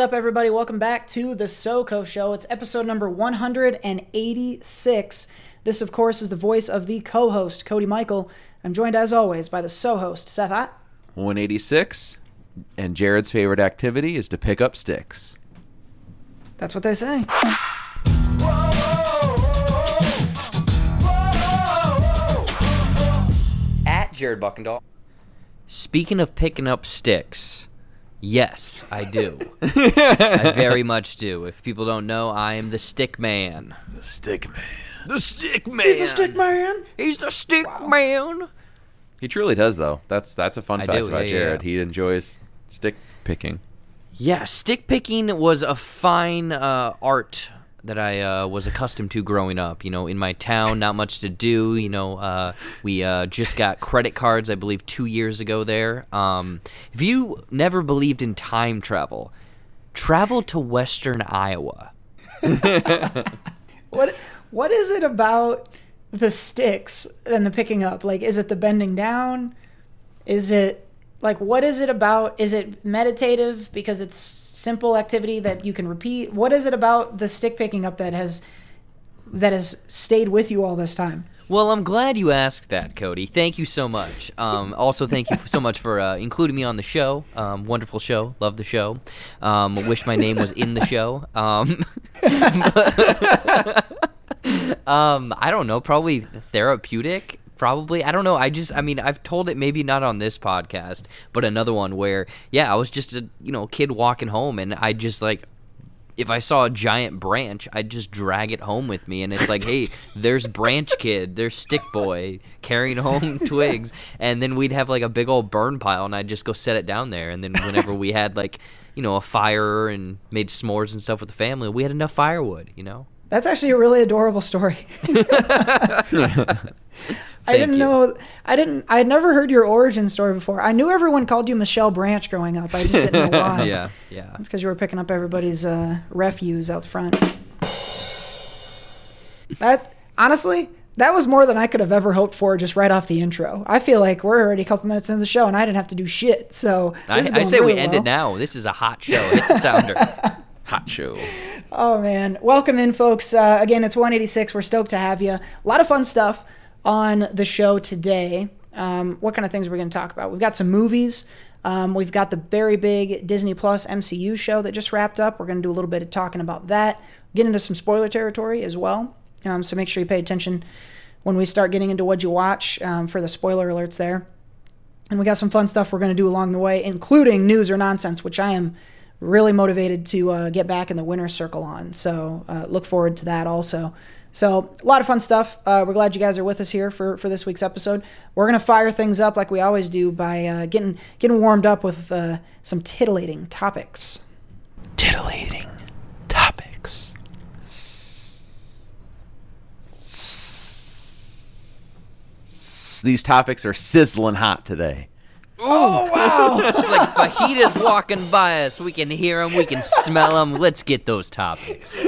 What's up, everybody? Welcome back to the SoCo Show. It's episode number 186. This, of course, is the voice of the co host, Cody Michael. I'm joined, as always, by the so host, Seth Ott. 186, and Jared's favorite activity is to pick up sticks. That's what they say. At Jared Buckendall. Speaking of picking up sticks, yes, I do. I very much do. If people don't know, I am the stick man. The stick man. The stick man. He's the stick man. He's the stick man. He truly does, though. That's that's a fun I fact do, about yeah, Jared. yeah. He enjoys stick picking. Yeah, stick picking was a fine uh, art that I uh, was accustomed to growing up. You know, in my town, not much to do. You know, uh, we uh, just got credit cards, I believe, two years ago there. Um, if you never believed in time travel, travel to Western Iowa. What What is it about the sticks and the picking up? Like, is it the bending down? Is it like what is it about? Is it meditative because it's simple activity that you can repeat? What is it about the stick picking up that has that has stayed with you all this time? Well, I'm glad you asked that, Cody. Thank you so much. Um, also, thank you so much for uh, including me on the show. Um, wonderful show. Love the show. Um, wish my name was in the show. Um, um, I don't know. Probably therapeutic. Probably. I don't know. I just, I mean, I've told it maybe not on this podcast, but another one where, yeah, I was just a, you know, kid walking home and I just like, if I saw a giant branch, I'd just drag it home with me. And it's like, hey, there's Branch Kid, there's Stick Boy carrying home twigs. And then we'd have like a big old burn pile, and I'd just go set it down there. And then whenever we had like, you know, a fire and made s'mores and stuff with the family, we had enough firewood, you know? That's actually a really adorable story. I didn't you. know. I didn't. I had never heard your origin story before. I knew everyone called you Michelle Branch growing up. I just didn't know why. Yeah, yeah. It's because you were picking up everybody's uh, refuse out front. That honestly, that was more than I could have ever hoped for just right off the intro. I feel like we're already a couple minutes into the show and I didn't have to do shit. So I, I say we really end it now. This is a hot show. Hit the sounder. Hot show. Oh man, welcome in, folks. Uh, again, it's 186. We're stoked to have you. A lot of fun stuff on the show today. Um, what kind of things are we going to talk about? We've got some movies. Um, we've got the very big Disney Plus MCU show that just wrapped up. We're going to do a little bit of talking about that. Get into some spoiler territory as well. Um, so make sure you pay attention when we start getting into what you watch um, for the spoiler alerts there. And we got some fun stuff we're going to do along the way, including news or nonsense, which I am really motivated to uh, get back in the winner's circle on. So uh, look forward to that also. So a lot of fun stuff. Uh, we're glad you guys are with us here for, for this week's episode. We're gonna fire things up like we always do by uh, getting getting warmed up with uh, some titillating topics. Titillating topics. These topics are sizzling hot today. Oh wow! It's like fajitas walking by us. We can hear them. We can smell them. Let's get those topics.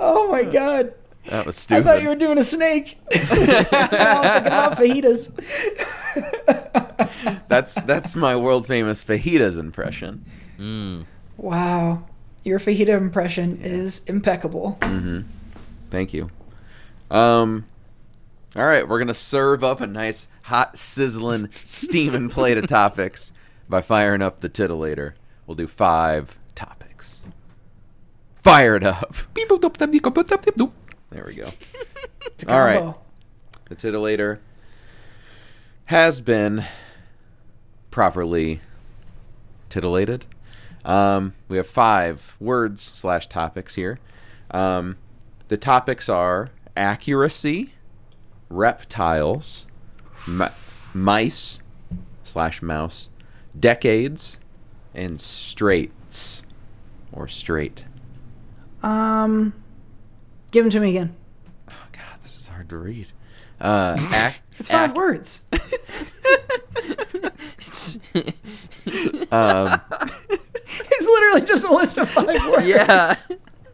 oh my god! That was stupid. I thought you were doing a snake. now I'm thinking about fajitas. That's that's my world famous fajitas impression. Wow, your fajita impression is impeccable. Thank you. Um, all right, we're gonna serve up a nice, hot, sizzling, steaming plate of topics by firing up the titillator. We'll do five topics. Fire it up. There we go. All right. combo. The titillator has been properly titillated. Um, we have five words slash topics here. Um, the topics are accuracy, reptiles, mi- mice slash mouse, decades, and straights or straight. Um, give them to me again. Oh God, this is hard to read. Uh, ac- It's five ac- words. Um, It's literally just a list of five words. Yeah.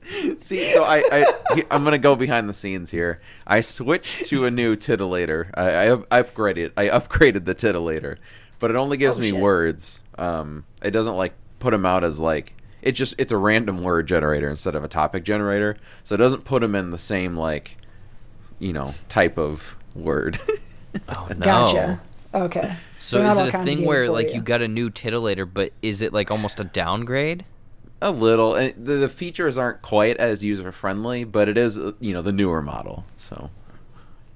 See, so I, I I'm gonna go behind the scenes here. I switched to a new titillator. I, I upgraded. I upgraded the titillator but it only gives Oh, me shit. words. Um, it doesn't like put them out as like it just it's a random word generator instead of a topic generator. So it doesn't put them in the same like you know type of word. Oh, no. Gotcha. Okay. So They're is it a thing where for like you got a new titillator, but is it like almost a downgrade? A little. And the, the features aren't quite as user friendly, but it is uh, you know the newer model. So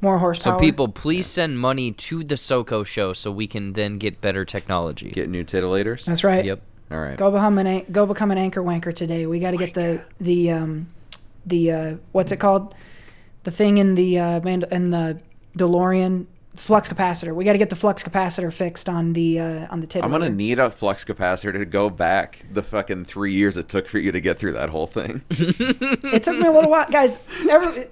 more horsepower. So people, please send money to the SoCo show so we can then get better technology. get new titillators. That's right. Yep. All right. Go become an an- go become an anchor wanker today. We got to get the the um the uh what's it called? The thing in the uh in the DeLorean flux capacitor. We got to get the flux capacitor fixed on the uh on the titillator. I'm gonna need a flux capacitor to go back the fucking three years it took for you to get through that whole thing. It took me a little while, guys. Every,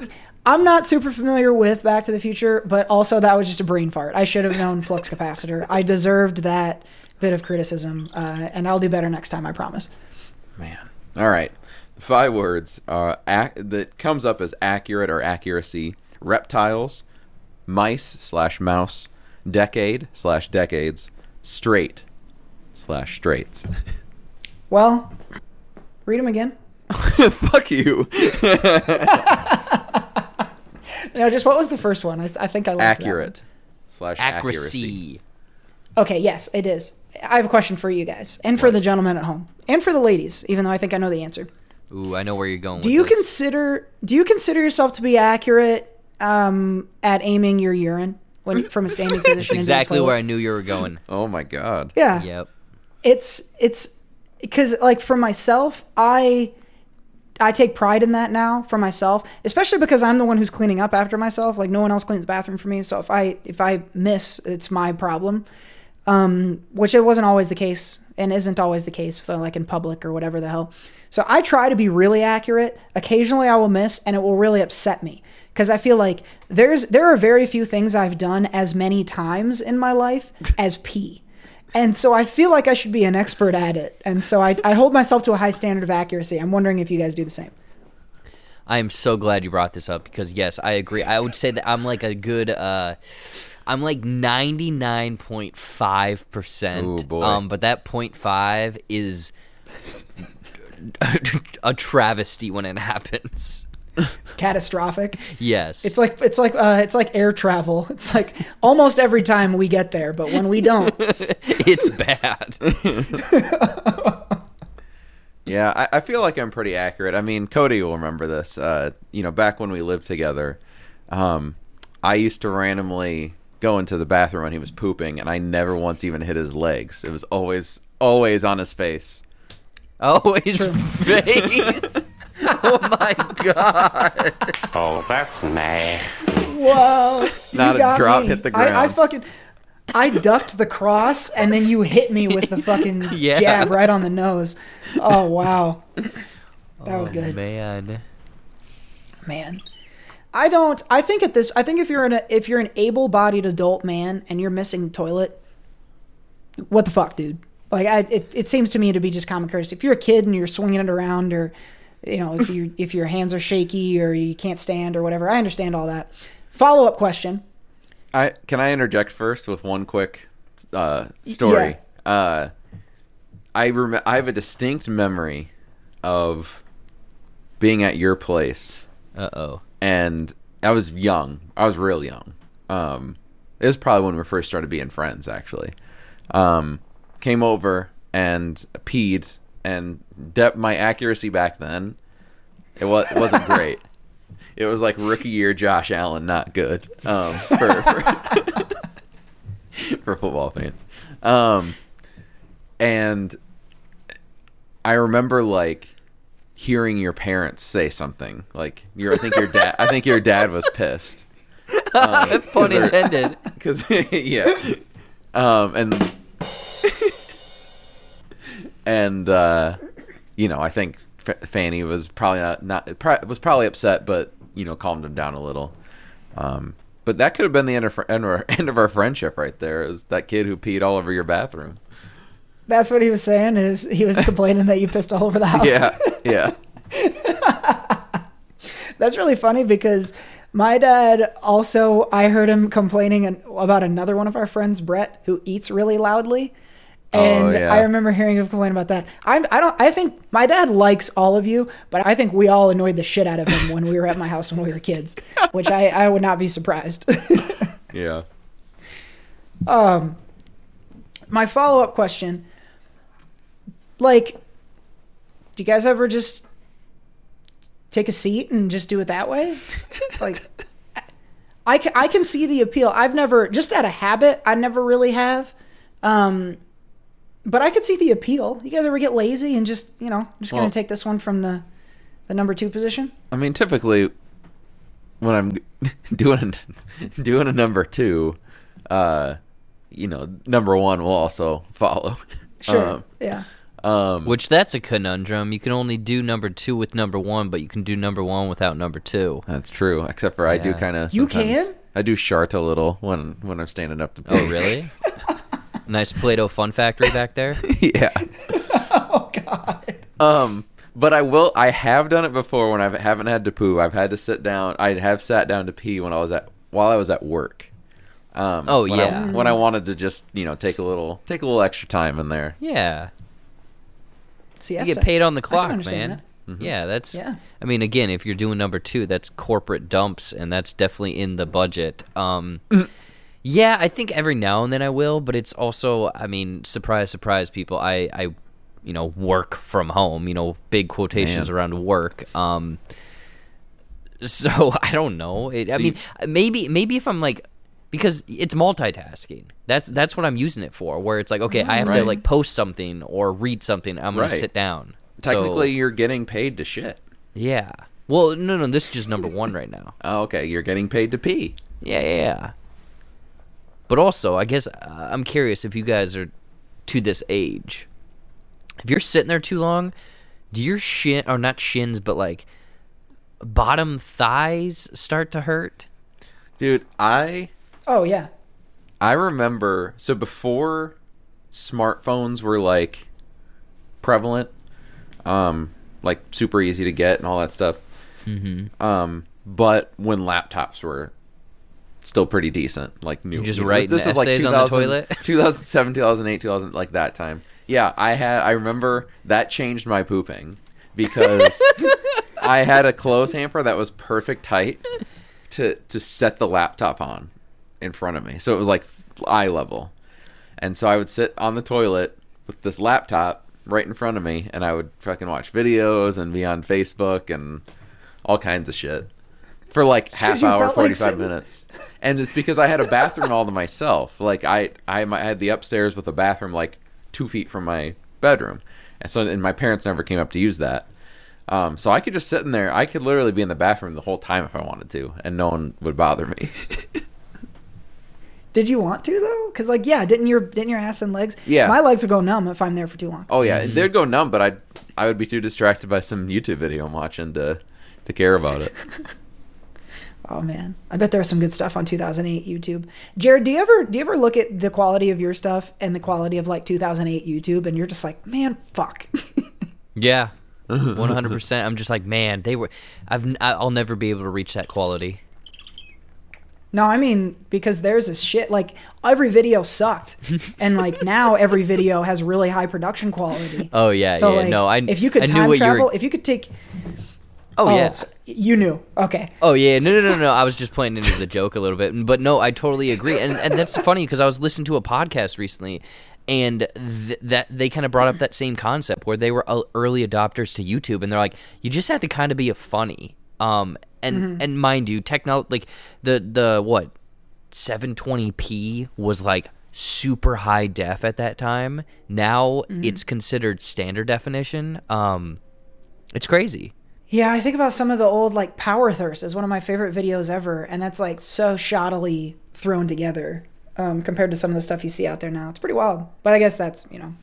I'm not super familiar with Back to the Future, but also that was just a brain fart. I should have known flux capacitor. I deserved that bit of criticism, uh, and I'll do better next time. I promise. Man. All right. Five words uh, ac- that comes up as accurate or accuracy: reptiles, mice slash mouse, decade slash decades, straight slash straights. Well, read them again. Fuck you. No, just what was the first one? I, I think I liked that accurate slash accuracy. Accuracy. Okay, yes, it is. I have a question for you guys, and for the gentlemen at home, and for the ladies. Even though I think I know the answer. Ooh, I know where you're going. Do with you this. consider Do you consider yourself to be accurate um, at aiming your urine when from a standing position? That's into a exactly where I knew you were going. Oh my god. Yeah, Yep. it's it's because like for myself, I I take pride in that now for myself, especially because I'm the one who's cleaning up after myself. Like no one else cleans the bathroom for me, so if I if I miss, it's my problem. Um, which it wasn't always the case and isn't always the case, so like in public or whatever the hell. So I try to be really accurate. Occasionally I will miss, and it will really upset me because I feel like there's there are very few things I've done as many times in my life as pee. And so I feel like I should be an expert at it. And so I, I hold myself to a high standard of accuracy. I'm wondering if you guys do the same. I am so glad you brought this up because yes, I agree. I would say that I'm like a good uh I'm like 99.5%. Ooh, boy. Um but that 0.5 is a travesty when it happens. It's catastrophic. Yes. It's like it's like uh, it's like air travel. It's like almost every time we get there, but when we don't, it's bad. Yeah, I, I feel like I'm pretty accurate. I mean, Cody will remember this. Uh, you know, back when we lived together, um, I used to randomly go into the bathroom when he was pooping, and I never once even hit his legs. It was always, always on his face. Oh, his face. Oh my god. Oh, that's nasty. whoa, you Not a got drop me. hit the I, I ground. fucking I ducked the cross, and then you hit me with the fucking Yeah. jab right on the nose. Oh wow, that was Oh, good. man. man i don't i think at this i think if you're an if you're an able-bodied adult man and you're missing the toilet what the fuck dude like I, it, it seems to me to be just common courtesy if you're a kid and you're swinging it around or you know if you if your hands are shaky or you can't stand or whatever i understand all that follow-up question I can I interject first with one quick uh, story. Uh, I rem- I have a distinct memory of being at your place Uh-oh. and I was young. I was real young. Um, it was probably when we first started being friends, actually. Um, came over and peed, and de- my accuracy back then, it was it wasn't great. It was like rookie year Josh Allen, not good um, for, for, for football fans. Um, and I remember like hearing your parents say something like your I think your dad I think your dad was pissed Pun 'cause they're- intended. because yeah um and and uh you know I think F- Fanny was probably not, not pro- was probably upset but you know calmed him down a little. Um but that could have been the end of, end of our end of our friendship right there is that kid who peed all over your bathroom. That's what he was saying is he was complaining that you pissed all over the house. Yeah yeah. That's really funny because My dad also, I heard him complaining about another one of our friends, Brett, who eats really loudly. And Oh, yeah. I remember hearing him complain about that. I'm, I don't. I think my dad likes all of you, but I think we all annoyed the shit out of him when we were at my house when we were kids, which I, I would not be surprised. Yeah. Um. my follow up question like do you guys ever just take a seat and just do it that way like I can, I can see the appeal i've never just out of habit i never really have um but i could see the appeal you guys ever get lazy and just you know I'm just gonna take this one from the the number two position I mean, typically, when I'm doing a, doing a number two, uh, you know, number one will also follow. sure yeah Um, um, Which that's a conundrum. You can only do number two with number one, but you can do number one without number two. that's true. Except for I do kind of. You can? I do shart a little when when I'm standing up to. Oh, really? nice Play-Doh Fun Factory back there. yeah. oh god Um, but I will. I have done it before when I haven't had to poo. I've had to sit down. I have sat down to pee when I was at while I was at work. Um, Oh, when I- yeah. when I wanted to just you know take a little take a little extra time in there. Yeah. You siesta. get paid on the I can clock, understand man. that. Yeah, that's. Yeah. I mean, again, if you're doing number two, that's corporate dumps, and that's definitely in the budget. Um, yeah, I think every now and then I will, but it's also, I mean, surprise, surprise, people. I, I, you know, work from home. You know, big quotations Man. around work. Um, so I don't know. It, I See- mean, maybe, maybe if I'm like. Because it's multitasking. That's that's what I'm using it for. Where it's like, okay, I have to like post something or read something. I'm gonna Right. sit down. So- Technically, you're getting paid to shit. yeah. Well, no, no, this is just number one right now. Oh, okay, you're getting paid to pee. Yeah, yeah, yeah. But also, I guess uh, I'm curious if you guys are to this age. If you're sitting there too long, do your shin or not shins, but like bottom thighs start to hurt? Dude, I oh yeah I remember so before smartphones were like prevalent, um, like super easy to get and all that stuff. Mm-hmm. Um, but when laptops were still pretty decent, like new, You just writing essays on the toilet? 2007, 2008, 2000, like that time. Yeah, I had. I remember that changed my pooping because I had a clothes hamper that was perfect height to to set the laptop on in front of me. So it was like eye level. And so I would sit on the toilet with this laptop right in front of me and I would fucking watch videos and be on Facebook and all kinds of shit for like half 'cause you hour, felt like 45 minutes. And it's because I had a bathroom all to myself. Like I I I had the upstairs with a bathroom like 2 feet from my bedroom. And so and my parents never came up to use that. Um, so I could just sit in there. I could literally be in the bathroom the whole time if I wanted to, and no one would bother me. Did you want to though? Because like, yeah, didn't your didn't your ass and legs? Yeah. my legs would go numb if I'm there for too long. oh yeah, they'd go numb, but I I would be too distracted by some YouTube video I'm watching to to care about it. Oh man, I bet there's some good stuff on 2008 YouTube. Jared, do you ever do you ever look at the quality of your stuff and the quality of like 2008 YouTube, and you're just like, man, fuck. Yeah. 100%. I'm just like, man, they were I've I'll never be able to reach that quality. no, I mean because there's this shit like every video sucked, and like now every video has really high production quality. Oh yeah, so yeah. like, no, I if you could I time you were- travel, if you could take, Oh, yeah. s- you knew. Okay, Oh yeah, no, no, no, no. I was just playing into the joke a little bit, but no, I totally agree, and and that's funny because I was listening to a podcast recently, and th- that they kind of brought up that same concept where they were uh, early adopters to YouTube, and they're like, you just have to kind of be a funny, um, and and mind you, techno like the the what, 720p was like super high def at that time. Now it's considered standard definition. Um, it's crazy. Yeah, I think about some of the old like Power Thirst is one of my favorite videos ever, and that's like so shoddily thrown together um, compared to some of the stuff you see out there now. It's pretty wild, but I guess that's you know.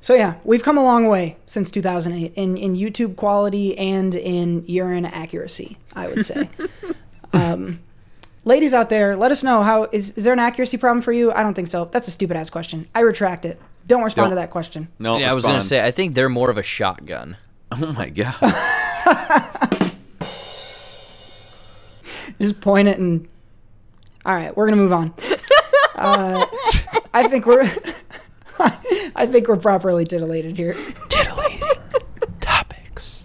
So yeah, we've come a long way since 2008 in in YouTube quality and in urine accuracy. I would say. um, ladies out there, let us know how is is there an accuracy problem for you? I don't think so. That's a stupid ass question. I retract it. Don't respond to Don't. that question. No, Yeah, I was gonna respond. say I think they're more of a shotgun. Oh my god. Just point it and. All right, we're gonna move on. Uh, I think we're. I think we're properly titillated here. Titillating topics.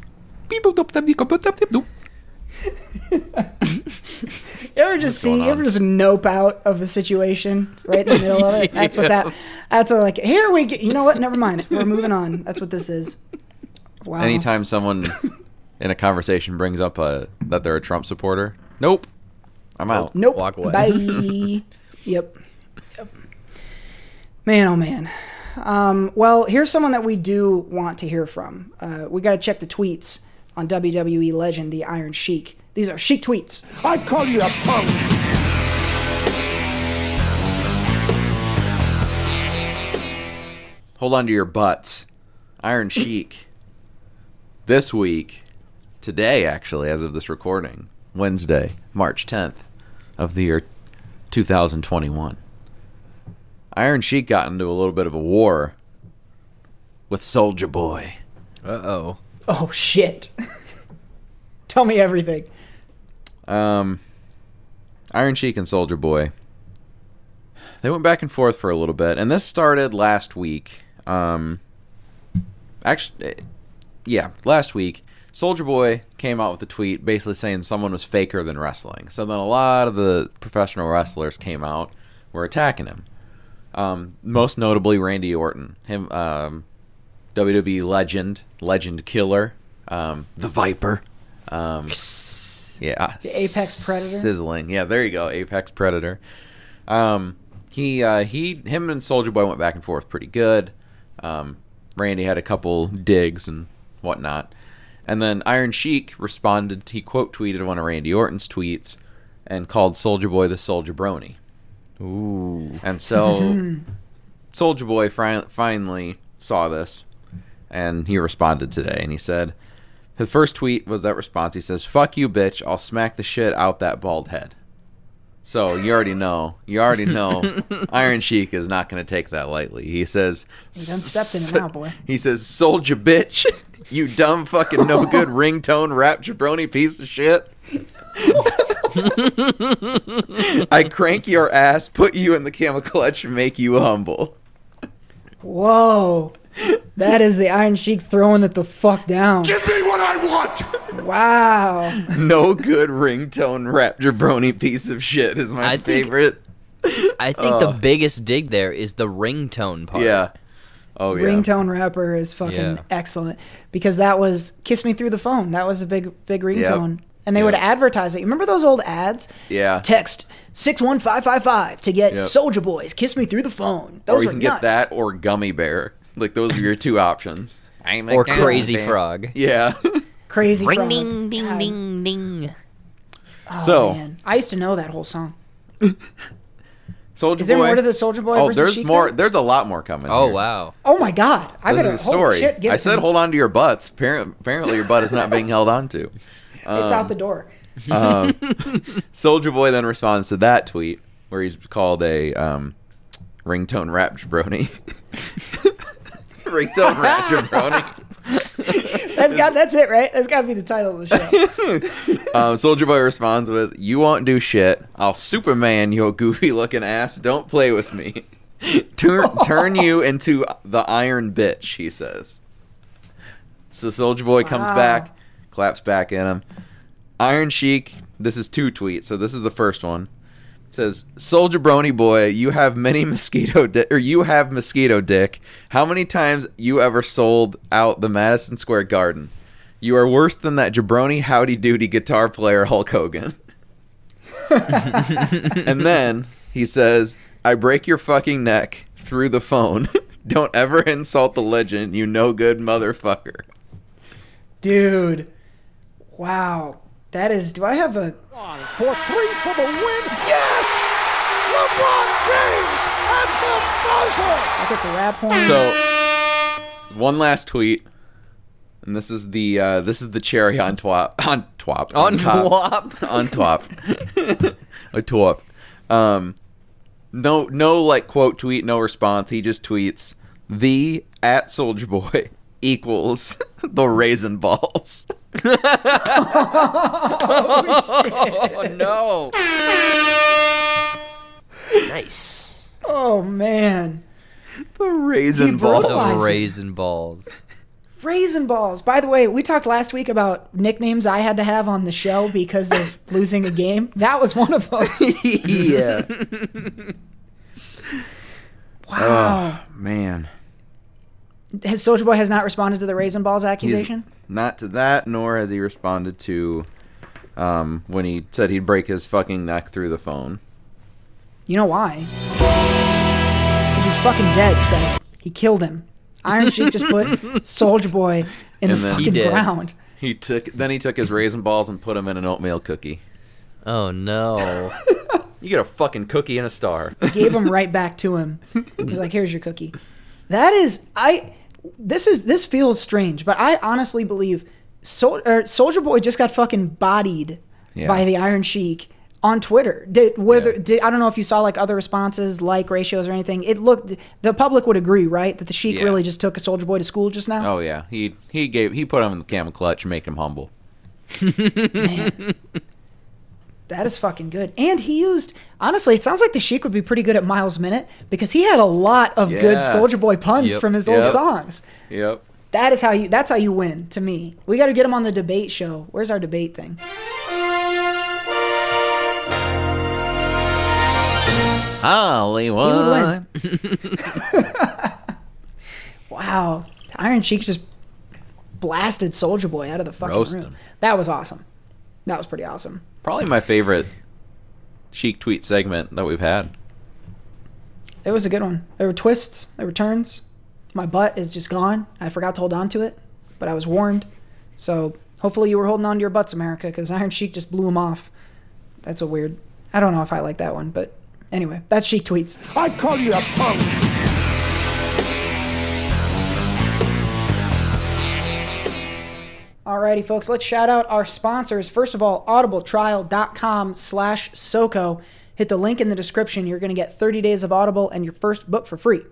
You ever just see? going You ever just nope out of a situation right in the middle of it? That's what that. That's what, like. Here we get. You know what? Never mind. We're moving on. That's what this is. Wow. Anytime someone in a conversation brings up a, that they're a Trump supporter, nope, I'm out. Nope. Walk away. Bye. yep. Yep. Man, oh man. Um, well, here's someone that we do want to hear from. Uh, we got to check the tweets on WWE legend, the Iron Sheik. These are Sheik tweets. I call you a punk. Hold on to your butts. Iron Sheik. this week, today actually, as of this recording, Wednesday, March 10th of the year 2021. Iron Sheik got into a little bit of a war with Soulja Boy. Uh oh. Oh shit. Tell me everything. Um, Iron Sheik and Soulja Boy. They went back and forth for a little bit, and this started last week. Um, actually, yeah, last week. Soulja Boy came out with a tweet basically saying someone was faker than wrestling. So then a lot of the professional wrestlers came out, were attacking him. Um, most notably Randy Orton, him, um, WWE legend, legend killer, um, the Viper. Um, yeah, The apex predator? sizzling. Yeah, there you go, apex predator. Um, he, uh, he, him and Soulja Boy went back and forth pretty good. Um, Randy had a couple digs and whatnot, and then Iron Sheik responded. He quote tweeted one of Randy Orton's tweets and called Soulja Boy the Soldier Brony. Ooh. And so Soulja Boy fi- finally saw this and he responded today and he said his first tweet was that response. He says, "Fuck you, bitch. I'll smack the shit out that bald head." So you already know. You already know. Iron Sheik is not going to take that lightly. He says, You done stepped in now, boy. He says, "Soldier bitch, you dumb fucking no good ringtone rap jabroni piece of shit." I crank your ass, put you in the camel clutch, and make you humble. Whoa. That is the Iron Sheik throwing it the fuck down. Give me what I want. Wow. No good ringtone rap jabroni piece of shit is my I think- favorite. I think the biggest dig there is the ringtone part. Yeah. Oh yeah. Ringtone rapper is fucking Yeah. excellent because that was "Kiss Me Through the Phone." That was a big, big ringtone, and they would advertise it. You remember those old ads? Yeah. Text six one five five five to get Yep. Soulja Boys "Kiss Me Through the Phone." Those or you were can nuts. get that or gummy bear. Like those are your two options. I'm a Or gummy Crazy bear. Frog. Yeah. crazy. Ring Frog. ding ding God, ding ding. Oh, so man. I used to know that whole song. Soulja Boy. Is there Boy. more to the Soulja Boy Oh, versus there's Sheik more. thing? There's a lot more coming. Oh here. wow. Oh my god! I This better is a story. Shit, give I said me. hold on to your butts. Apparently, apparently your butt is not being held on to. It's out the door. Soulja Boy then responds to that tweet where he's called a um, ringtone rap jabroni. ringtone rap jabroni. That's got. That's it, right? That's got to be the title of the show. Um, Soulja Boy responds with, "You won't do shit. I'll Superman your goofy looking ass. Don't play with me. turn turn you into the Iron Bitch." He says. So Soulja Boy comes Wow. back, claps back at him. Iron Sheik. This is two tweets. So this is the first one. Says, "Soldier Brony boy, you have many mosquito di- or you have mosquito dick. How many times you ever sold out the Madison Square Garden? You are worse than that jabroni howdy doody guitar player Hulk Hogan." and then he says, "I break your fucking neck through the phone. Don't ever insult the legend, you no good motherfucker." Dude. Wow. That is. Do I have a? For three for the win. Yes! LeBron James at the buzzer. Like it's a rap horn. So, one last tweet, and this is the uh, this is the cherry on twop on twop On top. twop. on top a twop. Um, no no like quote tweet no response. He just tweets the at Soulja Boy equals the raisin balls. Oh no! Nice. Oh man. The raisin balls. The raisin balls. Raisin balls. By the way, we talked last week about nicknames I had to have on the show because of losing a game. That was one of them. yeah. Wow. Oh, man. His Soulja Boy has not responded to the raisin balls He's- accusation. Not to that, nor has he responded to um, when he said he'd break his fucking neck through the phone. You know why? Because he's fucking dead, so he killed him. Iron Sheik just put Soulja Boy in And the then- He fucking did. ground. He took then he took his raisin balls and put them in an oatmeal cookie. Oh no! You get a fucking cookie and a star. Gave him right back to him. He's like, "Here's your cookie." That is, I. This is this feels strange, but I honestly believe Sol- Soulja Boy just got fucking bodied Yeah. by the Iron Sheik on Twitter. Did whether Yeah. did, I don't know if you saw like other responses, like ratios or anything. It looked the public would agree, right, that the Sheik Yeah. really just took a Soulja Boy to school just now. Oh yeah, he he gave he put him in the camel clutch, make him humble. That is fucking good. And he used honestly, it sounds like the Sheik would be pretty good at Miles Minute because he had a lot of good Soulja Boy puns Yep, from his old songs. Yep. That is how you that's how you win to me. We got to get him on the debate show. Where's our debate thing? Hollywood. Wow. Wow. Iron Sheik just blasted Soulja Boy out of the fucking Roast room. him. That was awesome. That was pretty awesome. Probably my favorite cheek tweet segment that we've had. It was a good one. There were twists, there were turns. My butt is just gone. I forgot to hold on to it, but I was warned. So hopefully you were holding on to your butts, America, because Iron Sheik just blew him off. That's a weird. I don't know if I like that one, but anyway, that's Sheik tweets. I call you a punk. Alrighty, folks, let's shout out our sponsors. First of all, audibletrial.com slash SOCO. Hit the link in the description. You're going to get 30 days of Audible and your first book for free.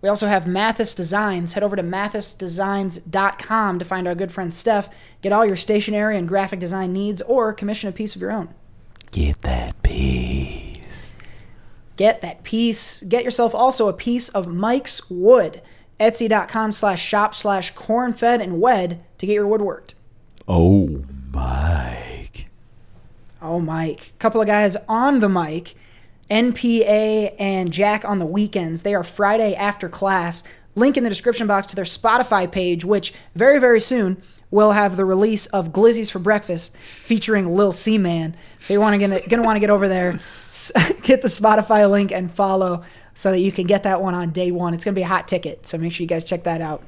We also have Mathis Designs. Head over to mathisdesigns.com to find our good friend Steph. Get all your stationery and graphic design needs or commission a piece of your own. Get that piece. Get that piece. Get yourself also a piece of Mike's Wood. Etsy.com slash shop slash cornfed and wed to get your wood worked. Oh, Mike. Oh, Mike. Couple of guys on the mic. NPA and Jack on the weekends. They are Friday after class. Link in the description box to their Spotify page, which very, very soon will have the release of Glizzy's for Breakfast featuring Lil C Man. So you're wanna, gonna, gonna want to get over there, get the Spotify link, and follow so that you can get that one on day one. It's gonna be a hot ticket, so make sure you guys check that out.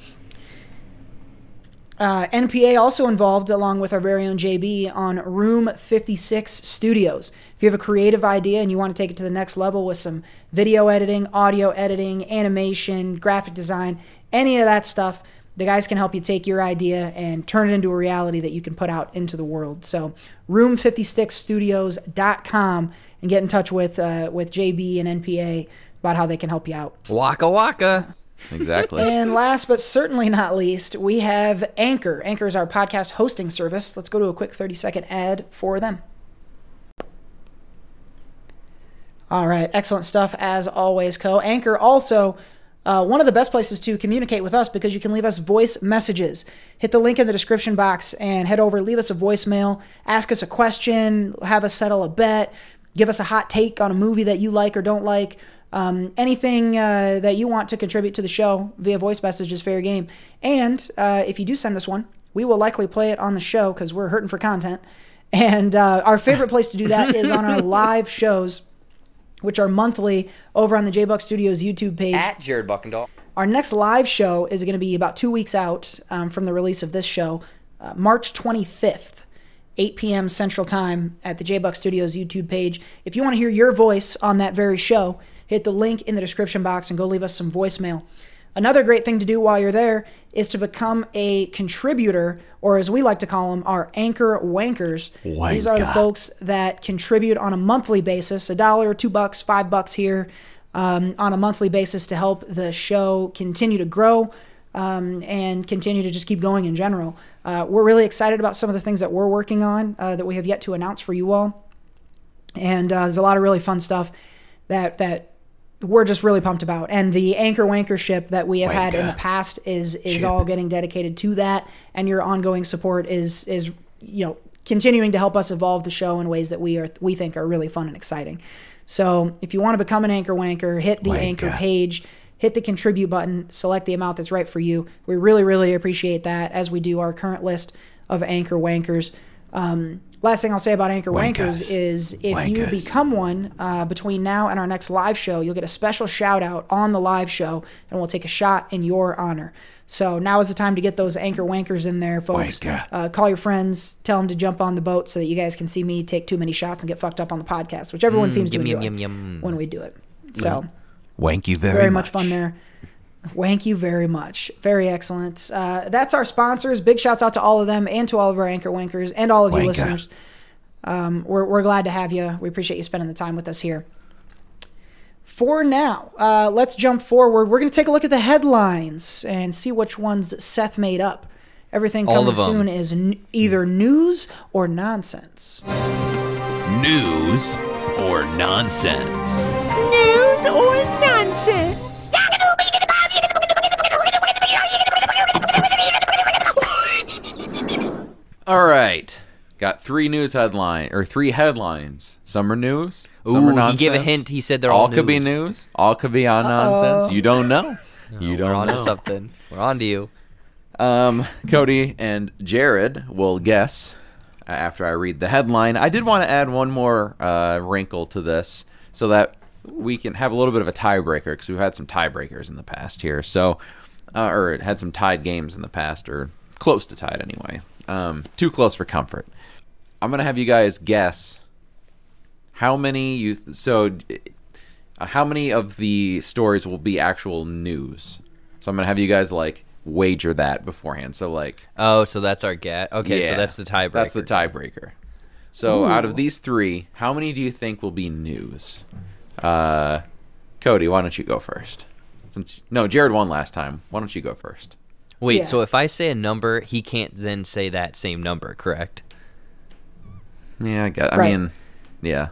Uh, NPA also involved, along with our very own JB, on Room 56 Studios. If you have a creative idea and you want to take it to the next level with some video editing, audio editing, animation, graphic design, any of that stuff, the guys can help you take your idea and turn it into a reality that you can put out into the world. So, room56studios.com and get in touch with uh, with JB and NPA about how they can help you out. Waka waka. Exactly. And last but certainly not least, we have Anchor. Anchor is our podcast hosting service. Let's go to a quick 30 second ad for them. All right, excellent stuff as always, Co. Anchor also uh, one of the best places to communicate with us because you can leave us voice messages. Hit the link in the description box and head over, leave us a voicemail, ask us a question, have us settle a bet, give us a hot take on a movie that you like or don't like. Um, anything uh, that you want to contribute to the show via voice message is fair game. And uh, if you do send us one, we will likely play it on the show because we're hurting for content. And uh, our favorite place to do that is on our live shows, which are monthly over on the J Buck Studios YouTube page. At Jared Buckendall. Our next live show is going to be about two weeks out um, from the release of this show, uh, March 25th, 8 p.m. Central Time at the J Buck Studios YouTube page. If you want to hear your voice on that very show, hit the link in the description box and go leave us some voicemail. Another great thing to do while you're there is to become a contributor, or as we like to call them, our anchor wankers. These are the folks that contribute on a monthly basis, a dollar, two bucks, five bucks here, um, on a monthly basis to help the show continue to grow. um, and continue to just keep going in general. Uh, we're really excited about some of the things that we're working on uh, that we have yet to announce for you all, and uh, there's a lot of really fun stuff that that we're just really pumped about. And the anchor wankership that we have had in the past is is all getting dedicated to that, and your ongoing support is is you know continuing to help us evolve the show in ways that we are we think are really fun and exciting. So if you want to become an anchor wanker, hit the anchor page, hit the contribute button, select the amount that's right for you. We really really appreciate that as we do our current list of anchor wankers. Um, last thing I'll say about anchor wankers is if you become one uh, between now and our next live show, you'll get a special shout out on the live show, and we'll take a shot in your honor. So now is the time to get those anchor wankers in there, folks. Uh, call your friends, tell them to jump on the boat so that you guys can see me take too many shots and get fucked up on the podcast, which everyone seems to yum, enjoy yum, yum, when we do it. So Wank you very, very much fun there. Thank you very much. Very excellent. Uh, that's our sponsors. Big shouts out to all of them and to all of our anchor wankers and all of you listeners. Um, we're, we're glad to have you. We appreciate you spending the time with us here. For now, uh, let's jump forward. We're going to take a look at the headlines and see which ones Seth made up. Everything All coming of 'em. soon is n- either news or nonsense. news or nonsense. News or nonsense? All right. Got three news headline or three headlines. Some are news. Some Ooh, are he gave a hint. He said they're all, all could be news. news. All could be on nonsense. You don't know. You We're don't on to know. something. We're on to you. Um, Cody and Jared will guess uh, after I read the headline. I did want to add one more uh, wrinkle to this so that we can have a little bit of a tiebreaker because we've had some tiebreakers in the past here. So, uh, or it had some tied games in the past, or close to tied anyway. Um, too close for comfort. I'm gonna have you guys guess how many you. So, uh, how many of the stories will be actual news? So I'm gonna have you guys like wager that beforehand. So like, Oh, so that's our get. Okay, so that's the tiebreaker. That's the tiebreaker. So out of these three, how many do you think will be news? Uh, Cody, why don't you go first? Since no, Jared won last time. Why don't you go first? Wait, Yeah. so if I say a number, he can't then say that same number, correct? Yeah, I guess. I Right. mean, yeah.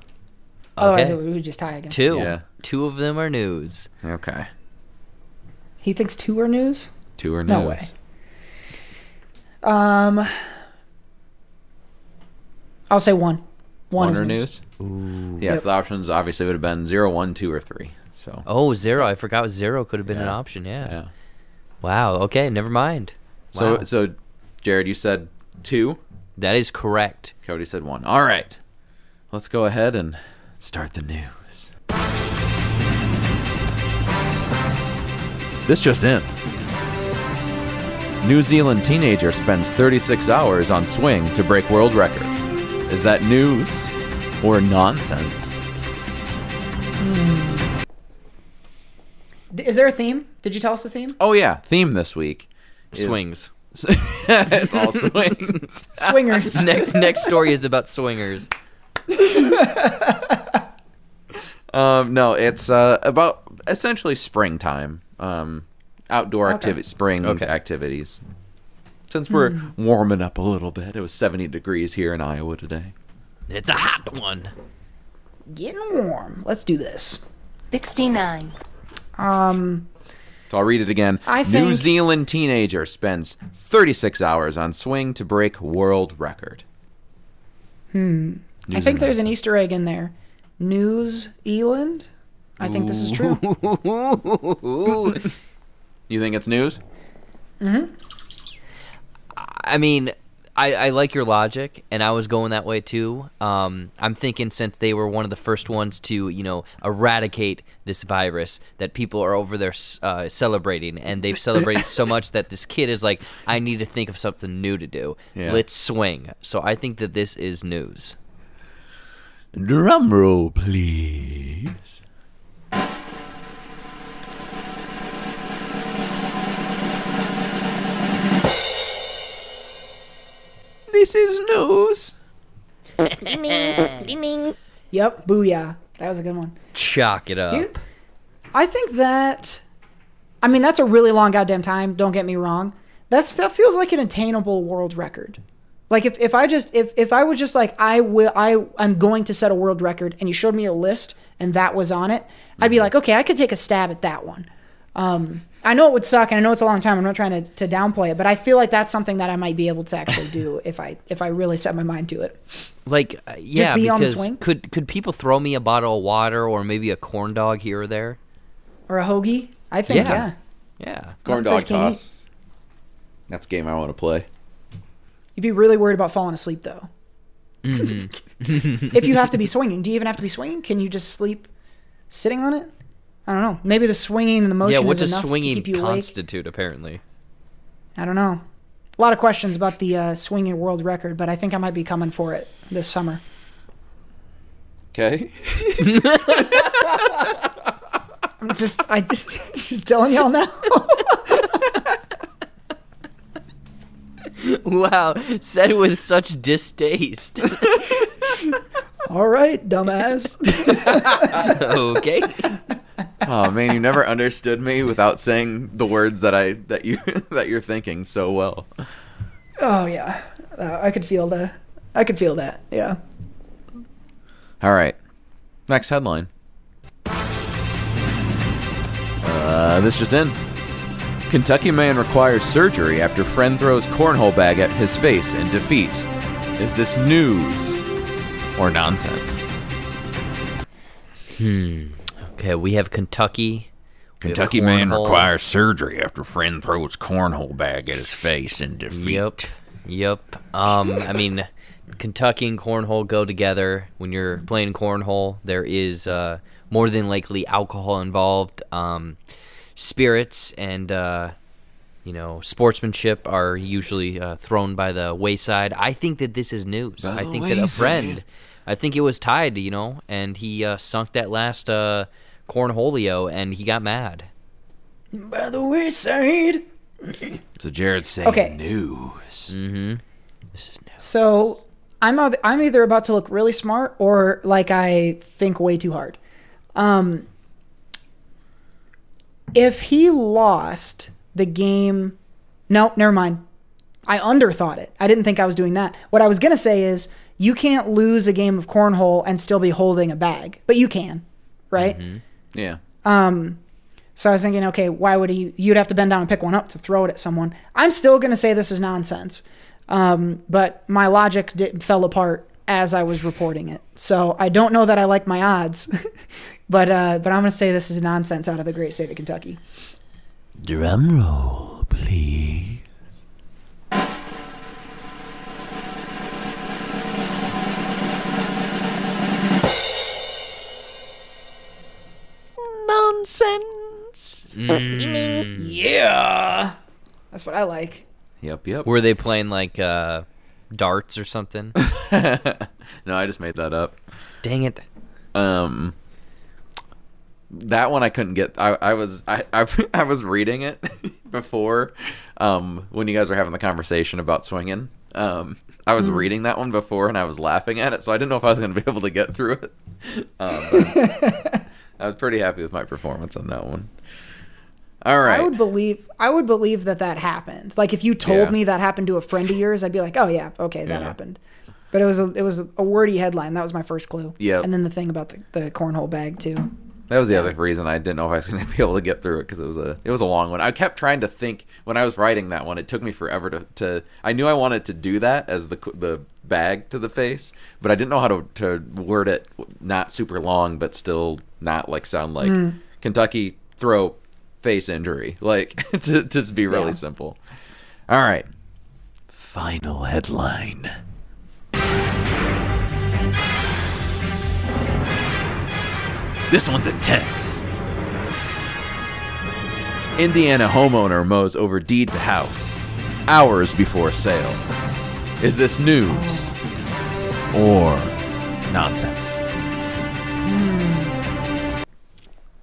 Otherwise, Okay. we would just tie again. Two. Yeah. Two of them are news. Okay. He thinks two are news? Two or news. No way. Um, I'll say one. One, One is or news. news. Yeah, Yep. so the options obviously would have been zero, one, two, or three. So Oh, zero. I forgot zero could have been an option. Yeah. yeah. Wow. Okay, never mind. So Wow. so Jared, you said two. that is correct. Cody said one. All right. Let's go ahead and start the news. This just in. New Zealand teenager spends 36 hours on swing to break world record. Is that news or nonsense? D- Is there a theme? Did you tell us the theme? Oh yeah, theme this week. is- Swings. it's all swings. Swingers. next next story is about swingers. Um, no, it's uh, about essentially springtime. Um, outdoor Okay. activity, spring Okay. activities. Since we're warming up a little bit, it was 70 degrees here in Iowa today. It's a hot one. Getting warm. Let's do this. 69. Um, So I'll read it again. I think, New Zealand teenager spends 36 hours on swing to break world record. Hmm. I think there's an Easter egg in there. News Eland. I think this is true. You think it's news? Mm-hmm. I mean, I, I like your logic, and I was going that way too. Um, I'm thinking since they were one of the first ones to, you know, eradicate this virus, that people are over there uh, celebrating, and they've celebrated so much that this kid is like, I need to think of something new to do. Yeah. Let's swing. So I think that this is news. Drum roll, please. This is news. Yep. Booyah. That was a good one. Chalk it up. Dude, I think that I mean, that's a really long goddamn time. Don't get me wrong. That's that feels like an attainable world record. Like if, if I just if if I was just like I will I I'm going to set a world record and you showed me a list and that was on it, I'd be mm-hmm. like, okay, I could take a stab at that one. Um, I know it would suck and I know it's a long time. I'm not trying to, to downplay it, but I feel like that's something that I might be able to actually do if I if I really set my mind to it. Like, uh, yeah, be on the because swing? could could people throw me a bottle of water or maybe a corn dog here or there? Or a hoagie. I think Yeah. yeah. Yeah. Corn Says dog you- toss. That's a game I want to play. You'd be really worried about falling asleep though. Mm-hmm. if you have to be swinging, do you even have to be swinging? Can you just sleep sitting on it? I don't know. Maybe the swinging and the motion Yeah, what is does enough swinging keep you awake. constitute? Apparently, I don't know. A lot of questions about the uh, swinging world record, but I think I might be coming for it this summer. Okay. I'm just, I just, just telling y'all now. wow, said with such distaste. All right, dumbass. okay, Oh man, you never understood me without saying the words that I that you that you're thinking so well. oh yeah, uh, I could feel the, I could feel that. Yeah. All right. Next headline. Uh, this just in. Kentucky man requires surgery after friend throws cornhole bag at his face in defeat. Is this news or nonsense? Okay. We have Kentucky. We have Kentucky man requires surgery after friend throws cornhole bag at his face in defeat. Yep. Yep. Um, I mean, Kentucky and cornhole go together. When you're playing cornhole, there is uh, more than likely alcohol involved. Um, spirits and uh, you know sportsmanship are usually uh, thrown by the wayside. I think that this is news. By I the think that a friend. I think it was tied, you know, and he uh, sunk that last uh, cornholio, and he got mad. By the wayside. So Jared's saying Okay. news. This is news. So I'm eith- I'm either about to look really smart or like I think way too hard. Um, if he lost the game, no, never mind. I underthought it. I didn't think I was doing that. What I was gonna say is you can't lose a game of cornhole and still be holding a bag, but you can, right? Yeah. So I was thinking, okay, why would he? You'd have to bend down and pick one up to throw it at someone. I'm still going to say this is nonsense, um, but my logic did, fell apart as I was reporting it. So I don't know that I like my odds, but uh, but I'm going to say this is nonsense out of the great state of Kentucky. Drum roll, please. Nonsense. Yeah, that's what I like. Yep, yep. Were they playing like uh, darts or something? no, I just made that up. Dang it. Um, that one I couldn't get. I, I was I, I I was reading it before, um, when you guys were having the conversation about swinging. Um, I was reading that one before and I was laughing at it, so I didn't know if I was going to be able to get through it. Um, but I was pretty happy with my performance on that one. All right. I would believe I would believe that that happened. Like if you told Yeah. me that happened to a friend of yours, I'd be like, oh yeah, okay, that Yeah. happened. But it was a it was a wordy headline. That was my first clue. Yep. And then the thing about the, the cornhole bag too. That was the other reason I didn't know if I was going to be able to get through it because it was a it was a long one. I kept trying to think when I was writing that one. It took me forever to, to I knew I wanted to do that as the the bag to the face, but I didn't know how to to word it not super long but still not like sound like hmm. Kentucky throw face injury like to to just be really Yeah. simple. All right. Final headline. This one's intense. Indiana homeowner mows over deed to house hours before sale. Is this news or nonsense? Hmm.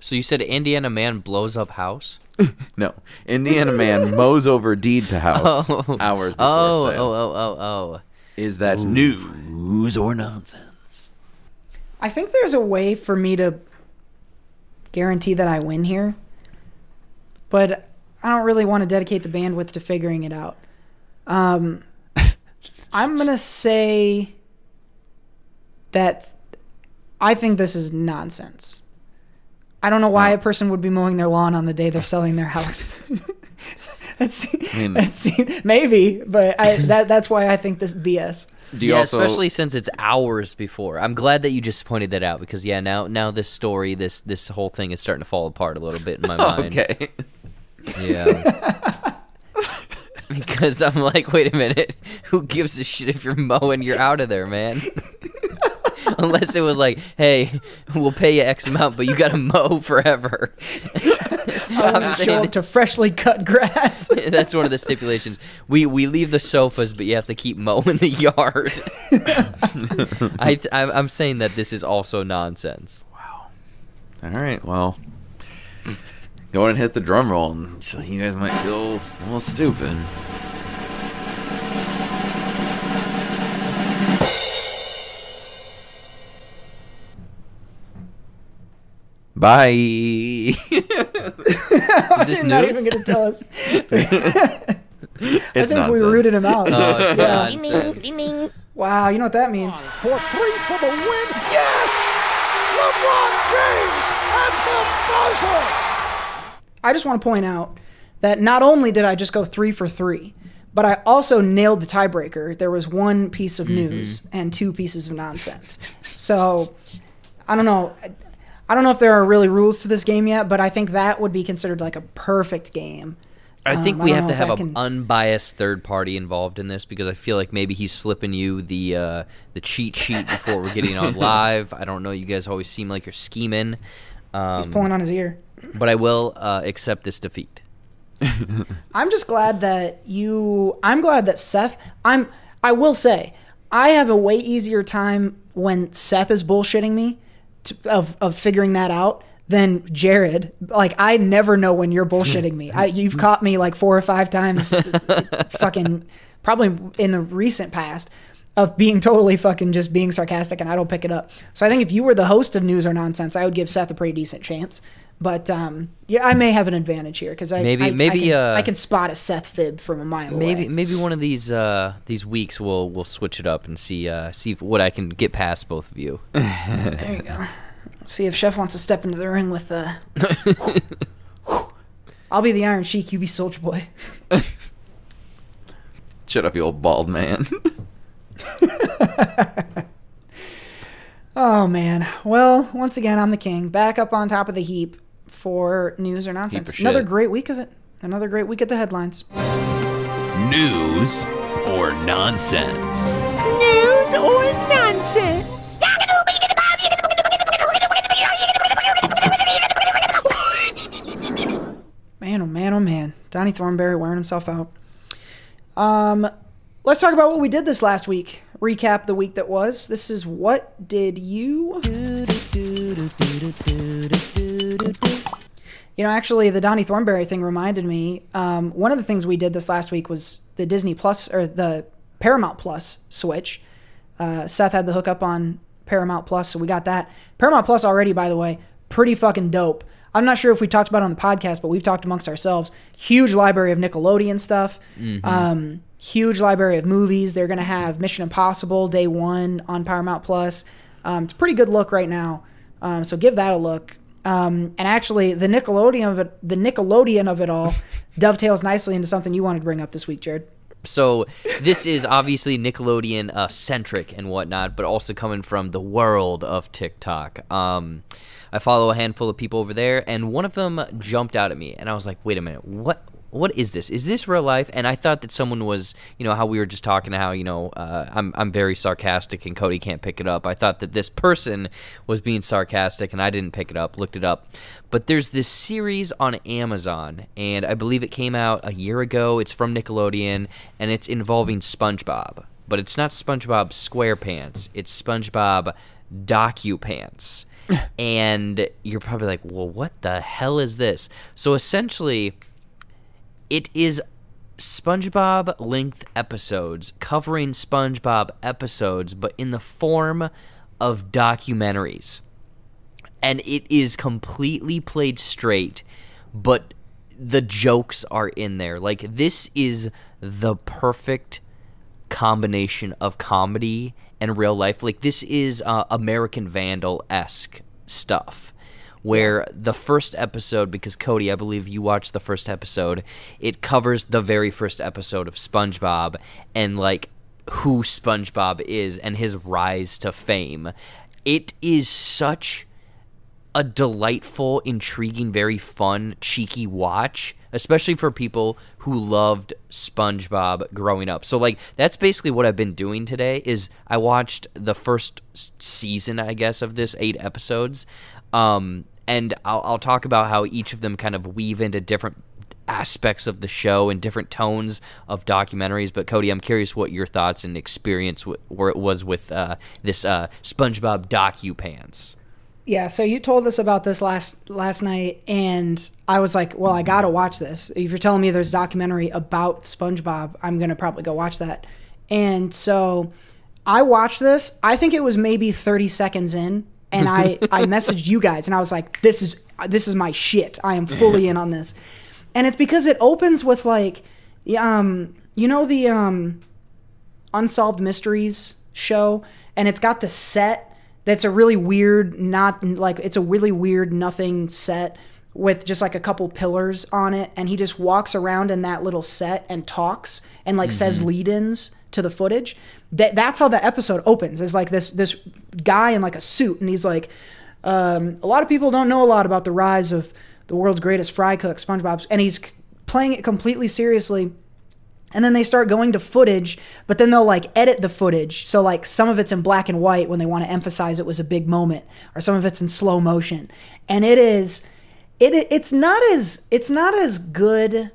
So you said Indiana man blows up house? No. Indiana man mows over deed to house Oh. hours before Oh, sale. oh, oh, oh, oh. Is that news? News or nonsense? I think there's a way for me to guarantee that I win here. but I don't really want to dedicate the bandwidth to figuring it out. Um, I'm gonna say that I think this is nonsense. I don't know why a person would be mowing their lawn on the day they're selling their house. that's, mean- that's maybe, but I, that that's why I think this BS. Do you yeah, also especially since it's hours before. I'm glad that you just pointed that out because yeah, now now this story, this this whole thing is starting to fall apart a little bit in my mind. okay? Yeah. because I'm like, wait a minute, who gives a shit if you're mowing? You're out of there, man. Unless it was like, hey, we'll pay you X amount, but you gotta mow forever. I'm I'm show saying up to freshly cut grass. that's one of the stipulations. We we leave the sofas, but you have to keep mowing the yard. I I'm, I'm saying that this is also nonsense. Wow. All right, well, go ahead and hit the drum roll, and so you guys might feel a little stupid. Bye. Is this You're not news? even gonna tell us. it's I think we rooted him out. Oh, it's Yeah. nonsense. Wow, you know what that means? For three for the win. Yes! LeBron James at the buzzer. I just want to point out that not only did I just go three for three, but I also nailed the tiebreaker. There was one piece of mm-hmm. news and two pieces of nonsense. So I don't know. I don't know if there are really rules to this game yet, but I think that would be considered like a perfect game. I think Um, we I have to have an can- unbiased third party involved in this because I feel like maybe he's slipping you the uh, the cheat sheet before we're getting on live. I don't know. You guys always seem like you're scheming, um, Pulling on his ear. but I will uh, accept this defeat. I'm just glad that you. I'm glad that Seth. I'm. I will say, I have a way easier time when Seth is bullshitting me, to, of of figuring that out than Jared. Like I never know when you're bullshitting me. I, you've caught me like four or five times, fucking probably in the recent past. Of being totally fucking just being sarcastic and I don't pick it up. So I think if you were the host of News or Nonsense, I would give Seth a pretty decent chance. But um, yeah, I may have an advantage here because I Maybe- I, maybe, I can, uh, I can spot a Seth fib from a mile Maybe away. maybe maybe one of these uh, these weeks we'll we'll switch it up and see uh, see what I can get past both of you. There you go. See if Chef wants to step into the ring with the. I'll be the Iron Sheik. You be Soulja Boy. Shut up, you old bald man. Oh man. Well, once again, I'm the king. Back up on top of the heap for news or nonsense. of Another great week of it. Another great week at the headlines. News or nonsense? News or nonsense? Man, oh man, oh man. Donnie Thornberry wearing himself out. Um, let's talk about what we did this last week. Recap the week that was. This is what did you? You know, actually, the Donnie Thornberry thing reminded me. Um, one of the things we did this last week was the Disney Plus or the Paramount Plus switch. Uh, Seth had the hookup on Paramount Plus, so we got that. Paramount Plus already, by the way, pretty fucking dope. I'm not sure if we talked about it on the podcast, but we've talked amongst ourselves. Huge library of Nickelodeon stuff. Um, huge library of movies. They're gonna have Mission Impossible Day One on Paramount Plus. Um, it's a pretty good look right now. Um, so give that a look. Um, and actually, the Nickelodeon of it, the Nickelodeon of it all, dovetails nicely into something you wanted to bring up this week, Jared. So this is obviously Nickelodeon uh, centric and whatnot, but also coming from the world of TikTok. Um, I follow a handful of people over there, and one of them jumped out at me, and I was like, "Wait a minute, what? What is this? Is this real life?" And I thought that someone was, you know, how we were just talking, how you know, uh, I'm I'm very sarcastic, and Cody can't pick it up. I thought that this person was being sarcastic, and I didn't pick it up. Looked it up, but there's this series on Amazon, and I believe it came out a year ago. It's from Nickelodeon, and it's involving SpongeBob. But it's not SpongeBob SquarePants. It's SpongeBob DocuPants. and you're probably like, well, what the hell is this? So essentially, it is SpongeBob length episodes covering SpongeBob episodes, but in the form of documentaries and it is completely played straight but the jokes are in there. Like this is the perfect combination of comedy and real life. Like this is uh, American Vandal esque stuff. Where the first episode, because Cody, I believe you watched the first episode, it covers the very first episode of SpongeBob and like who SpongeBob is and his rise to fame. It is such a delightful, intriguing, very fun, cheeky watch, especially for people who loved SpongeBob growing up. So like that's basically what I've been doing today is I watched the first season, I guess, of this 8 episodes. Um and I'll, I'll talk about how each of them kind of weave into different aspects of the show and different tones of documentaries. But Cody, I'm curious what your thoughts and experience w- where it was with uh, this uh, SpongeBob docu pants. Yeah, so you told us about this last last night, and I was like, "Well, I gotta watch this." If you're telling me there's a documentary about SpongeBob, I'm gonna probably go watch that. And so I watched this. I think it was maybe 30 seconds in, and I I messaged you guys, and I was like, "This is this is my shit. I am fully in on this." And it's because it opens with like, um, you know the um, unsolved mysteries show and it's got the set that's a really weird not like it's a really weird nothing set with just like a couple pillars on it and he just walks around in that little set and talks and like says lead-ins to the footage that that's how the episode opens is like this this guy in like a suit and he's like um, a lot of people don't know a lot about the rise of the world's greatest fry cook SpongeBob and he's playing it completely seriously and then they start going to footage but then they'll like edit the footage so like some of it's in black and white when they want to emphasize it was a big moment or some of it's in slow motion and it is it it's not as it's not as good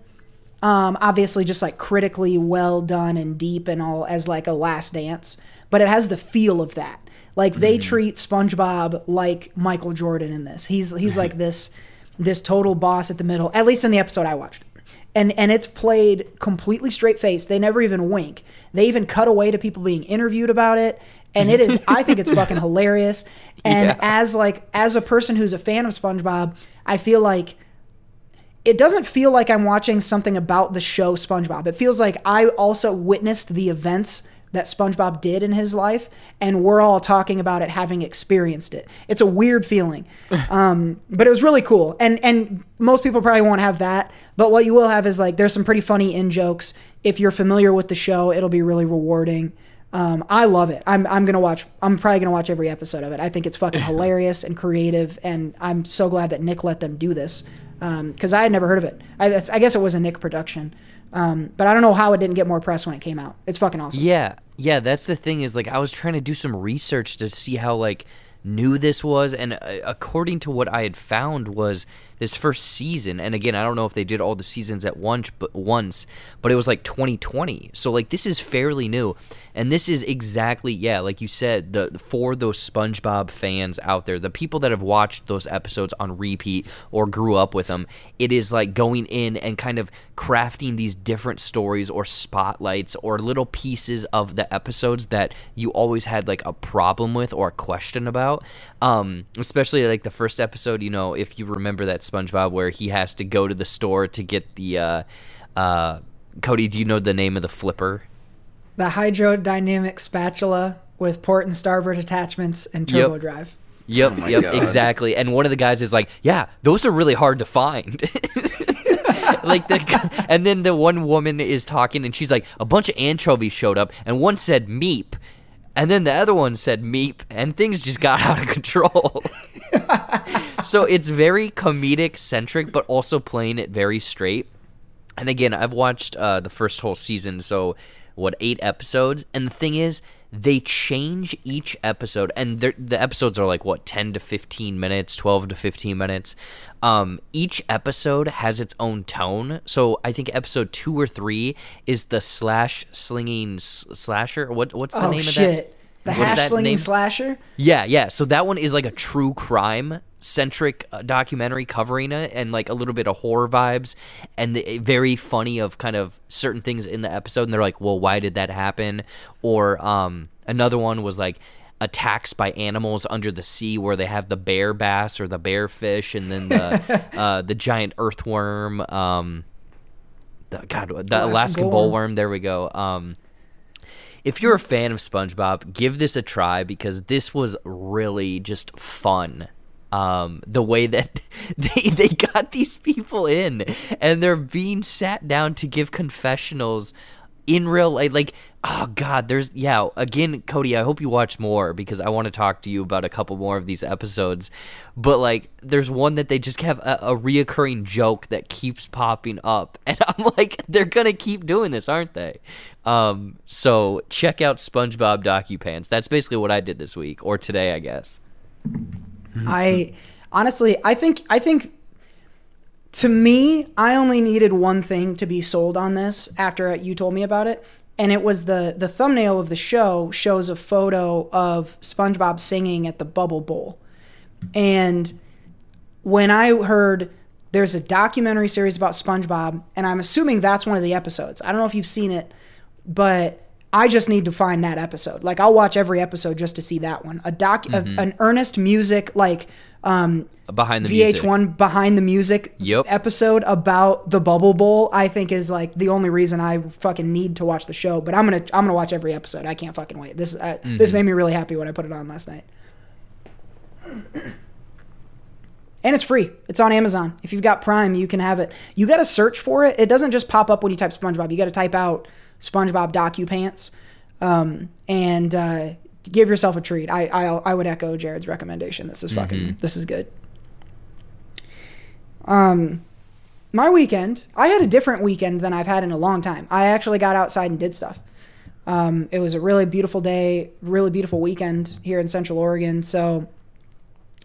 um obviously just like critically well done and deep and all as like a last dance but it has the feel of that like they treat SpongeBob like Michael Jordan in this he's he's like this this total boss at the middle at least in the episode I watched and and it's played completely straight faced. They never even wink. They even cut away to people being interviewed about it, and it is. I think it's fucking hilarious. And Yeah. as like as a person who's a fan of SpongeBob, I feel like it doesn't feel like I'm watching something about the show SpongeBob. It feels like I also witnessed the events that SpongeBob did in his life, and we're all talking about it having experienced it. It's a weird feeling, um, but it was really cool. And and most people probably won't have that, but what you will have is like there's some pretty funny in jokes. If you're familiar with the show, it'll be really rewarding. Um, I love it. I'm I'm gonna watch. I'm probably gonna watch every episode of it. I think it's fucking hilarious and creative, and I'm so glad that Nick let them do this because I had never heard of it. I, I guess it was a Nick production, um, but I don't know how it didn't get more press when it came out. It's fucking awesome. Yeah, yeah. That's the thing is like I was trying to do some research to see how like new this was, and uh, according to what I had found was this first season. And again, I don't know if they did all the seasons at once, but once, but it was like 2020. So like this is fairly new, and this is exactly yeah, like you said, the for those SpongeBob fans out there, the people that have watched those episodes on repeat or grew up with them, it is like going in and kind of crafting these different stories or spotlights or little pieces of the episodes that you always had like a problem with or a question about. Um, especially like the first episode, you know, if you remember that SpongeBob where he has to go to the store to get the uh, uh, Cody, do you know the name of the flipper? The hydrodynamic spatula with port and starboard attachments and Yep. turbo drive. Yep, yep, God. exactly. And one of the guys is like, "Yeah, those are really hard to find." like the and then the one woman is talking and she's like, "A bunch of anchovies showed up and one said meep." And then the other one said meep and things just got out of control. so it's very comedic centric but also playing it very straight. And again, I've watched uh, the first whole season, so what eight episodes? And the thing is, they change each episode, and the episodes are like what ten to fifteen minutes, twelve to fifteen minutes. Um, each episode has its own tone. So I think episode two or three is the slash slinging slasher. What what's the oh name of that? The What's that name? slasher. Yeah, yeah. So that one is like a true crime centric uh, documentary covering it and like a little bit of horror vibes and the, very funny of kind of certain things in the episode and they're like, "Well, why did that happen?" Or um another one was like attacks by animals under the sea where they have the bear bass or the bear fish and then the uh, the giant earthworm um the god the Alaskan Alaskan bullworm there we go um if you're a fan of SpongeBob, give this a try because this was really just fun. Um, the way that they they got these people in and they're being sat down to give confessionals in real life like oh god there's yeah. Again cody i hope you watch more because i want to talk to you about a couple more of these episodes. But like there's one that they just have a, a reoccurring joke that keeps popping up. And i'm like they're gonna keep doing this aren't they? Um so check out spongebob docupants. That's basically what i did this week or today i guess. I honestly, I think, I think to me, I only needed one thing to be sold on this after you told me about it. And it was the the thumbnail of the show shows a photo of SpongeBob singing at the Bubble Bowl. And when I heard there's a documentary series about SpongeBob, and I'm assuming that's one of the episodes. I don't know if you've seen it, but I just need to find that episode. Like I'll watch every episode just to see that one. A doc, a, mm-hmm. an earnest music like um, behind the music VH1 behind the music Yep. episode about the Bubble Bowl. I think is like the only reason I fucking need to watch the show. But I'm gonna I'm gonna watch every episode. I can't fucking wait. This uh, Mm-hmm. this made me really happy when I put it on last night. And it's free. It's on Amazon. If you've got Prime, you can have it. You got to search for it. It doesn't just pop up when you type SpongeBob. You got to type out SpongeBob DocuPants, um, and uh, give yourself a treat. I, I I would echo Jared's recommendation. This is fucking. This is good. Um, my weekend. I had a different weekend than I've had in a long time. I actually got outside and did stuff. Um, it was a really beautiful day, really beautiful weekend here in Central Oregon. So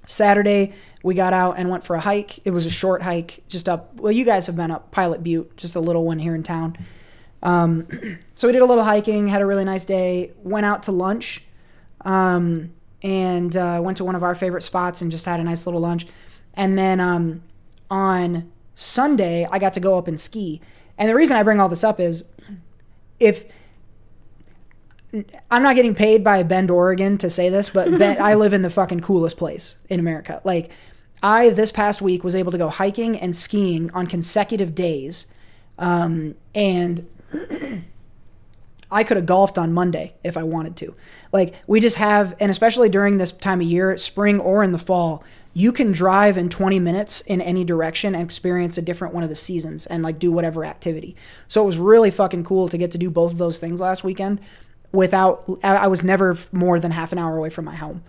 Saturday, we got out and went for a hike. It was a short hike, just up. Well, you guys have been up Pilot Butte, just a little one here in town. Um, so we did a little hiking, had a really nice day. Went out to lunch, um, and uh, went to one of our favorite spots and just had a nice little lunch. And then um, on Sunday, I got to go up and ski. And the reason I bring all this up is if I'm not getting paid by Bend, Oregon to say this, but ben, I live in the fucking coolest place in America. Like, I this past week was able to go hiking and skiing on consecutive days, um, and I could have golfed on Monday if I wanted to. Like, we just have, and especially during this time of year, spring or in the fall, you can drive in 20 minutes in any direction and experience a different one of the seasons and like do whatever activity. So it was really fucking cool to get to do both of those things last weekend without, I was never more than half an hour away from my home.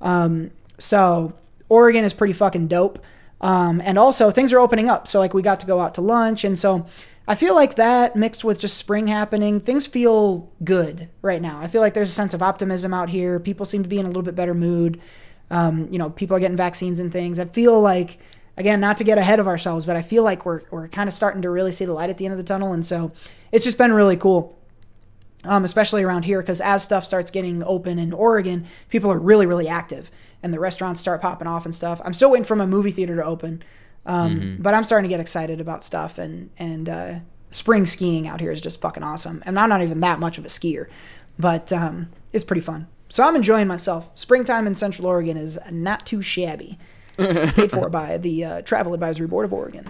Um, so Oregon is pretty fucking dope. Um, and also things are opening up. So like we got to go out to lunch. And so I feel like that mixed with just spring happening, things feel good right now. I feel like there's a sense of optimism out here. People seem to be in a little bit better mood. Um, you know, people are getting vaccines and things. I feel like, again, not to get ahead of ourselves, but I feel like we're, we're kind of starting to really see the light at the end of the tunnel. And so it's just been really cool um, especially around here, because as stuff starts getting open in Oregon, people are really, really active, and the restaurants start popping off and stuff. I'm still waiting for my movie theater to open, um, but I'm starting to get excited about stuff, and and uh, spring skiing out here is just fucking awesome. And I'm not even that much of a skier, but um, it's pretty fun. So I'm enjoying myself. Springtime in Central Oregon is not too shabby. Paid for by the uh, Travel Advisory Board of Oregon.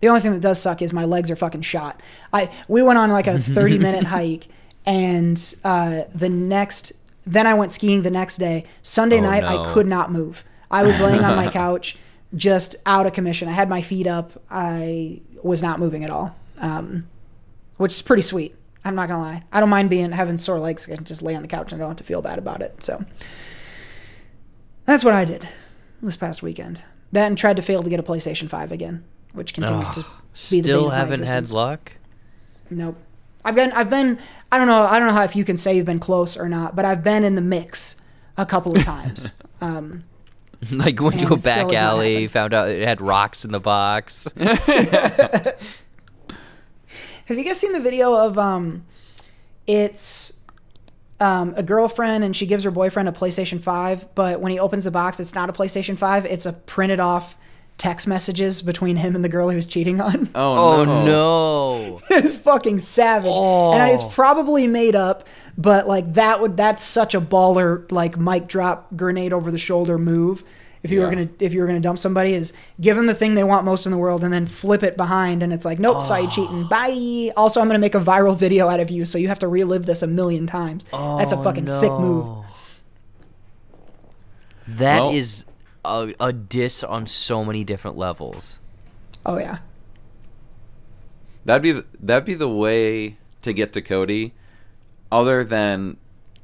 The only thing that does suck is my legs are fucking shot. I we went on like a 30 minute hike and uh, the next then I went skiing the next day. Sunday Oh, night no. I could not move. I was laying on my couch just out of commission. I had my feet up. I was not moving at all. Um, which is pretty sweet. I'm not gonna lie. I don't mind being having sore legs. I can just lay on the couch and I don't have to feel bad about it. So that's what I did this past weekend. Then tried to fail to get a PlayStation 5 again, which continues to be Still haven't had luck. Nope. I've been I've been I don't know I don't know how if you can say you've been close or not, but I've been in the mix a couple of times. um, like went to a back alley, found out it had rocks in the box. have you guys seen the video of um, it's um, a girlfriend and she gives her boyfriend a PlayStation 5, but when he opens the box, it's not a PlayStation 5. It's a printed off text messages between him and the girl he was cheating on. Oh, Oh no. no. it's fucking savage. And I- it's oh. probably made up, but like that would that's such a baller like mic drop grenade over the shoulder move. If you were gonna if you were gonna dump somebody, is give them the thing they want most in the world and then flip it behind and it's like, nope, saw you oh. cheating. Bye. Also, I'm gonna make a viral video out of you, so you have to relive this a million times. that's a oh, fucking sick move. That is Well- a, a diss on so many different levels. Oh yeah. That'd be th- that'd be the way to get to Cody. Other than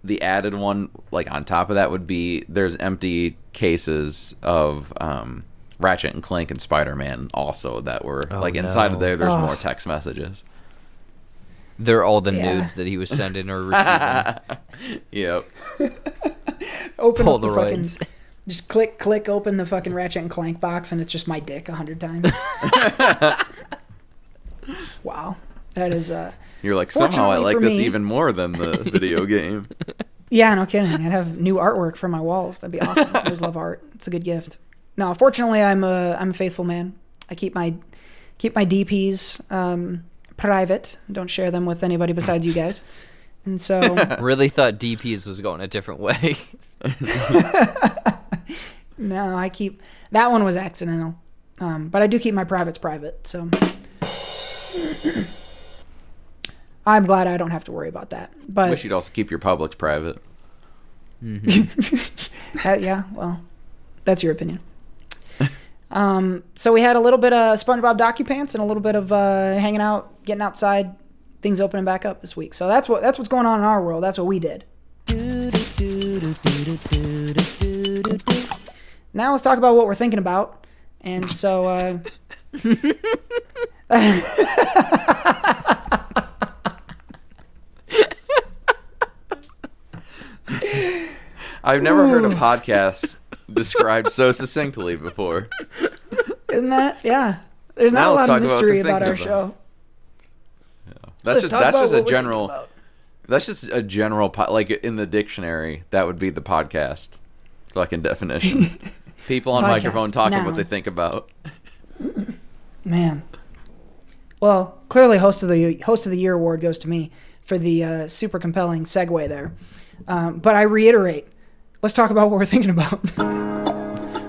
the added one, like on top of that, would be there's empty cases of um, Ratchet and Clank and Spider Man also that were like inside of there. There's Oh. more text messages. They're all the Yeah. nudes that he was sending or receiving. Yep. Open up the fucking Polaroids. Just click click open the fucking Ratchet and Clank box and it's just my dick a hundred times. wow. That is uh You're like somehow I like this me- even more than the video game. Yeah, no kidding. I'd have new artwork for my walls. That'd be awesome. I always love art. It's a good gift. No, fortunately, I'm a I'm a faithful man. I keep my keep my DPs um, private. Don't share them with anybody besides you guys. And so, really thought DPs was going a different way. No, I keep that one was accidental. Um, but I do keep my privates private. So, I'm glad I don't have to worry about that. But I Wish you'd also keep your publics private. Uh, yeah, well, that's your opinion. um, so we had a little bit of SpongeBob DocuPants and a little bit of uh, hanging out, getting outside, things opening back up this week. So that's what that's what's going on in our world. That's what we did. Now let's talk about what we're thinking about. And so, uh, I've never heard a podcast described so succinctly before. isn't that yeah? There's not Now a lot of talk about mystery about our thinking show. That's Let's just that's just a general. That's just a general po- like in the dictionary. That would be the podcast, like in definition. People on Podcast, microphone talking noun. what they think about. Man. Well, clearly, host of the host of the year award goes to me for the uh, super compelling segue there. Um, but I reiterate, let's talk about what we're thinking about.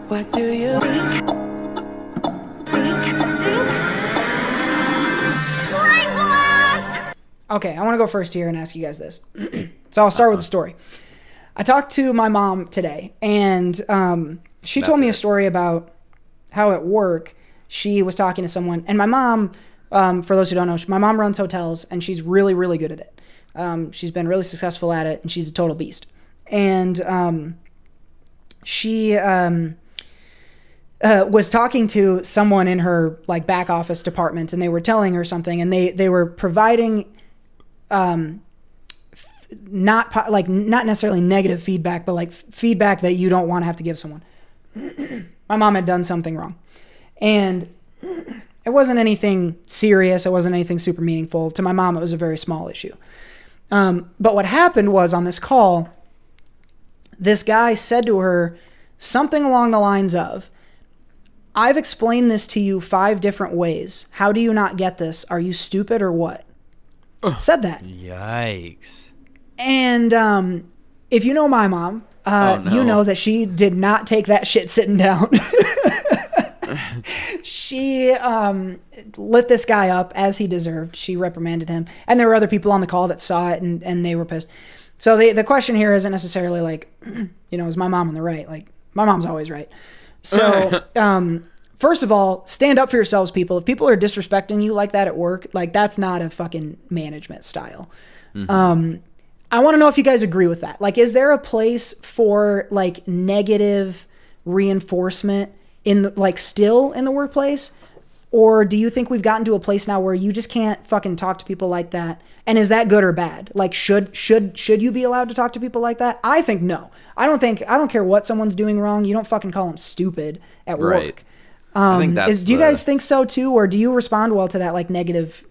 What do you think? Okay, I want to go first here and ask you guys this. so I'll start with a story. I talked to my mom today, and um, she told me a story about how at work she was talking to someone, and my mom, um, for those who don't know, my mom runs hotels, and she's really, really good at it. Um, she's been really successful at it, and she's a total beast. And um, she um, uh, was talking to someone in her like back office department, and they were telling her something, and they they were providing not po- like not necessarily negative feedback, but like f- feedback that you don't want to have to give someone. My mom had done something wrong, and it wasn't anything serious. It wasn't anything super meaningful. To my mom, it was a very small issue. Um, but what happened was on this call, this guy said to her something along the lines of, I've explained this to you five different ways. How do you not get this? Are you stupid or what? Said that. Yikes. And um, if you know my mom, uh, Oh, no. you know that she did not take that shit sitting down. she um, lit this guy up as he deserved. She reprimanded him. And there were other people on the call that saw it and, and they were pissed. So the, the question here isn't necessarily like, you know, is my mom on the right? Like, my mom's always right. So, um, first of all, stand up for yourselves, people. If people are disrespecting you like that at work, like, that's not a fucking management style. Um, I want to know if you guys agree with that. Like, is there a place for like negative reinforcement in the, like still in the workplace? Or do you think we've gotten to a place now where you just can't fucking talk to people like that? And is that good or bad? Like, should should should you be allowed to talk to people like that? I think no. I don't think I don't care what someone's doing wrong. You don't fucking call them stupid at Right. work. I think that's Um, Is, do you the- guys think so too, or do you respond well to that like negative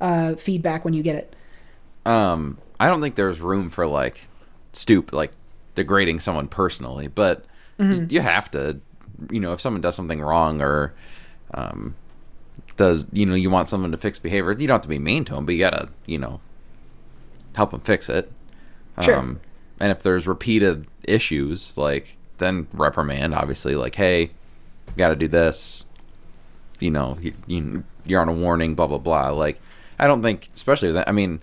uh, feedback when you get it? Um, I don't think there's room for like stoop like degrading someone personally, but Mm-hmm. you, you have to you know if someone does something wrong or um, does you know you want someone to fix behavior, you don't have to be mean to them, but you gotta you know help them fix it. Sure. Um, and if there's repeated issues, like then reprimand. Obviously, like hey, you got to do this. You know, you, you you're on a warning. Blah blah blah. Like I don't think, especially that. I mean,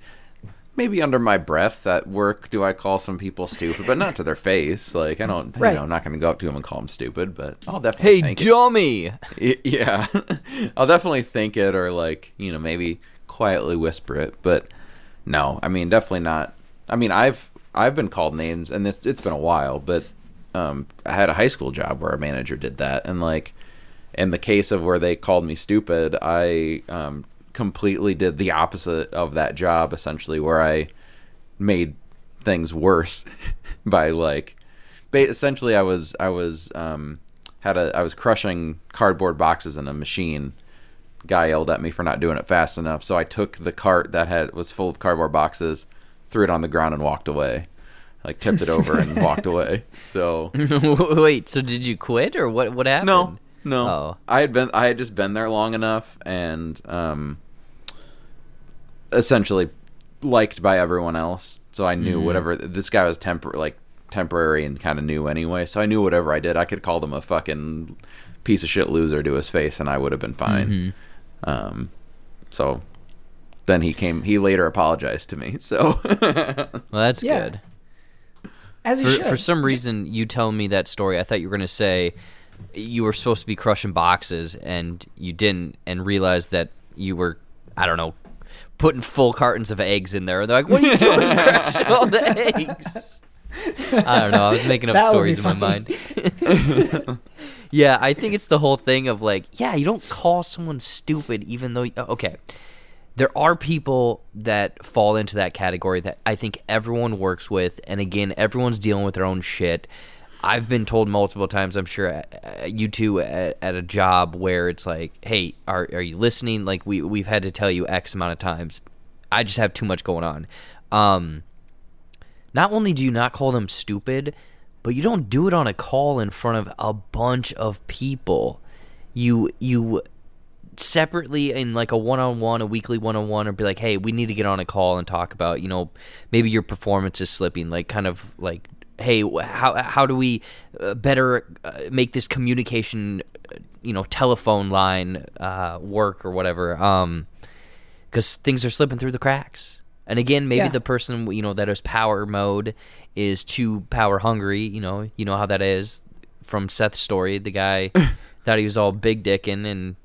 maybe under my breath at work do I call some people stupid, but not to their face. Like I don't, Right. you know, I'm not going to go up to them and call them stupid, but I'll definitely Hey, thank it. dummy! Yeah, I'll definitely think it or like you know maybe quietly whisper it, but no, I mean definitely not. I mean I've I've been called names and this it's been a while, but um, I had a high school job where a manager did that, and like in the case of where they called me stupid, I um, completely did the opposite of that job essentially, where I made things worse by like essentially I was I was um had a I was crushing cardboard boxes in a machine. Guy yelled at me for not doing it fast enough, so I took the cart that had was full of cardboard boxes, threw it on the ground and walked away. Like tipped it over and walked away. So Wait, so did you quit or what? What happened? no, no. Oh. I had been I had just been there long enough and um essentially liked by everyone else. So I knew whatever this guy was tempor like temporary and kind of new anyway. So I knew whatever I did, I could call him a fucking piece of shit loser to his face and I would have been fine. Um so then he came he later apologized to me. So Well, that's Yeah. good. As you For, should. for some reason, you telling me that story, I thought you were going to say you were supposed to be crushing boxes and you didn't, and realized that you were, I don't know, putting full cartons of eggs in there. They're like, "What are you doing, crushing all the eggs?" I don't know. I was making up That stories in my mind. yeah, I think it's the whole thing of like, yeah, you don't call someone stupid even though. Okay, there are people that fall into that category that I think everyone works with, and again, everyone's dealing with their own shit. I've been told multiple times, I'm sure uh, you too, at, at a job where it's like, "Hey, are are you listening?" Like we we've had to tell you X amount of times. I just have too much going on. Um, not only do you not call them stupid, but you don't do it on a call in front of a bunch of people. You you separately in like a one-on-one a weekly one-on-one or be like hey we need to get on a call and talk about you know maybe your performance is slipping like kind of like hey how how do we uh, better uh, make this communication uh, you know telephone line uh, work or whatever um because things are slipping through the cracks and again maybe Yeah. the person you know that is power mode is too power hungry you know you know how that is from seth's story the guy thought he was all big dicking and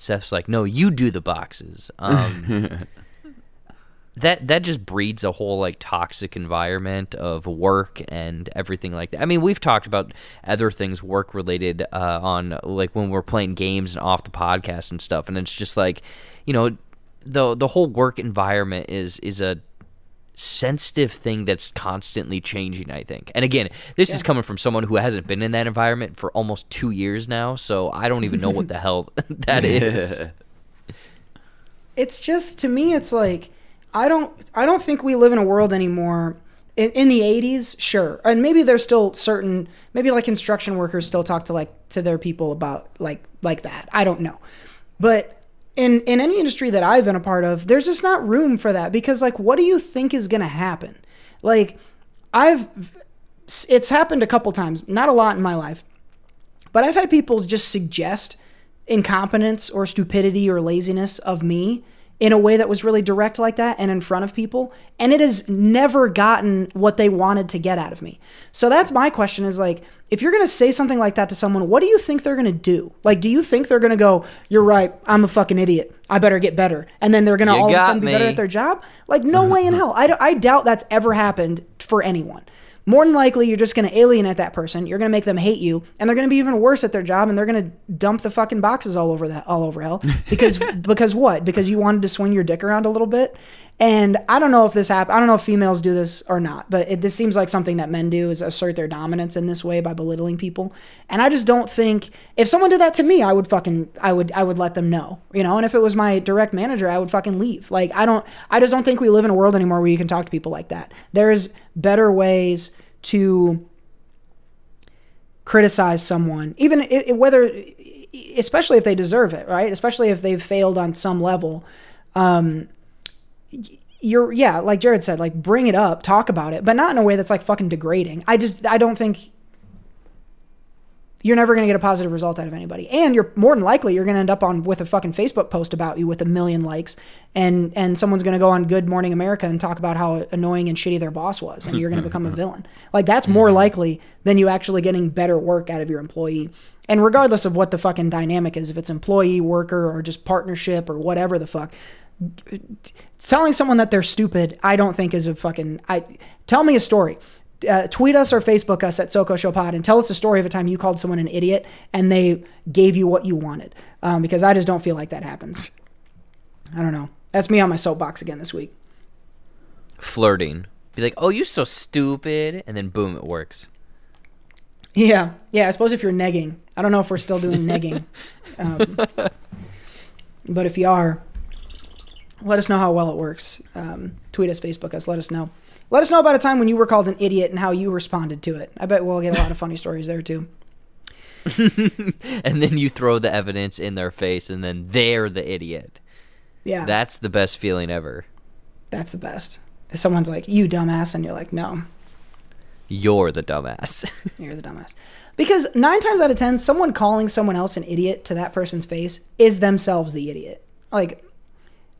Seth's like, no, you do the boxes. Um, that that just breeds a whole like toxic environment of work and everything like that. I mean, we've talked about other things work related uh, on like when we're playing games and off the podcast and stuff, and it's just like, you know, the the whole work environment is is a sensitive thing that's constantly changing i think. And again this is coming from someone who hasn't been in that environment for almost two years now so i don't even know what the hell that is. It's just to me it's like i don't i don't think we live in a world anymore. In, in the 80s sure. And maybe there's still certain maybe like construction workers still talk to like to their people about like like that. I don't know. But in in any industry that i've been a part of there's just not room for that because like what do you think is going to happen? Like i've it's happened a couple times not a lot in my life but I've had people just suggest incompetence or stupidity or laziness of me in a way that was really direct like that and in front of people and it has never gotten what they wanted to get out of me. So that's my question is like if you're going to say something like that to someone what do you think they're going to do? Like do you think they're going to go you're right i'm a fucking idiot. I better get better. And then they're going to all of a sudden be better at their job? Like no way in hell. I, d- I doubt that's ever happened for anyone more than likely you're just going to alienate that person. You're going to make them hate you and they're going to be even worse at their job and they're going to dump the fucking boxes all over that all over hell. Because because what? Because you wanted to swing your dick around a little bit and i don't know if this happen i don't know if females do this or not but it, this seems like something that men do is assert their dominance in this way by belittling people and i just don't think if someone did that to me i would fucking i would i would let them know you know and if it was my direct manager i would fucking leave like i don't i just don't think we live in a world anymore where you can talk to people like that there's better ways to criticize someone, even i i- whether, especially if they deserve it, right? Especially if they've failed on some level. Um, you're yeah, like Jared said, like bring it up, talk about it, but not in a way that's like fucking degrading. I just I don't think you're never going to get a positive result out of anybody. And you're more than likely you're going to end up on with a fucking facebook post about you with a million likes and and someone's going to go on good morning america and talk about how annoying and shitty their boss was and you're going to become a villain. Like that's more mm-hmm. likely than you actually getting better work out of your employee. And regardless of what the fucking dynamic is if it's employee worker or just partnership or whatever the fuck telling someone that they're stupid, I don't think is a fucking. I tell me a story. Uh, tweet us or Facebook us at Soko Show Pod and tell us a story of a time you called someone an idiot and they gave you what you wanted. Um, because I just don't feel like that happens. I don't know. That's me on my soapbox again this week. Flirting. Be like, oh, you're so stupid, and then boom, it works. Yeah, yeah. I suppose if you're negging, I don't know if we're still doing negging, um, but if you are, let us know how well it works. Um, tweet us, Facebook us, let us know. Let us know about a time when you were called an idiot and how you responded to it. I bet we'll get a lot of funny stories there too. And then you throw the evidence in their face, and then they're the idiot. Yeah, That's the best feeling ever. that's the best. If someone's like, "You dumbass," and you're like, "No, You're the dumbass. you're the dumbass," because nine times out of ten, someone calling someone else an idiot to that person's face is themselves the idiot. Like,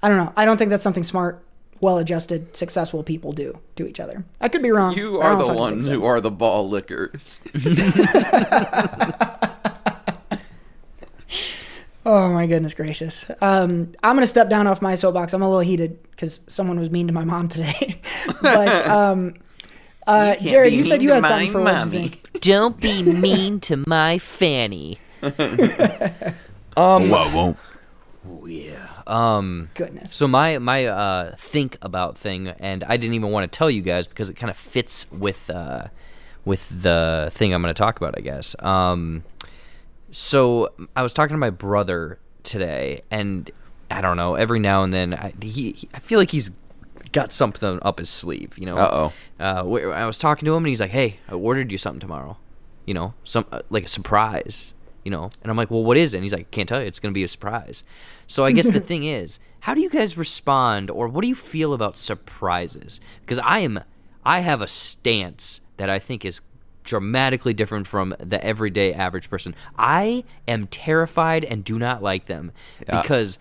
I don't know. I don't think that's something smart, well-adjusted, successful people do to each other. I could be wrong. You are the ones so. who are the ball lickers. Oh my goodness gracious. Um, I'm gonna step down off my soapbox. I'm a little heated because someone was mean to my mom today. but um, uh, can't Jared, you said you had something for what you mommy. think. Don't be mean to my fanny. Oh, I won't. Um, Goodness. So my my uh, think about thing, and I didn't even want to tell you guys because it kind of fits with uh, with the thing I'm going to talk about, I guess. Um, so I was talking to my brother today, and I don't know. Every now and then, I, he, he I feel like he's got something up his sleeve. You know. Uh-oh. Uh wh- I was talking to him, and he's like, "Hey, I ordered you something tomorrow. You know, some uh, like a surprise." You know, and I'm like, "Well, what is it?" And he's like, "Can't tell you. It's gonna be a surprise." So I guess the thing is, how do you guys respond, or what do you feel about surprises? Because I am, I have a stance that I think is dramatically different from the everyday average person. I am terrified and do not like them because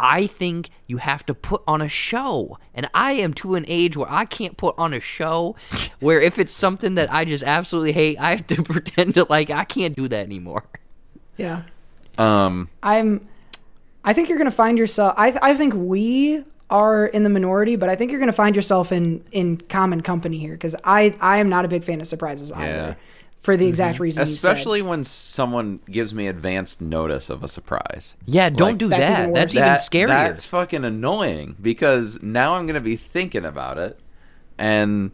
I think you have to put on a show. And I am to an age where I can't put on a show where if it's something that I just absolutely hate, I have to pretend to like I can't do that anymore. Yeah. Um, I'm. I think you're gonna find yourself. I I think we are in the minority, but I think you're gonna find yourself in in common company here because I I am not a big fan of surprises Yeah. either, for the exact reason. you said. especially when someone gives me advanced notice of a surprise. Yeah, don't Like, do That's that. even That's worse. even That- scarier. That's fucking annoying because now I'm gonna be thinking about it, and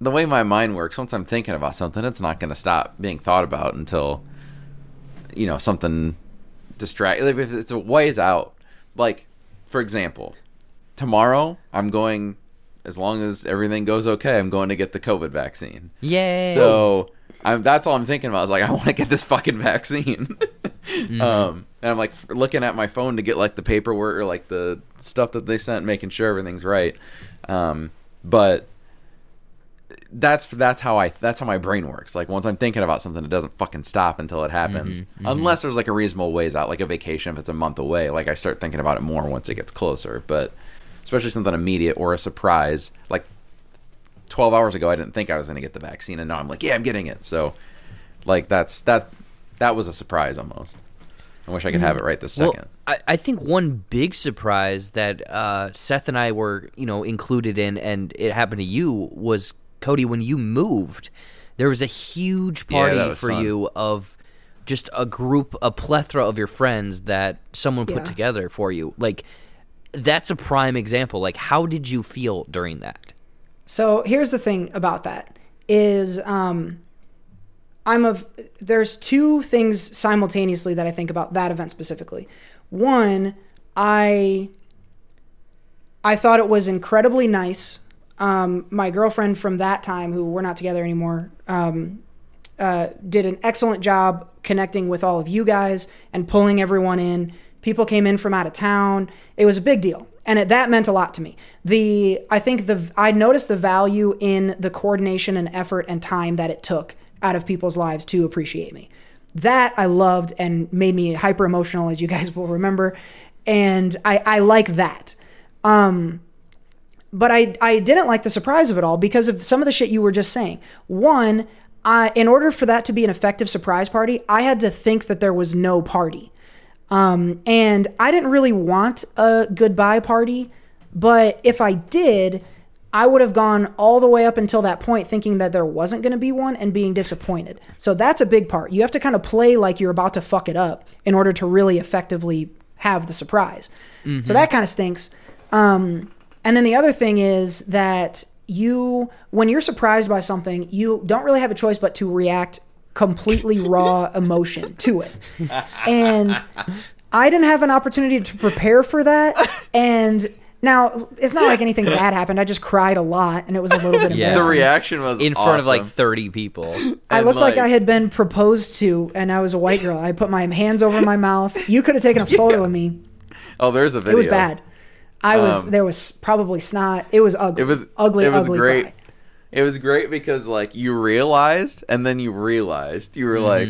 the way my mind works, once I'm thinking about something, it's not gonna stop being thought about until you know something distract. Like if it's a ways out, like for example, tomorrow I'm going. As long as everything goes okay, I'm going to get the COVID vaccine. Yay. So I'm, that's all I'm thinking about. Is like I want to get this fucking vaccine. Mm-hmm. Um, and I'm like f- looking at my phone to get like the paperwork or like the stuff that they sent, making sure everything's right. Um, but that's that's how I that's how my brain works. Like once I'm thinking about something, it doesn't fucking stop until it happens. Mm-hmm, Unless there's like a reasonable ways out, like a vacation if it's a month away. Like I start thinking about it more once it gets closer. But especially something immediate or a surprise, like 12 hours ago I didn't think I was going to get the vaccine and now I'm like, yeah, I'm getting it. So like that's that that was a surprise almost. I wish I could have it right this Well, second. I, I think one big surprise that uh, Seth and I were, you know, included in, and it happened to you was Cody when you moved. There was a huge party that was for fun. you of just a group, a plethora of your friends that someone Yeah. put together for you. Like that's a prime example. Like, how did you feel during that? So here's the thing about that is um I'm of there's two things simultaneously that I think about that event specifically. One, I I thought it was incredibly nice. Um, my girlfriend from that time, who we're not together anymore, um, uh, did an excellent job connecting with all of you guys and pulling everyone in. People came in from out of town. It was a big deal, and it, that meant a lot to me. The I think the I noticed the value in the coordination and effort and time that it took out of people's lives to appreciate me. That I loved and made me hyper emotional, as you guys will remember, and I I like that. Um, but I I didn't like the surprise of it all because of some of the shit you were just saying. One, I, in order for that to be an effective surprise party, I had to think that there was no party. Um, and I didn't really want a goodbye party, but if I did, I would have gone all the way up until that point thinking that there wasn't going to be one and being disappointed. So that's a big part. You have to kind of play like you're about to fuck it up in order to really effectively have the surprise. So that kind of stinks. Um, and then the other thing is that you, when you're surprised by something, you don't really have a choice but to react completely raw emotion to it. And I didn't have an opportunity to prepare for that. And now it's not like anything bad happened. I just cried a lot and it was a little bit Yeah. The reaction was in front of like 30 people. I looked like, like- I had been proposed to and I was a white girl. I put my hands over my mouth. You could have taken a photo of me. Oh, there's a video. It was bad. I was Um, there was probably snot. It was ugly. It was ugly. It was ugly great. cry. It was great because like you realized, and then you realized you were like,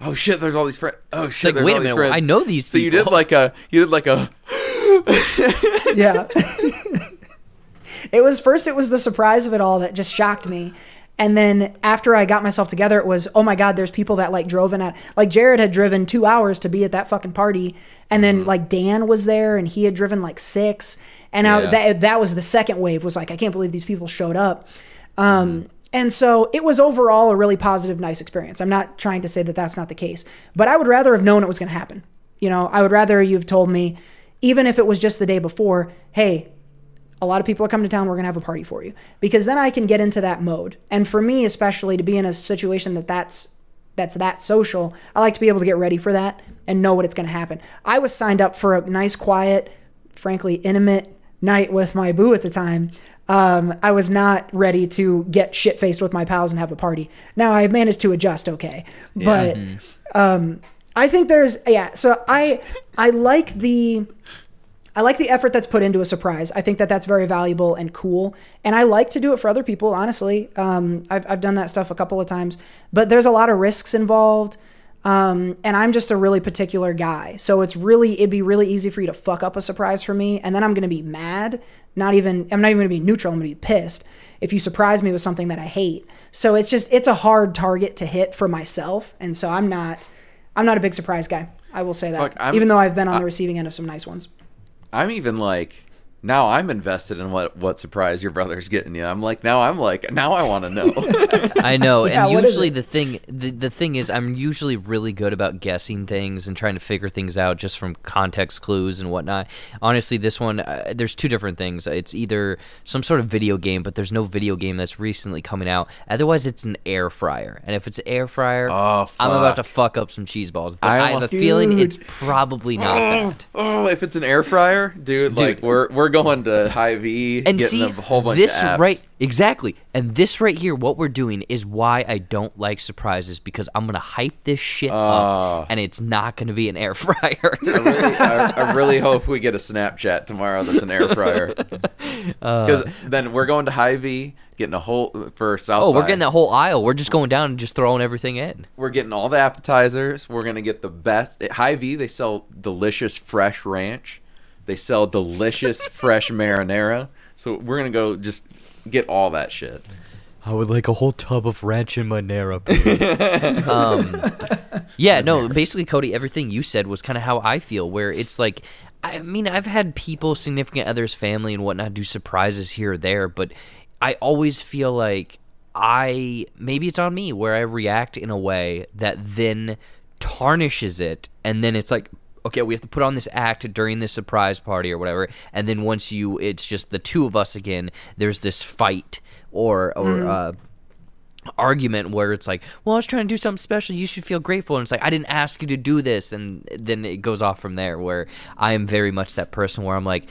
"Oh shit, there's all these friends." Oh shit, like, there's wait all a these minute, friends. I know these So you did like a you did like a Yeah. it was first it was the surprise of it all that just shocked me. And then after I got myself together, it was, oh my God, there's people that like drove in at, like Jared had driven two hours to be at that fucking party. And then like Dan was there and he had driven like six. And I, that, that was the second wave was like, I can't believe these people showed up. Um, And so it was overall a really positive, nice experience. I'm not trying to say that that's not the case, but I would rather have known it was going to happen. You know, I would rather you've told me, even if it was just the day before, hey, a lot of people are coming to town. We're going to have a party for you. Because then I can get into that mode. And for me, especially to be in a situation that that's that's that social, I like to be able to get ready for that and know what it's going to happen. I was signed up for a nice, quiet, frankly, intimate night with my boo at the time. Um, I was not ready to get shit faced with my pals and have a party. Now I've managed to adjust okay, but um, I think there's yeah. So I I like the I like the effort that's put into a surprise. I think that that's very valuable and cool. And I like to do it for other people, honestly. Um, I've, I've done that stuff a couple of times, but there's a lot of risks involved. Um, and I'm just a really particular guy. So it's really, it'd be really easy for you to fuck up a surprise for me. And then I'm going to be mad. Not even, I'm not even going to be neutral. I'm going to be pissed if you surprise me with something that I hate. So it's just, it's a hard target to hit for myself. And so I'm not, I'm not a big surprise guy. I will say that. I'm- even though I've been on the receiving end of some nice ones. I'm even like now I'm invested in what what surprise your brother's getting you. I'm like now I'm like now I want to know. I know, Yeah, and usually the thing the, the thing is I'm usually really good about guessing things and trying to figure things out just from context clues and whatnot. Honestly, this one uh, there's two different things. It's either some sort of video game, but there's no video game that's recently coming out. Otherwise, it's an air fryer, and if it's an air fryer, Oh, I'm about to fuck. fuck up some cheese balls. But I I, have a almost- feeling it's probably not that. oh, if it's an air fryer, dude, like we're we're going to Hy-Vee and getting see a whole bunch this of apps. right exactly and this right here what we're doing is why i don't like surprises because i'm gonna hype this shit Oh. up ah. and it's not gonna be an air fryer I really, I, I really hope we get a Snapchat tomorrow that's an air fryer. Uh, because then we're going to Hy-Vee, getting a whole for South. oh we're getting that whole aisle we're just going down and just throwing everything in We're getting all the appetizers. We're gonna get the best. At Hy-Vee, they sell delicious fresh ranch. They sell delicious fresh marinara. So we're gonna go just get all that shit. i would like a whole tub of ranch in my nara um, yeah no basically cody everything you said was kind of how i feel where it's like i mean i've had people significant others family and whatnot do surprises here or there but i always feel like i maybe it's on me where i react in a way that then tarnishes it and then it's like okay we have to put on this act during this surprise party or whatever and then once you it's just the two of us again there's this fight or or uh argument where it's like, well, I was trying to do something special. You should feel grateful. And it's like, I didn't ask you to do this. And then it goes off from there where I am very much that person where I'm like,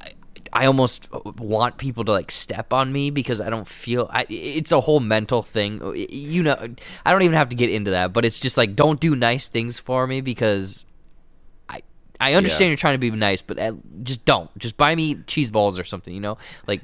I- I almost want people to like step on me because I don't feel I, it's a whole mental thing. You know, I don't even have to get into that, but it's just like don't do nice things for me because I understand Yeah. you're trying to be nice, but uh, just don't. Just buy me cheese balls or something, you know? Like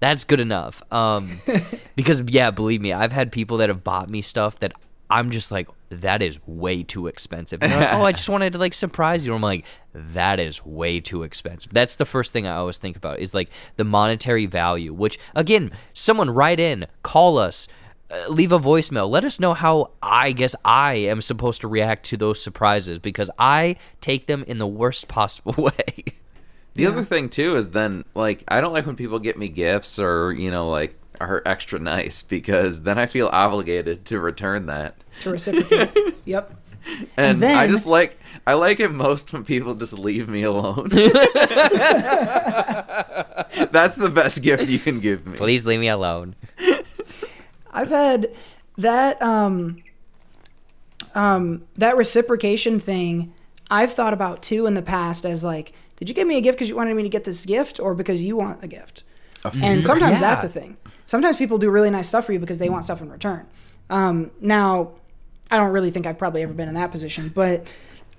that's good enough. Um because yeah, believe me, I've had people that have bought me stuff that I'm just like that is way too expensive. And like, oh, I just wanted to like surprise you. I'm like, that is way too expensive. That's the first thing I always think about is like the monetary value. Which again, someone write in, call us, Uh, leave a voicemail. Let us know how I guess I am supposed to react to those surprises because I take them in the worst possible way. The other thing too is then like I don't like when people get me gifts or you know like are extra nice because then I feel obligated to return that. to reciprocate. yep. And, I then- just like I like it most when people just leave me alone. That's the best gift you can give me. Please leave me alone. I've had that um um that reciprocation thing I've thought about too in the past as like, did you give me a gift because you wanted me to get this gift or because you want a gift? And sometimes that's a thing. Sometimes people do really nice stuff for you because they want stuff in return. Um, now, I don't really think I've probably ever been in that position, but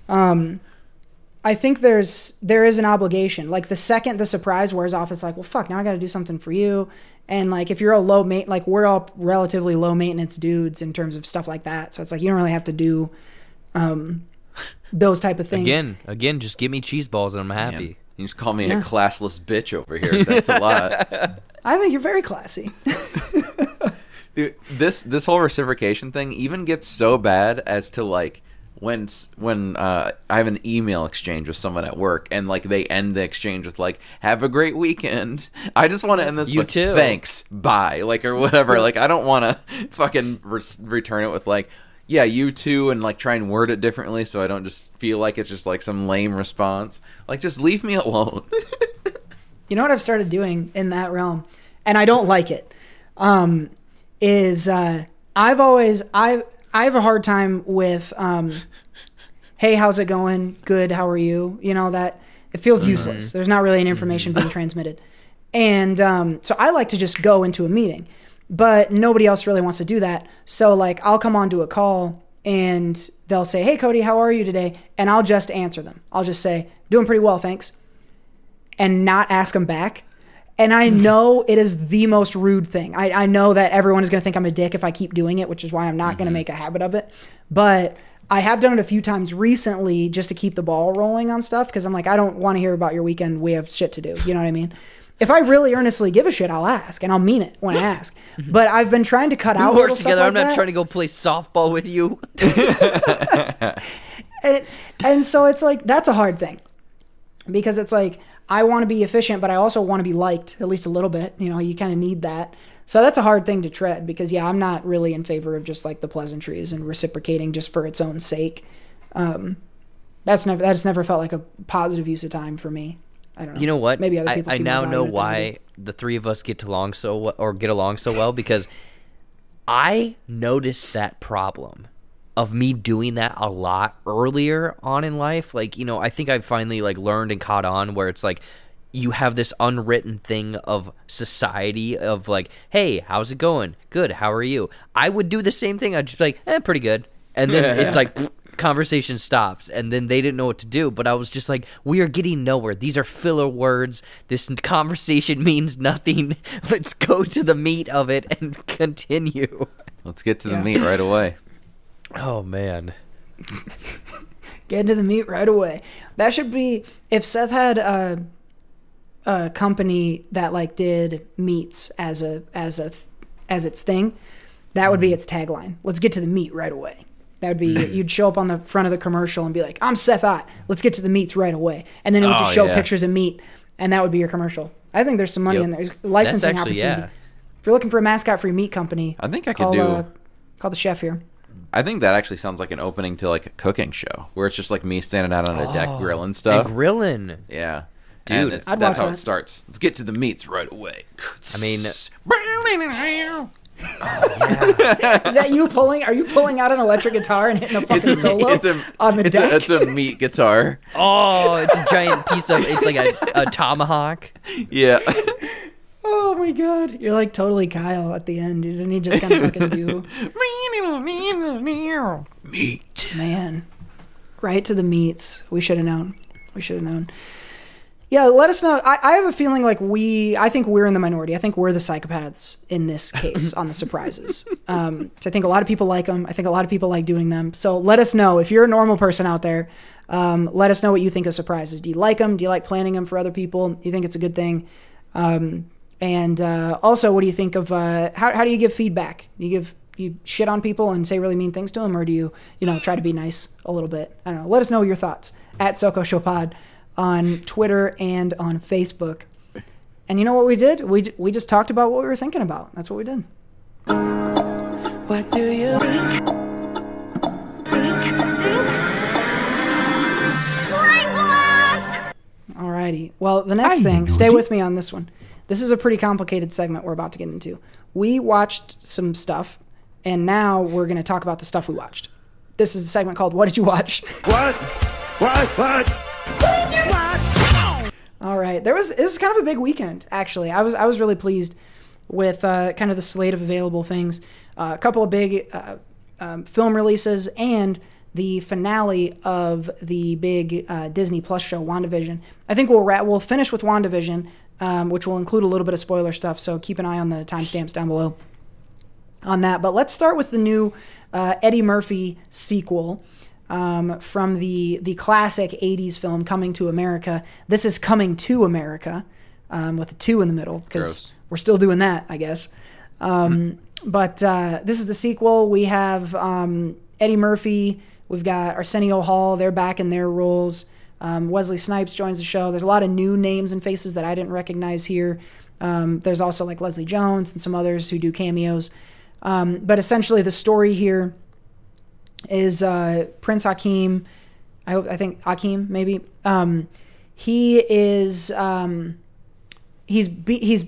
um, I think there's there is an obligation. Like the second the surprise wears off, it's like, well, fuck, now I got to do something for you. And like if you're a low mate, like we're all relatively low maintenance dudes in terms of stuff like that. So it's like you don't really have to do um, those type of things. Again, again, just give me cheese balls and I'm happy. You just call me Yeah. a classless bitch over here. That's a lot. I think you're very classy. Dude, this this whole reciprocation thing even gets so bad as to like when when uh, I have an email exchange with someone at work and like they end the exchange with like "Have a great weekend." I just want to end this You with too. "Thanks, bye," like or whatever. Like I don't want to fucking re- return it with like "Yeah, you too," and like try and word it differently so I don't just feel like it's just like some lame response. Like just leave me alone. You know what I've started doing in that realm, and I don't like it. Um, is uh, I've always I I have a hard time with um, hey how's it going good how are you you know that it feels useless. There's not really any information being transmitted, and um, so I like to just go into a meeting, but nobody else really wants to do that. So like I'll come onto a call and they'll say hey Cody how are you today, and I'll just answer them. I'll just say doing pretty well thanks and not ask them back. And I know it is the most rude thing. I, I know that everyone is going to think I'm a dick if I keep doing it, which is why I'm not going to mm-hmm. make a habit of it. But I have done it a few times recently just to keep the ball rolling on stuff because I'm like, I don't want to hear about your weekend. We have shit to do. You know what I mean? If I really earnestly give a shit, I'll ask and I'll mean it when I ask. But I've been trying to cut out We work together. like I'm not that. trying to go play softball with you. and, and so it's like that's a hard thing because it's like I want to be efficient, but I also want to be liked at least a little bit. You know, you kind of need that. So that's a hard thing to tread because yeah, I'm not really in favor of just like the pleasantries and reciprocating just for its own sake. Um, that's never that's never felt like a positive use of time for me. I don't know. You know what? Maybe other people. I more now know in it than I do. why the three of us get along so well, or get along so well because I noticed that problem of me doing that a lot earlier on in life. Like, you know, I think I've finally like learned and caught on where it's like you have this unwritten thing of society of like, hey, how's it going? Good. How are you? I would do the same thing. I'd just be like, eh, pretty good. And then it's like conversation stops and then they didn't know what to do but i was just like we are getting nowhere these are filler words this conversation means nothing let's go to the meat of it and continue Let's get to the Yeah. meat right away. Oh man Get into the meat right away. That should be if Seth had a a company that like did meats as a as a as its thing, that would be its tagline. Let's get to the meat right away. That would be you'd show up on the front of the commercial and be like, "I'm Seth Ott. Let's get to the meats right away." And then it would just Oh, show yeah. pictures of meat, and that would be your commercial. I think there's some money Yep. in there. Licensing actually- opportunity. yeah. If you're looking for a mascot for your meat company, I think I could call, do- Uh, call the chef here. I think that actually sounds like an opening to like a cooking show where it's just like me standing out on a deck oh. grilling stuff. And stuff. grilling yeah. Dude, And it's- I'd that's watch how that. it starts. Let's get to the meats right away. I mean- Is that you pulling? Are you pulling out an electric guitar and hitting a fucking solo it's a on the it's deck? A, it's a meat guitar. Oh, it's a giant piece of. It's like a, a tomahawk. Yeah. Oh my god, you're like totally Kyle at the end. Doesn't he just kind of fucking do? Meat. Man, right to the meats. We should have known. We should have known. Yeah, let us know. I, I have a feeling like we, I think we're in the minority. I think we're the psychopaths in this case on the surprises. Um, so I think a lot of people like them. I think a lot of people like doing them. So let us know if you're a normal person out there. Um, let us know what you think of surprises. Do you like them? Do you like planning them for other people? Do you think it's a good thing? Um, and uh, also, what do you think of uh, how, how do you give feedback? Do you give you shit on people and say really mean things to them, or do you you know try to be nice a little bit? I don't know. Let us know your thoughts at Soko Show on Twitter and on Facebook. And you know what we did? We j- we just talked about what we were thinking about. That's what we did. What do you think? Alrighty. Well, the next thing, stay with me on this one. This is a pretty complicated segment we're about to get into. We watched some stuff, and now we're going to talk about the stuff we watched. This is a segment called "What Did You Watch?" What? What? What? What did you watch? All right, there was it was kind of a big weekend actually. I was I was really pleased with uh, kind of the slate of available things. Uh, a couple of big uh, um, film releases and the finale of the big uh, Disney Plus show WandaVision. I think we'll ra- we'll finish with WandaVision, um, which will include a little bit of spoiler stuff. So keep an eye on the timestamps down below on that. But let's start with the new uh, Eddie Murphy sequel um, from the the classic '80s film Coming to America. This is Coming to America um, with a two in the middle because we're still doing that, I guess. Um, but uh, this is the sequel. We have um, Eddie Murphy. We've got Arsenio Hall. They're back in their roles. Um, Wesley Snipes joins the show. There's a lot of new names and faces that I didn't recognize here. Um, there's also like Leslie Jones and some others who do cameos. Um, but essentially, the story here is uh, Prince Hakeem. I hope I think Hakeem maybe. Um, he is um, he's be, he's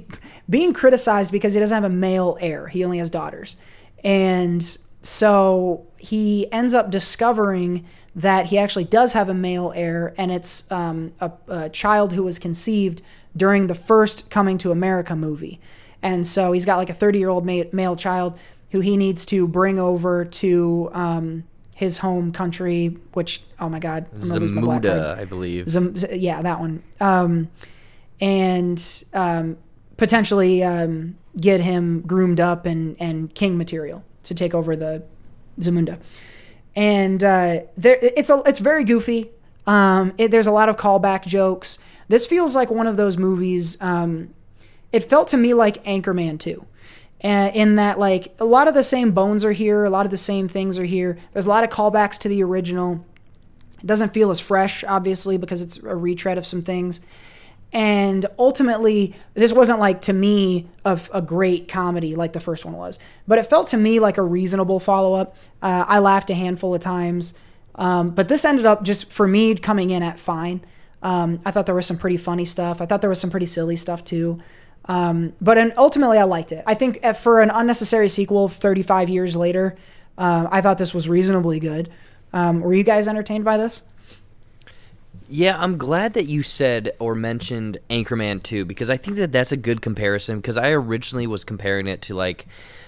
being criticized because he doesn't have a male heir. He only has daughters, and so he ends up discovering that he actually does have a male heir, and it's um, a, a child who was conceived during the first Coming to America movie. And so he's got like a 30 year old ma- male child who he needs to bring over to um, his home country, which, oh my God, I'm gonna lose my black card. Zamuda, I believe. Zam- yeah, that one. Um, and um, potentially um, get him groomed up and, and king material to take over the Zamunda. And uh, there, it's a, it's very goofy. Um, it, there's a lot of callback jokes. This feels like one of those movies. Um, it felt to me like Anchorman 2. Uh, in that, like, a lot of the same bones are here, a lot of the same things are here. There's a lot of callbacks to the original. It doesn't feel as fresh, obviously, because it's a retread of some things. And ultimately, this wasn't like to me a, a great comedy like the first one was, but it felt to me like a reasonable follow up. Uh, I laughed a handful of times, um, but this ended up just for me coming in at fine. Um, I thought there was some pretty funny stuff. I thought there was some pretty silly stuff too. Um, but ultimately, I liked it. I think uh, for an unnecessary sequel, 35 years later, uh, I thought this was reasonably good. Um, were you guys entertained by this? Yeah, I'm glad that you said or mentioned Anchorman 2 because I think that that's a good comparison because I originally was comparing it to like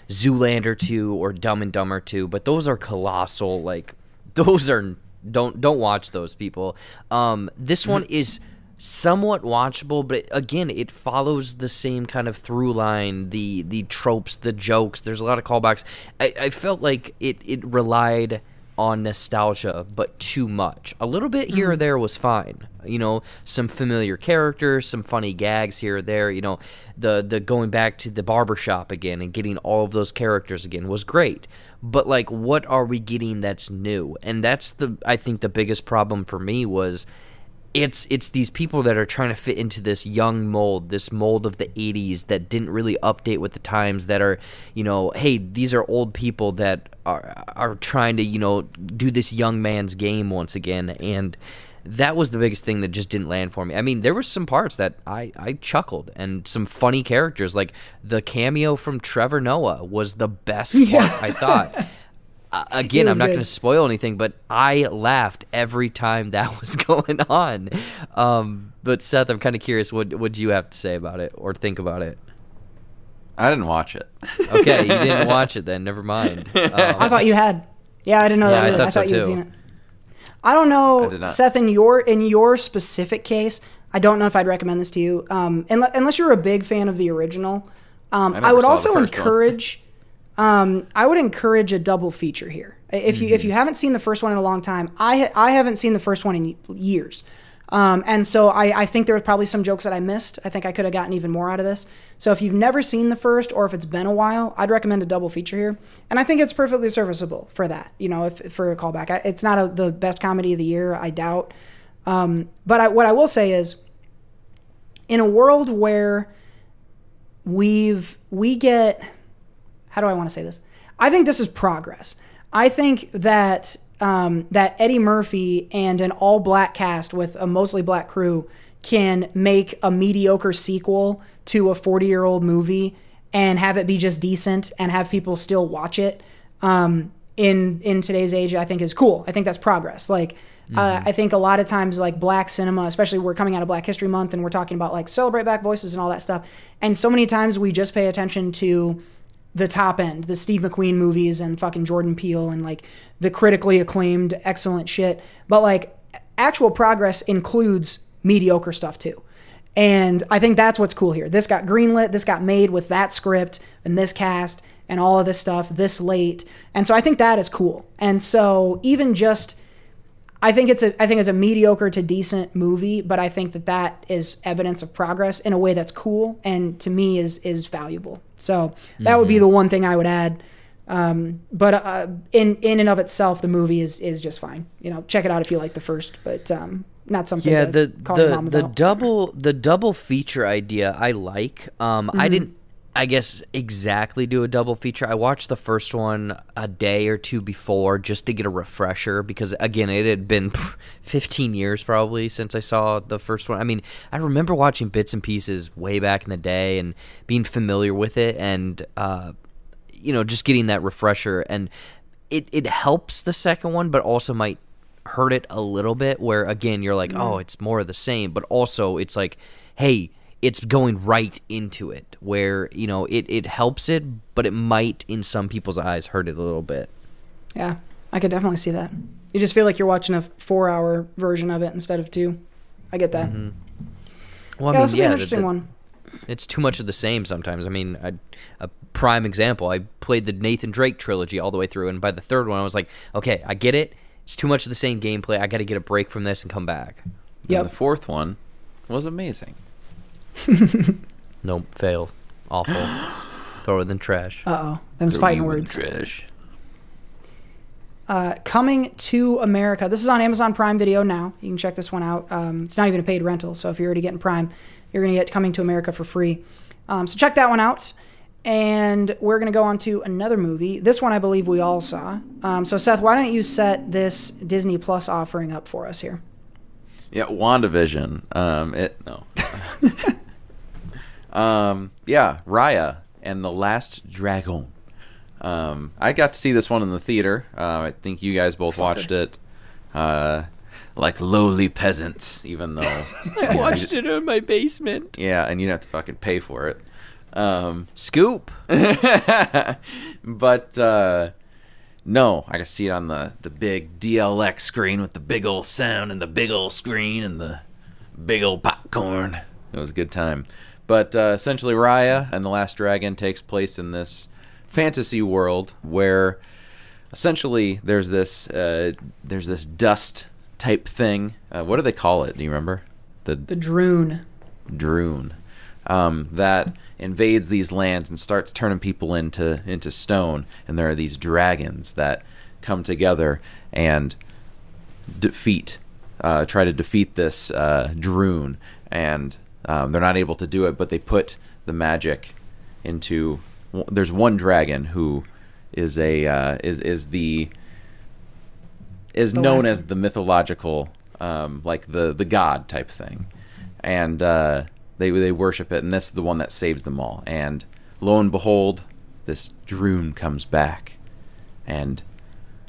Zoolander 2 or Dumb and Dumber 2, but those are colossal like those are don't don't watch those people. Um this one is somewhat watchable, but again, it follows the same kind of through line, the the tropes, the jokes. There's a lot of callbacks. I, I felt like it it relied on nostalgia, but too much. A little bit here or mm. there was fine. You know, some familiar characters, some funny gags here or there. You know, the the going back to the barbershop again and getting all of those characters again was great. But like, what are we getting that's new? And that's the I think the biggest problem for me was it's it's these people that are trying to fit into this young mold, this mold of the 80s that didn't really update with the times that are, you know, hey, these are old people that are are trying to, you know, do this young man's game once again and that was the biggest thing that just didn't land for me. I mean, there were some parts that I I chuckled and some funny characters like the cameo from Trevor Noah was the best part I thought. Uh, again, I'm not going to spoil anything, but I laughed every time that was going on. Um, but Seth, I'm kind of curious what what do you have to say about it or think about it? I didn't watch it. Okay, you didn't watch it then. Never mind. Um, I thought you had. Yeah, I didn't know Yeah, that. I thought I so thought you had seen it. I don't know, I. Seth. In your in your specific case, I don't know if I'd recommend this to you, um, unle- unless you're a big fan of the original. Um, I I, would also first one. encourage. Um, I would encourage a double feature here. If you if Mm-hmm. you haven't seen the first one in a long time, I ha- I haven't seen the first one in years. Um, and so I, I think there was probably some jokes that I missed. I think I could have gotten even more out of this. So if you've never seen the first, or if it's been a while, I'd recommend a double feature here. And I think it's perfectly serviceable for that. You know, if for a callback, I, it's not a, the best comedy of the year, I doubt. Um, but I, what I will say is, in a world where we've we get how do I want to say this? I think this is progress. I think that um, that Eddie Murphy and an all black cast with a mostly black crew can make a mediocre sequel to a 40 year old movie and have it be just decent and have people still watch it um, in in today's age. I think is cool. I think that's progress. Like. Uh, I think a lot of times, like black cinema, especially we're coming out of Black History Month and we're talking about like celebrate black voices and all that stuff. And so many times we just pay attention to the top end, the Steve McQueen movies and fucking Jordan Peele and like the critically acclaimed excellent shit. But like actual progress includes mediocre stuff too. And I think that's what's cool here. This got greenlit, this got made with that script and this cast and all of this stuff this late. And so I think that is cool. And so even just I think it's a I think it's a mediocre to decent movie, but I think that that is evidence of progress in a way that's cool and to me is is valuable. So that would be the one thing I would add. Um, but uh, in in and of itself, the movie is is just fine. You know, check it out if you like the first, but um, not something. yeah to the the, the double the double feature idea i like um Mm-hmm. i didn't i guess exactly do a double feature. I watched the first one a day or two before just to get a refresher because again it had been pff, 15 years probably since i saw the first one. I mean i remember watching bits and pieces way back in the day and being familiar with it and uh you know just getting that refresher. And it, it helps the second one but also might hurt it a little bit where again you're like oh it's more of the same. But also it's like hey it's going right into it where you know it, it helps it but it might in some people's eyes hurt it a little bit yeah, I could definitely see that. You just feel like you're watching a four hour version of it instead of two. I get that. Mm-hmm. well yeah, this will be an interesting the- one. it's too much of the same sometimes. I mean, I, a prime example, I played the Nathan Drake trilogy all the way through, and by the third one, I was like, okay, I get it. It's too much of the same gameplay. I got to get a break from this and come back. yeah the fourth one was amazing. Nope, fail. Awful. Throw it in trash. Uh oh, them's fighting words. Trash. Uh, coming to America. This is on Amazon Prime Video now. You can check this one out. Um, it's not even a paid rental, so if you're already getting Prime, you're gonna get Coming to America for free. Um, so check that one out. And we're gonna go on to another movie. This one I believe we all saw. Um, so Seth, why don't you set this Disney Plus offering up for us here? Yeah, WandaVision. Um, it no. um, yeah, Raya and the Last Dragon. Um, I got to see this one in the theater. Uh, I think you guys both watched it. Uh, like lowly peasants, even though I watched it in my basement. yeah, and you don't have to fucking pay for it. Um, Scoop. but uh, no, I got to see it on the the big DLX screen with the big old sound and the big old screen and the big old popcorn. It was a good time. But uh, essentially, Raya and the Last Dragon takes place in this fantasy world where essentially there's this uh, there's this dust type thing. Uh, what do they call it? Do you remember? The The Druun. Druun um, that invades these lands and starts turning people into into stone. And there are these dragons that come together and defeat, uh, try to defeat this uh, Druun, and um, they're not able to do it. But they put the magic into. There's one dragon who is a uh, is is the is The known as the mythological um, like the the god type thing, and uh, they they worship it, and this is the one that saves them all. And lo and behold, this Druun comes back, and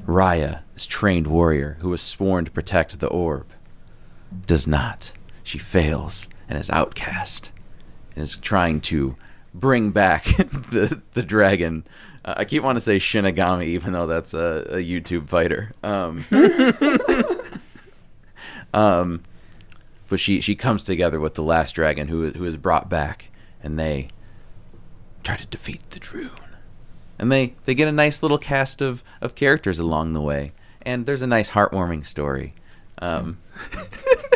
Raya, this trained warrior who was sworn to protect the orb, does not. She fails and is outcast, and is trying to bring back the the dragon. Uh, I keep wanting to say Shinigami, even though that's a, a YouTube fighter. Um, um, but she she comes together with the last dragon who who is brought back, and they try to defeat the Druun. And they they get a nice little cast of of characters along the way, and there's a nice heartwarming story. Um,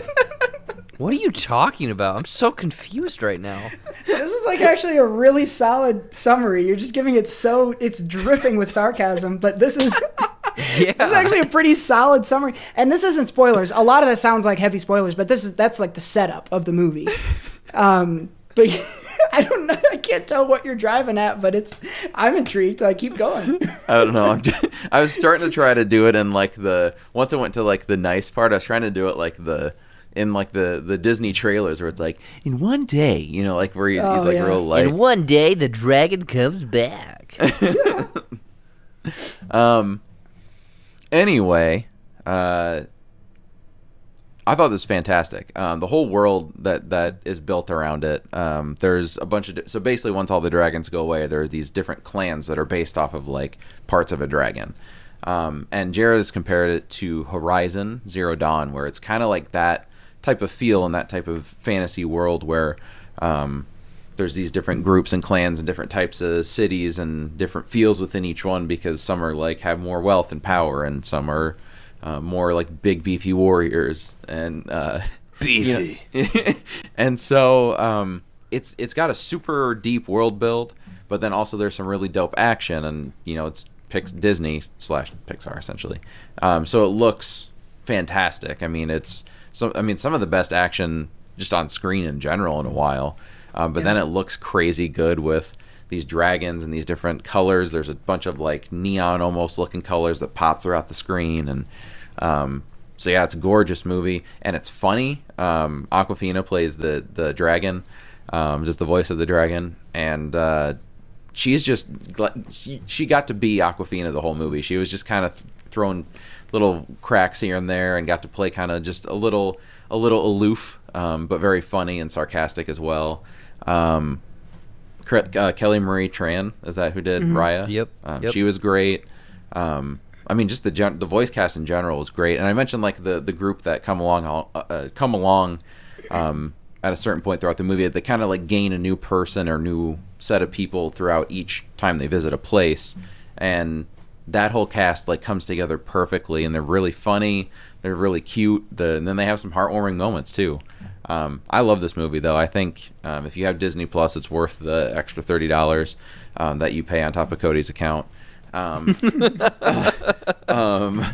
What are you talking about? I'm so confused right now. This is like actually a really solid summary. You're just giving it so it's dripping with sarcasm, but this is Yeah. this is actually a pretty solid summary. And this isn't spoilers. A lot of that sounds like heavy spoilers, but this is that's like the setup of the movie. Um, but I don't know. I can't tell what you're driving at, but it's I'm intrigued. Like keep going. I don't know. I'm just, I was starting to try to do it in like the once I went to like the nice part. I was trying to do it like the in like the the Disney trailers where it's like in one day, you know, like where he, Oh, he's like yeah. real light. and one day the dragon comes back. Um. Anyway, uh, I thought this was fantastic. Um, the whole world that that is built around it. Um, there's a bunch of di- so basically once all the dragons go away, there are these different clans that are based off of like parts of a dragon. Um, and Jared has compared it to Horizon Zero Dawn, where it's kind of like that type of feel and that type of fantasy world where um, there's these different groups and clans and different types of cities and different feels within each one because some are like have more wealth and power and some are uh, more like big beefy warriors and uh, Beefy. and so um, it's it's got a super deep world build, but then also there's some really dope action, and you know it's Pix Disney slash Pixar essentially. Um, so it looks fantastic. I mean, it's so I mean some of the best action just on screen in general in a while. Um, but then it looks crazy good with these dragons and these different colors. There's a bunch of like neon almost looking colors that pop throughout the screen, and um, so yeah, it's a gorgeous movie and it's funny. Um, Awkwafina plays the the dragon, um, just the voice of the dragon, and uh, she's just she, she got to be Awkwafina the whole movie. She was just kind of th- throwing little cracks here and there, and got to play kind of just a little a little aloof, um, but very funny and sarcastic as well. Um, uh, Kelly Marie Tran is that who did Raya? Yep, Um, yep. She was great. Um, I mean, just the gen- the voice cast in general was great. And I mentioned like the the group that come along uh, uh, come along um, at a certain point throughout the movie. They kind of like gain a new person or new set of people throughout each time they visit a place, and that whole cast like comes together perfectly. And they're really funny. They're really cute. The and then they have some heartwarming moments too. Um, I love this movie though. I think um, if you have Disney Plus, it's worth the extra thirty dollars um, that you pay on top of Cody's account. Um, um,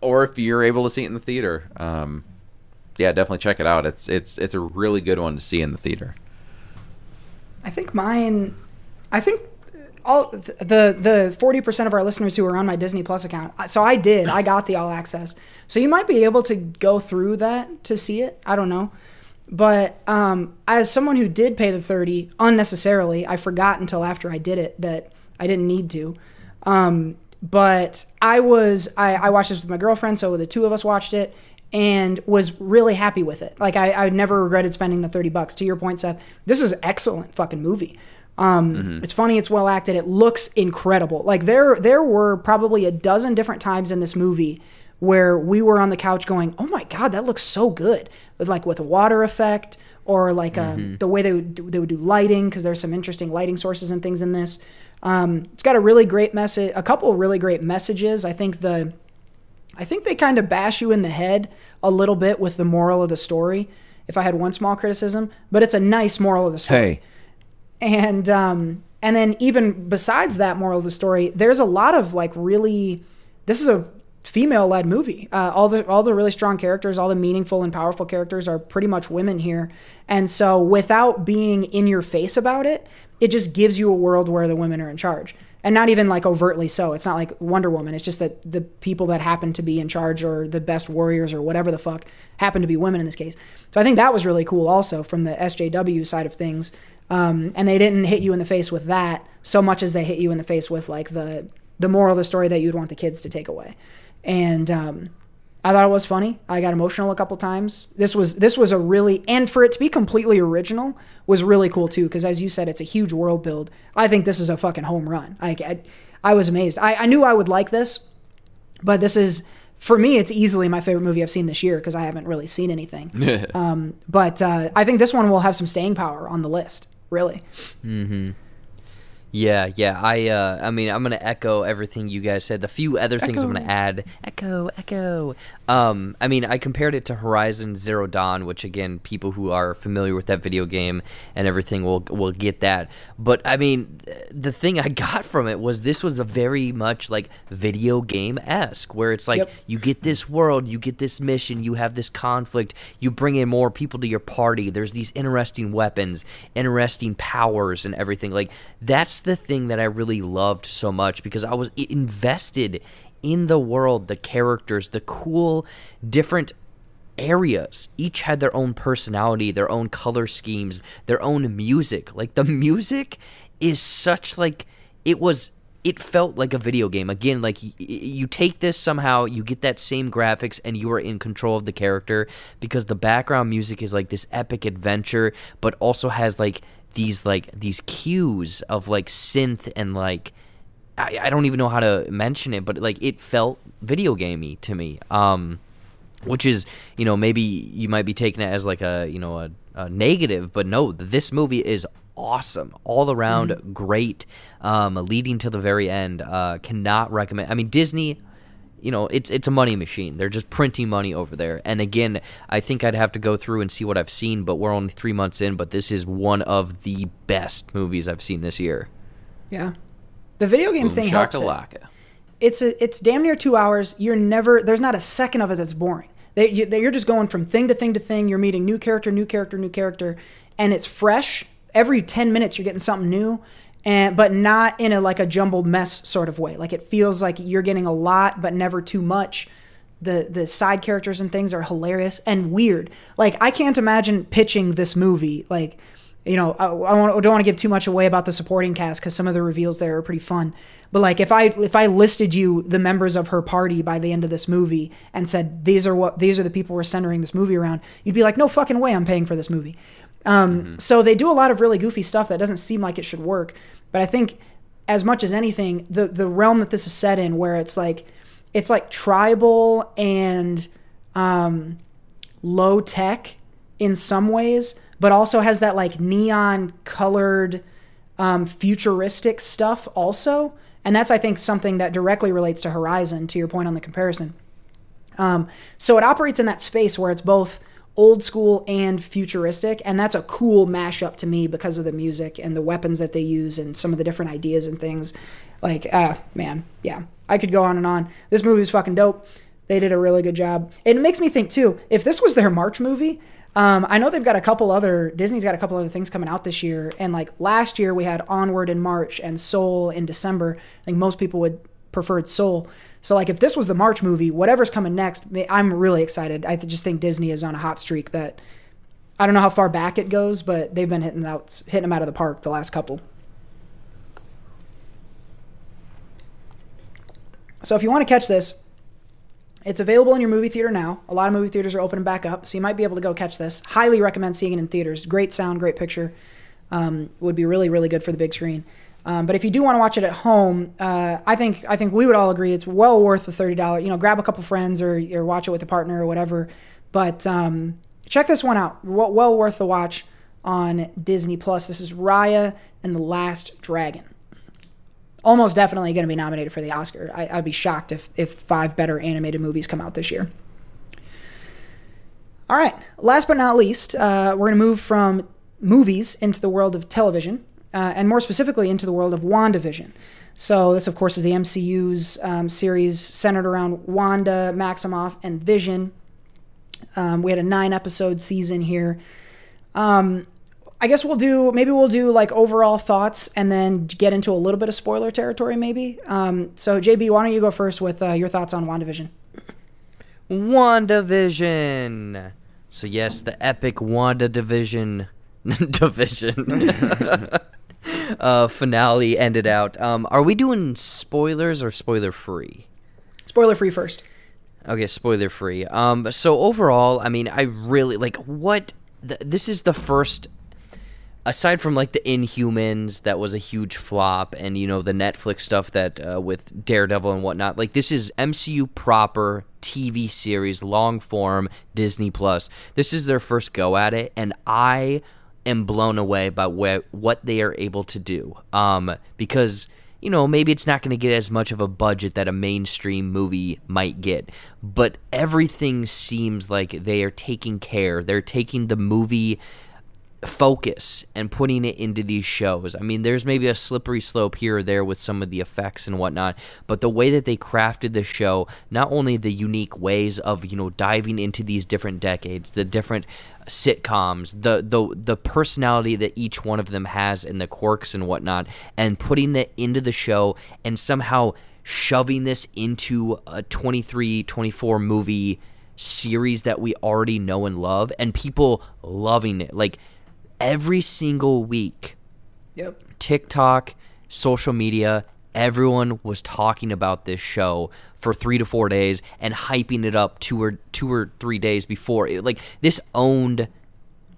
or if you're able to see it in the theater, um, yeah, definitely check it out. It's it's it's a really good one to see in the theater. I think mine. I think all the the forty percent of our listeners who are on my Disney Plus account. So I did. I got the all access. So you might be able to go through that to see it. I don't know. But um, as someone who did pay the thirty unnecessarily, I forgot until after I did it that I didn't need to. Um, but I was I, I watched this with my girlfriend, so the two of us watched it and was really happy with it. Like I, I never regretted spending the thirty bucks. To your point, Seth, this is excellent fucking movie. Um, It's funny, it's well acted, it looks incredible. Like there there were probably a dozen different times in this movie where we were on the couch going, "Oh my god, that looks so good!" Like with a water effect or like um, the way they would do, they would do lighting because there's some interesting lighting sources and things in this. Um, it's got a really great message, a couple of really great messages. I think the I think they kind of bash you in the head a little bit with the moral of the story. If I had one small criticism, but it's a nice moral of the story. And um, and then even besides that moral of the story, there's a lot of like really. This is a female-led movie. Uh, all the all the really strong characters, all the meaningful and powerful characters are pretty much women here. And so, without being in your face about it, it just gives you a world where the women are in charge. And and not even like overtly so. It's not like Wonder Woman. It's just that the people that happen to be in charge or the best warriors or whatever the fuck happen to be women in this case. So I think that was really cool also from the SJW side of things. Um, and they didn't hit you in the face with that so much as they hit you in the face with like the the moral of the story that you'd want the kids to take away. And um, I thought it was funny. I got emotional a couple times. This was this was a really and for it to be completely original was really cool too. Because as you said, it's a huge world build. I think this is a fucking home run. I I, I was amazed. I, I knew I would like this, but this is for me. It's easily my favorite movie I've seen this year because I haven't really seen anything. um, but uh, I think this one will have some staying power on the list. Really. Mm-hmm. Yeah, yeah. I uh I mean, I'm going to echo everything you guys said. The few other things I'm going to add, echo, echo. Um I mean, I compared it to Horizon Zero Dawn, which again, people who are familiar with that video game and everything will will get that. But I mean, the thing I got from it was this was a very much like video game-esque where it's like Yep. you get this world, you get this mission, you have this conflict, you bring in more people to your party. There's these interesting weapons, interesting powers, and everything. Like that's the thing that I really loved so much because I was invested in the world, the characters, the cool, different areas. Each had their own personality their own color schemes their own music. Like the music is such like it was it felt like a video game. Again like y- you take this somehow you get that same graphics and you are in control of the character because the background music is like this epic adventure but also has like these like these cues of like synth and like I, I don't even know how to mention it but like it felt video gamey to me um which is you know maybe you might be taking it as like a you know a, a negative but no this movie is awesome all around great um leading to the very end uh cannot recommend i mean disney you know it's it's a money machine they're just printing money over there and again i think i'd have to go through and see what i've seen but we're only three months in but this is one of the best movies i've seen this year Yeah. The video game Boom thing helps it. it's a, it's damn near two hours. You're never there's not a second of it that's boring. They, you, they, you're just going from thing to thing to thing. You're meeting new character, new character, new character, and it's fresh. Every ten minutes, you're getting something new, and but not in a like a jumbled mess sort of way. Like it feels like you're getting a lot, but never too much. The the side characters and things are hilarious and weird. Like I can't imagine pitching this movie like you know, I, I don't want to give too much away about the supporting cast because some of the reveals there are pretty fun. But like, if I if I listed you the members of her party by the end of this movie and said these are what these are the people we're centering this movie around, you'd be like, no fucking way, I'm paying for this movie. Um, So they do a lot of really goofy stuff that doesn't seem like it should work. But I think, as much as anything, the the realm that this is set in, where it's like it's like tribal and um, low tech in some ways, but also has that like neon colored um, futuristic stuff also. And that's, I think, something that directly relates to Horizon, to your point on the comparison. Um, so it operates in that space where it's both old school and futuristic. And that's a cool mashup to me because of the music and the weapons that they use and some of the different ideas and things. Like, ah, man, yeah. I could go on and on. This movie is fucking dope. They did a really good job. It makes me think, too, if this was their March movie, um, I know they've got a couple other Disney's got a couple other things coming out this year, and like last year we had Onward in March and Soul in December. I think most people would prefer Soul. So like if this was the March movie, whatever's coming next, I'm really excited. I just think Disney is on a hot streak that I don't know how far back it goes, but they've been hitting out hitting them out of the park the last couple. So if you want to catch this, it's available in your movie theater now. A lot of movie theaters are opening back up, so you might be able to go catch this. Highly recommend seeing it in theaters. Great sound, great picture. Um, would be really, really good for the big screen. Um, but if you do want to watch it at home, uh, I think I think we would all agree it's well worth the thirty dollars. You know, grab a couple friends or, or watch it with a partner or whatever. But um, check this one out. Well, well worth the watch on Disney Plus. This is Raya and the Last Dragon almost definitely going to be nominated for the Oscar. I, I'd be shocked if if five better animated movies come out this year. All right, last but not least, uh, we're going to move from movies into the world of television, uh, and more specifically into the world of WandaVision. So this, of course, is the MCU's um, series centered around Wanda, Maximoff, and Vision. Um, we had a nine-episode season here. Um, I guess we'll do maybe we'll do like overall thoughts and then get into a little bit of spoiler territory maybe. Um, so JB, why don't you go first with uh, your thoughts on WandaVision? WandaVision. So yes, the epic Wanda division division uh, finale ended out. Um, are we doing spoilers or spoiler free? Spoiler free first. Okay, spoiler free. Um, so overall, I mean, I really like what th- this is the first. Aside from like the Inhumans, that was a huge flop, and you know the Netflix stuff that uh, with Daredevil and whatnot. Like this is MCU proper TV series, long form Disney Plus. This is their first go at it, and I am blown away by wh- what they are able to do. Um, because you know, maybe it's not going to get as much of a budget that a mainstream movie might get, but everything seems like they are taking care. They're taking the movie focus and putting it into these shows. I mean, there's maybe a slippery slope here or there with some of the effects and whatnot, but the way that they crafted the show, not only the unique ways of, you know, diving into these different decades, the different sitcoms, the the the personality that each one of them has and the quirks and whatnot, and putting that into the show and somehow shoving this into a 23, 24 movie series that we already know and love and people loving it. Like every single week, Yep. TikTok, social media, everyone was talking about this show for three to four days and hyping it up two or two or three days before. It, like this owned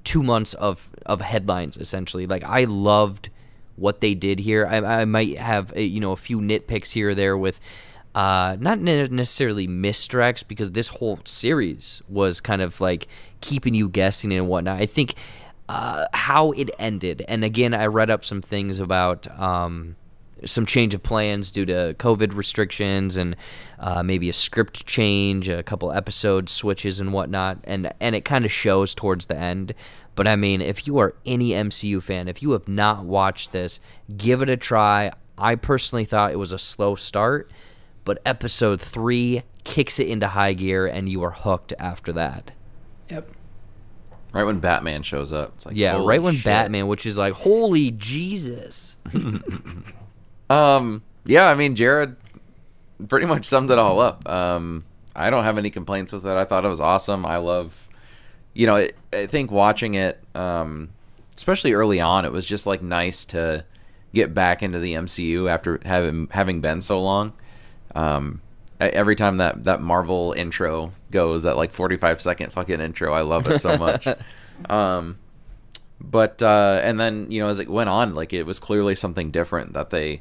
two months of of headlines essentially. Like I loved what they did here. I, I might have a, you know a few nitpicks here or there with. Uh, not necessarily misdirects because this whole series was kind of like keeping you guessing and whatnot. I think uh, how it ended. And again, I read up some things about um, some change of plans due to COVID restrictions and uh, maybe a script change, a couple episode switches and whatnot. And and it kind of shows towards the end. But I mean, if you are any MCU fan, if you have not watched this, give it a try. I personally thought it was a slow start, but episode three kicks it into high gear, and you are hooked after that. Right when Batman shows up, it's like Yeah, right when shit. Batman, which is like, holy Jesus. Um, yeah, I mean, Jared pretty much summed it all up. Um, I don't have any complaints with it. I thought it was awesome. I love, you know, it, I think watching it, um, especially early on, it was just like nice to get back into the MCU after having having been so long. Um, every time that that Marvel intro goes, that like forty five second fucking intro, I love it so much. um, but uh, and then you know as it went on, like it was clearly something different that they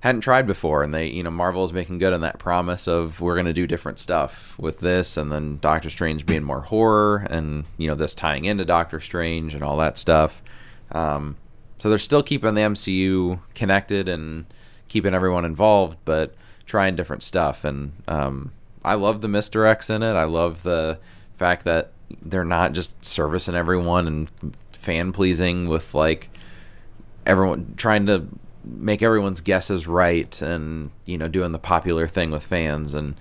hadn't tried before, and they you know Marvel is making good on that promise of we're gonna do different stuff with this, and then Doctor Strange being more horror, and you know this tying into Doctor Strange and all that stuff. Um, so they're still keeping the MCU connected and keeping everyone involved, but trying different stuff. And um, I love the misdirects in it. I love the fact that they're not just servicing everyone and fan pleasing with like everyone trying to make everyone's guesses right and you know doing the popular thing with fans. And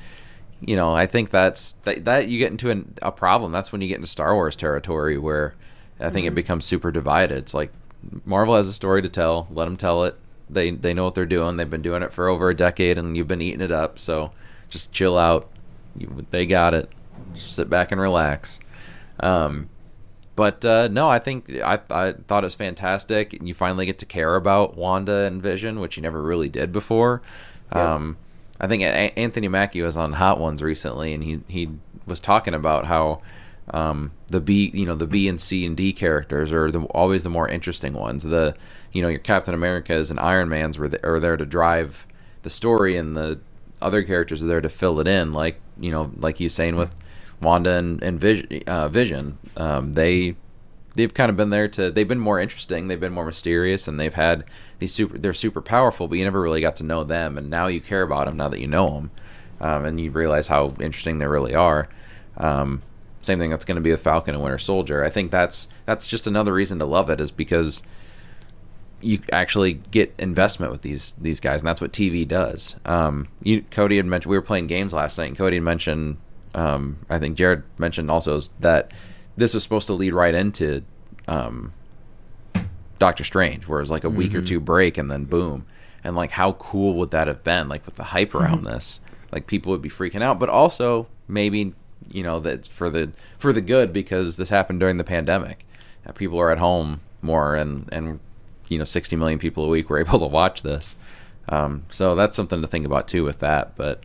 you know i think that's that, that you get into an, a problem. That's when you get into star wars territory where i think it becomes super divided. It's like marvel has a story to tell. Let them tell it they they know what they're doing. They've been doing it for over a decade and you've been eating it up. So just chill out. You, they got it. Just sit back and relax. Um but uh, no, I think I, I thought it was fantastic. And you finally get to care about Wanda and Vision, which you never really did before. Um, I think A- Anthony Mackie was on Hot Ones recently, and he he was talking about how um, the B, you know, the B and C and D characters are the, always the more interesting ones. The you know your Captain Americas and Iron Man's were the, are there to drive the story, and the other characters are there to fill it in. Like you know, like he's saying with Wanda and, and Vision, uh, Vision, um, they they've kind of been there to. They've been more interesting. They've been more mysterious, and they've had these super. They're super powerful, but you never really got to know them, and now you care about them now that you know them, um, and you realize how interesting they really are. Um, same thing that's going to be with Falcon and Winter Soldier. I think that's that's just another reason to love it is because you actually get investment with these these guys, and that's what TV does. Um, you, Cody had mentioned we were playing games last night, and Cody had mentioned, um, I think Jared mentioned also that this was supposed to lead right into um, Doctor Strange, where it was like a week or two break and then boom. And like, how cool would that have been? Like with the hype around this, like people would be freaking out, but also maybe you know that for the for the good because this happened during the pandemic. Uh, people are at home more, and and you know, 60 million people a week were able to watch this. Um, so that's something to think about too with that. But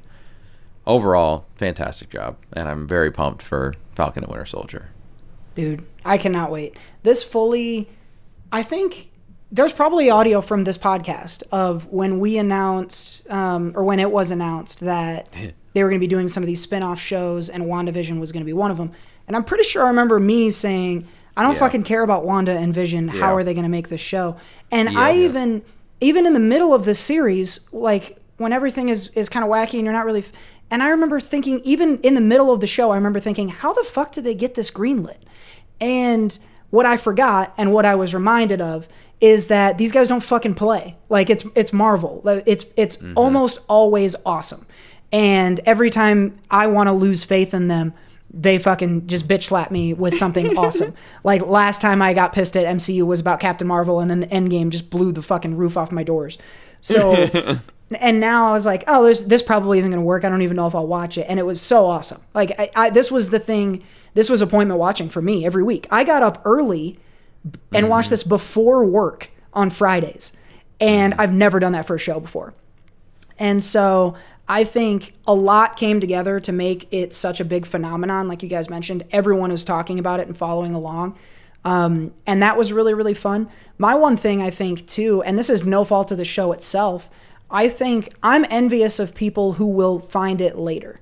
overall, fantastic job, and I'm very pumped for Falcon and Winter Soldier. Dude, I cannot wait. This fully, I think there's probably audio from this podcast of when we announced, um, or when it was announced that they were going to be doing some of these spin off shows and WandaVision was going to be one of them. And I'm pretty sure I remember me saying, I don't Yeah. fucking care about Wanda and Vision. How are they going to make this show? And Yeah, I yeah. even, even in the middle of this series, like when everything is, is kind of wacky and you're not really, f- and I remember thinking, even in the middle of the show, I remember thinking, how the fuck did they get this greenlit? And what I forgot and what I was reminded of is that these guys don't fucking play. Like it's it's Marvel. It's it's mm-hmm. almost always awesome. And every time I want to lose faith in them, they fucking just bitch slap me with something awesome. Like last time I got pissed at MCU was about Captain Marvel and then the end game just blew the fucking roof off my doors. So and now I was like, oh, this, this probably isn't going to work. I don't even know if I'll watch it. And it was so awesome. Like, I, I, this was the thing. This was appointment watching for me every week. I got up early and watched this before work on Fridays, and mm. I've never done that for a show before. And so I think a lot came together to make it such a big phenomenon. Like you guys mentioned, everyone was talking about it and following along. Um, and that was really, really fun. My one thing I think too, and this is no fault of the show itself, I think I'm envious of people who will find it later.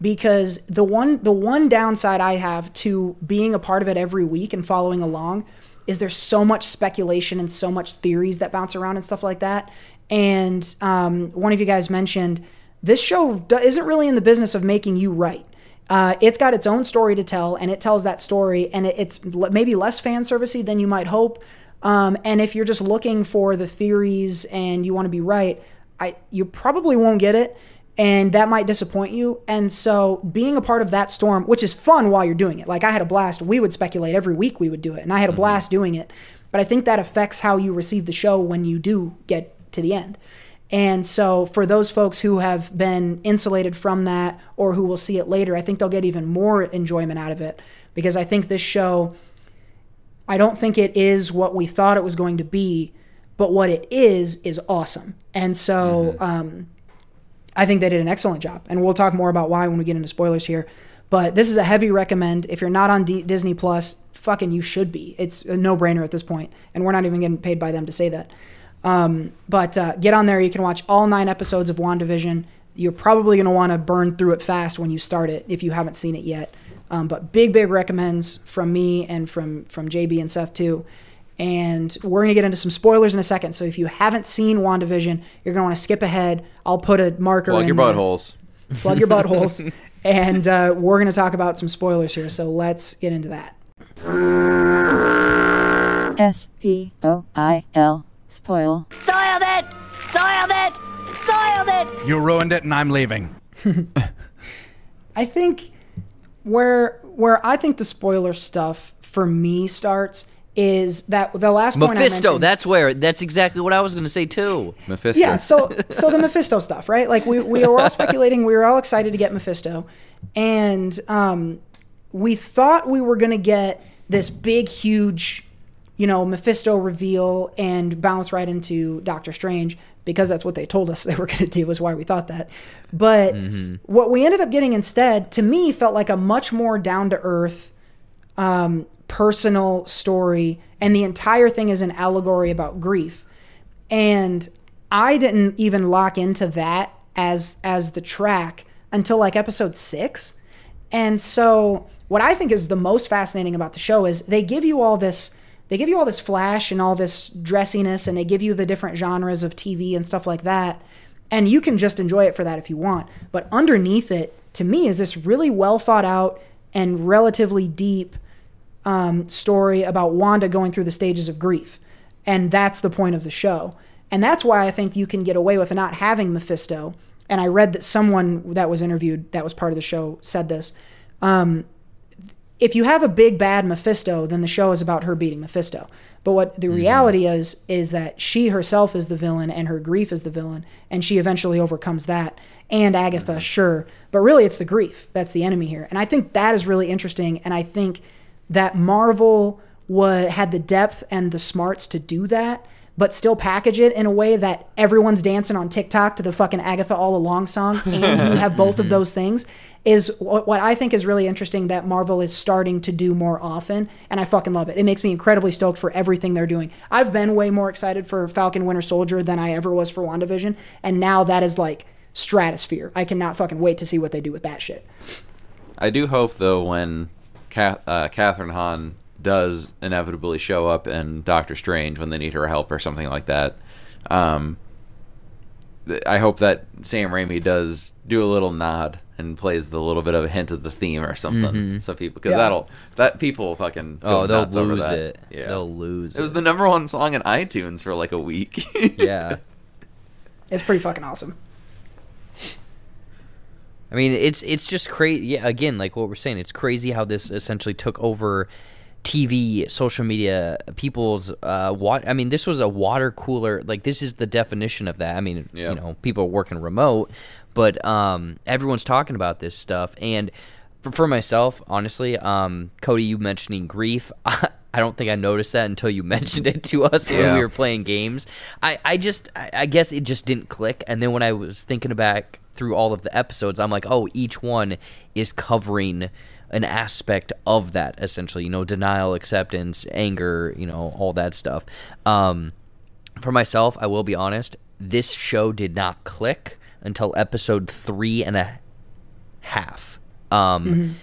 Because the one the one downside I have to being a part of it every week and following along is there's so much speculation and so much theories that bounce around and stuff like that. And um, one of you guys mentioned this show isn't really in the business of making you right. Uh, it's got its own story to tell, and it tells that story, and it's maybe less fan servicey than you might hope. Um, and if you're just looking for the theories and you want to be right, I you probably won't get it, and that might disappoint you. And so, being a part of that storm, which is fun while you're doing it, like I had a blast. We would speculate every week. We would do it, and I had a blast doing it. But I think that affects how you receive the show when you do get to the end. And so, for those folks who have been insulated from that or who will see it later, I think they'll get even more enjoyment out of it because I think this show, I don't think it is what we thought it was going to be, but what it is, is awesome. And so, um, I think they did an excellent job. And we'll talk more about why when we get into spoilers here. But this is a heavy recommend. If you're not on D- Disney Plus, fucking you should be. It's a no brainer at this point, And we're not even getting paid by them to say that. Um, but uh, get on there. You can watch all nine episodes of WandaVision. You're probably going to want to burn through it fast when you start it if you haven't seen it yet. Um, but big, big recommends from me and from from JB and Seth too. And we're going to get into some spoilers in a second. So if you haven't seen WandaVision, you're going to want to skip ahead. I'll put a marker Plug in your there. buttholes. Plug your buttholes. and uh, we're going to talk about some spoilers here. So let's get into that. S P O I L. Spoil. Soiled it! Soiled it! Soiled it! You ruined it, and I'm leaving. I think where where I think the spoiler stuff for me starts is that the last point Mephisto. mentioned- That's where. That's exactly what I was gonna say too. Mephisto. yeah so so the mephisto stuff right like we, we were all speculating we were all excited to get mephisto and um, we thought we were going to get this big huge you know mephisto reveal and bounce right into doctor strange because that's what they told us they were going to do was why we thought that. But what we ended up getting instead to me felt like a much more down to earth um, personal story and the entire thing is an allegory about grief. And I didn't even lock into that as as the track until like episode 6. And so what I think is the most fascinating about the show is they give you all this they give you all this flash and all this dressiness and they give you the different genres of TV and stuff like that. And you can just enjoy it for that if you want. But underneath it, to me, is this really well thought out and relatively deep um, story about Wanda going through the stages of grief. And that's the point of the show. And that's why I think you can get away with not having Mephisto. And I read that someone that was interviewed that was part of the show said this. Um, if you have a big bad Mephisto, then the show is about her beating Mephisto. But what the mm-hmm. reality is is that she herself is the villain and her grief is the villain, and she eventually overcomes that. And Agatha, mm-hmm. sure, but really it's the grief that's the enemy here. And I think that is really interesting. And I think that Marvel wa had the depth and the smarts to do that, but still package it in a way that everyone's dancing on TikTok to the fucking Agatha All Along song, and you have both of mm-hmm. those things, is what, I think is really interesting that Marvel is starting to do more often, and I fucking love it. It makes me incredibly stoked for everything they're doing. I've been way more excited for Falcon Winter Soldier than I ever was for WandaVision, and now that is like stratosphere. I cannot fucking wait to see what they do with that shit. I do hope though when Kath, uh, Kathryn Hahn does inevitably show up in Doctor Strange when they need her help or something like that. Um, I hope that Sam Raimi does do a little nod and plays the little bit of a hint of the theme or something, mm-hmm. so people because Yeah. that'll that people fucking go Oh, they'll nuts over lose that. it. Yeah, They'll lose It It was it. the number one song in iTunes for like a week. yeah. It's pretty fucking awesome. I mean, it's it's just crazy. Yeah, again, like what we're saying, it's crazy how this essentially took over TV, social media, people's uh, what. I mean, this was a water cooler. Like this is the definition of that. I mean, Yeah. you know, people are working remote, but um, everyone's talking about this stuff. And for, for myself, honestly, um, Cody, you mentioning grief. I don't think I noticed that until you mentioned it to us when we were playing games. I, I just, I, I guess it just didn't click. And then when I was thinking back through all of the episodes, I'm like, oh, each one is covering an aspect of that essentially. You know, denial, acceptance, anger, you know, all that stuff. Um, for myself, I will be honest. This show did not click until episode three and a half. Um,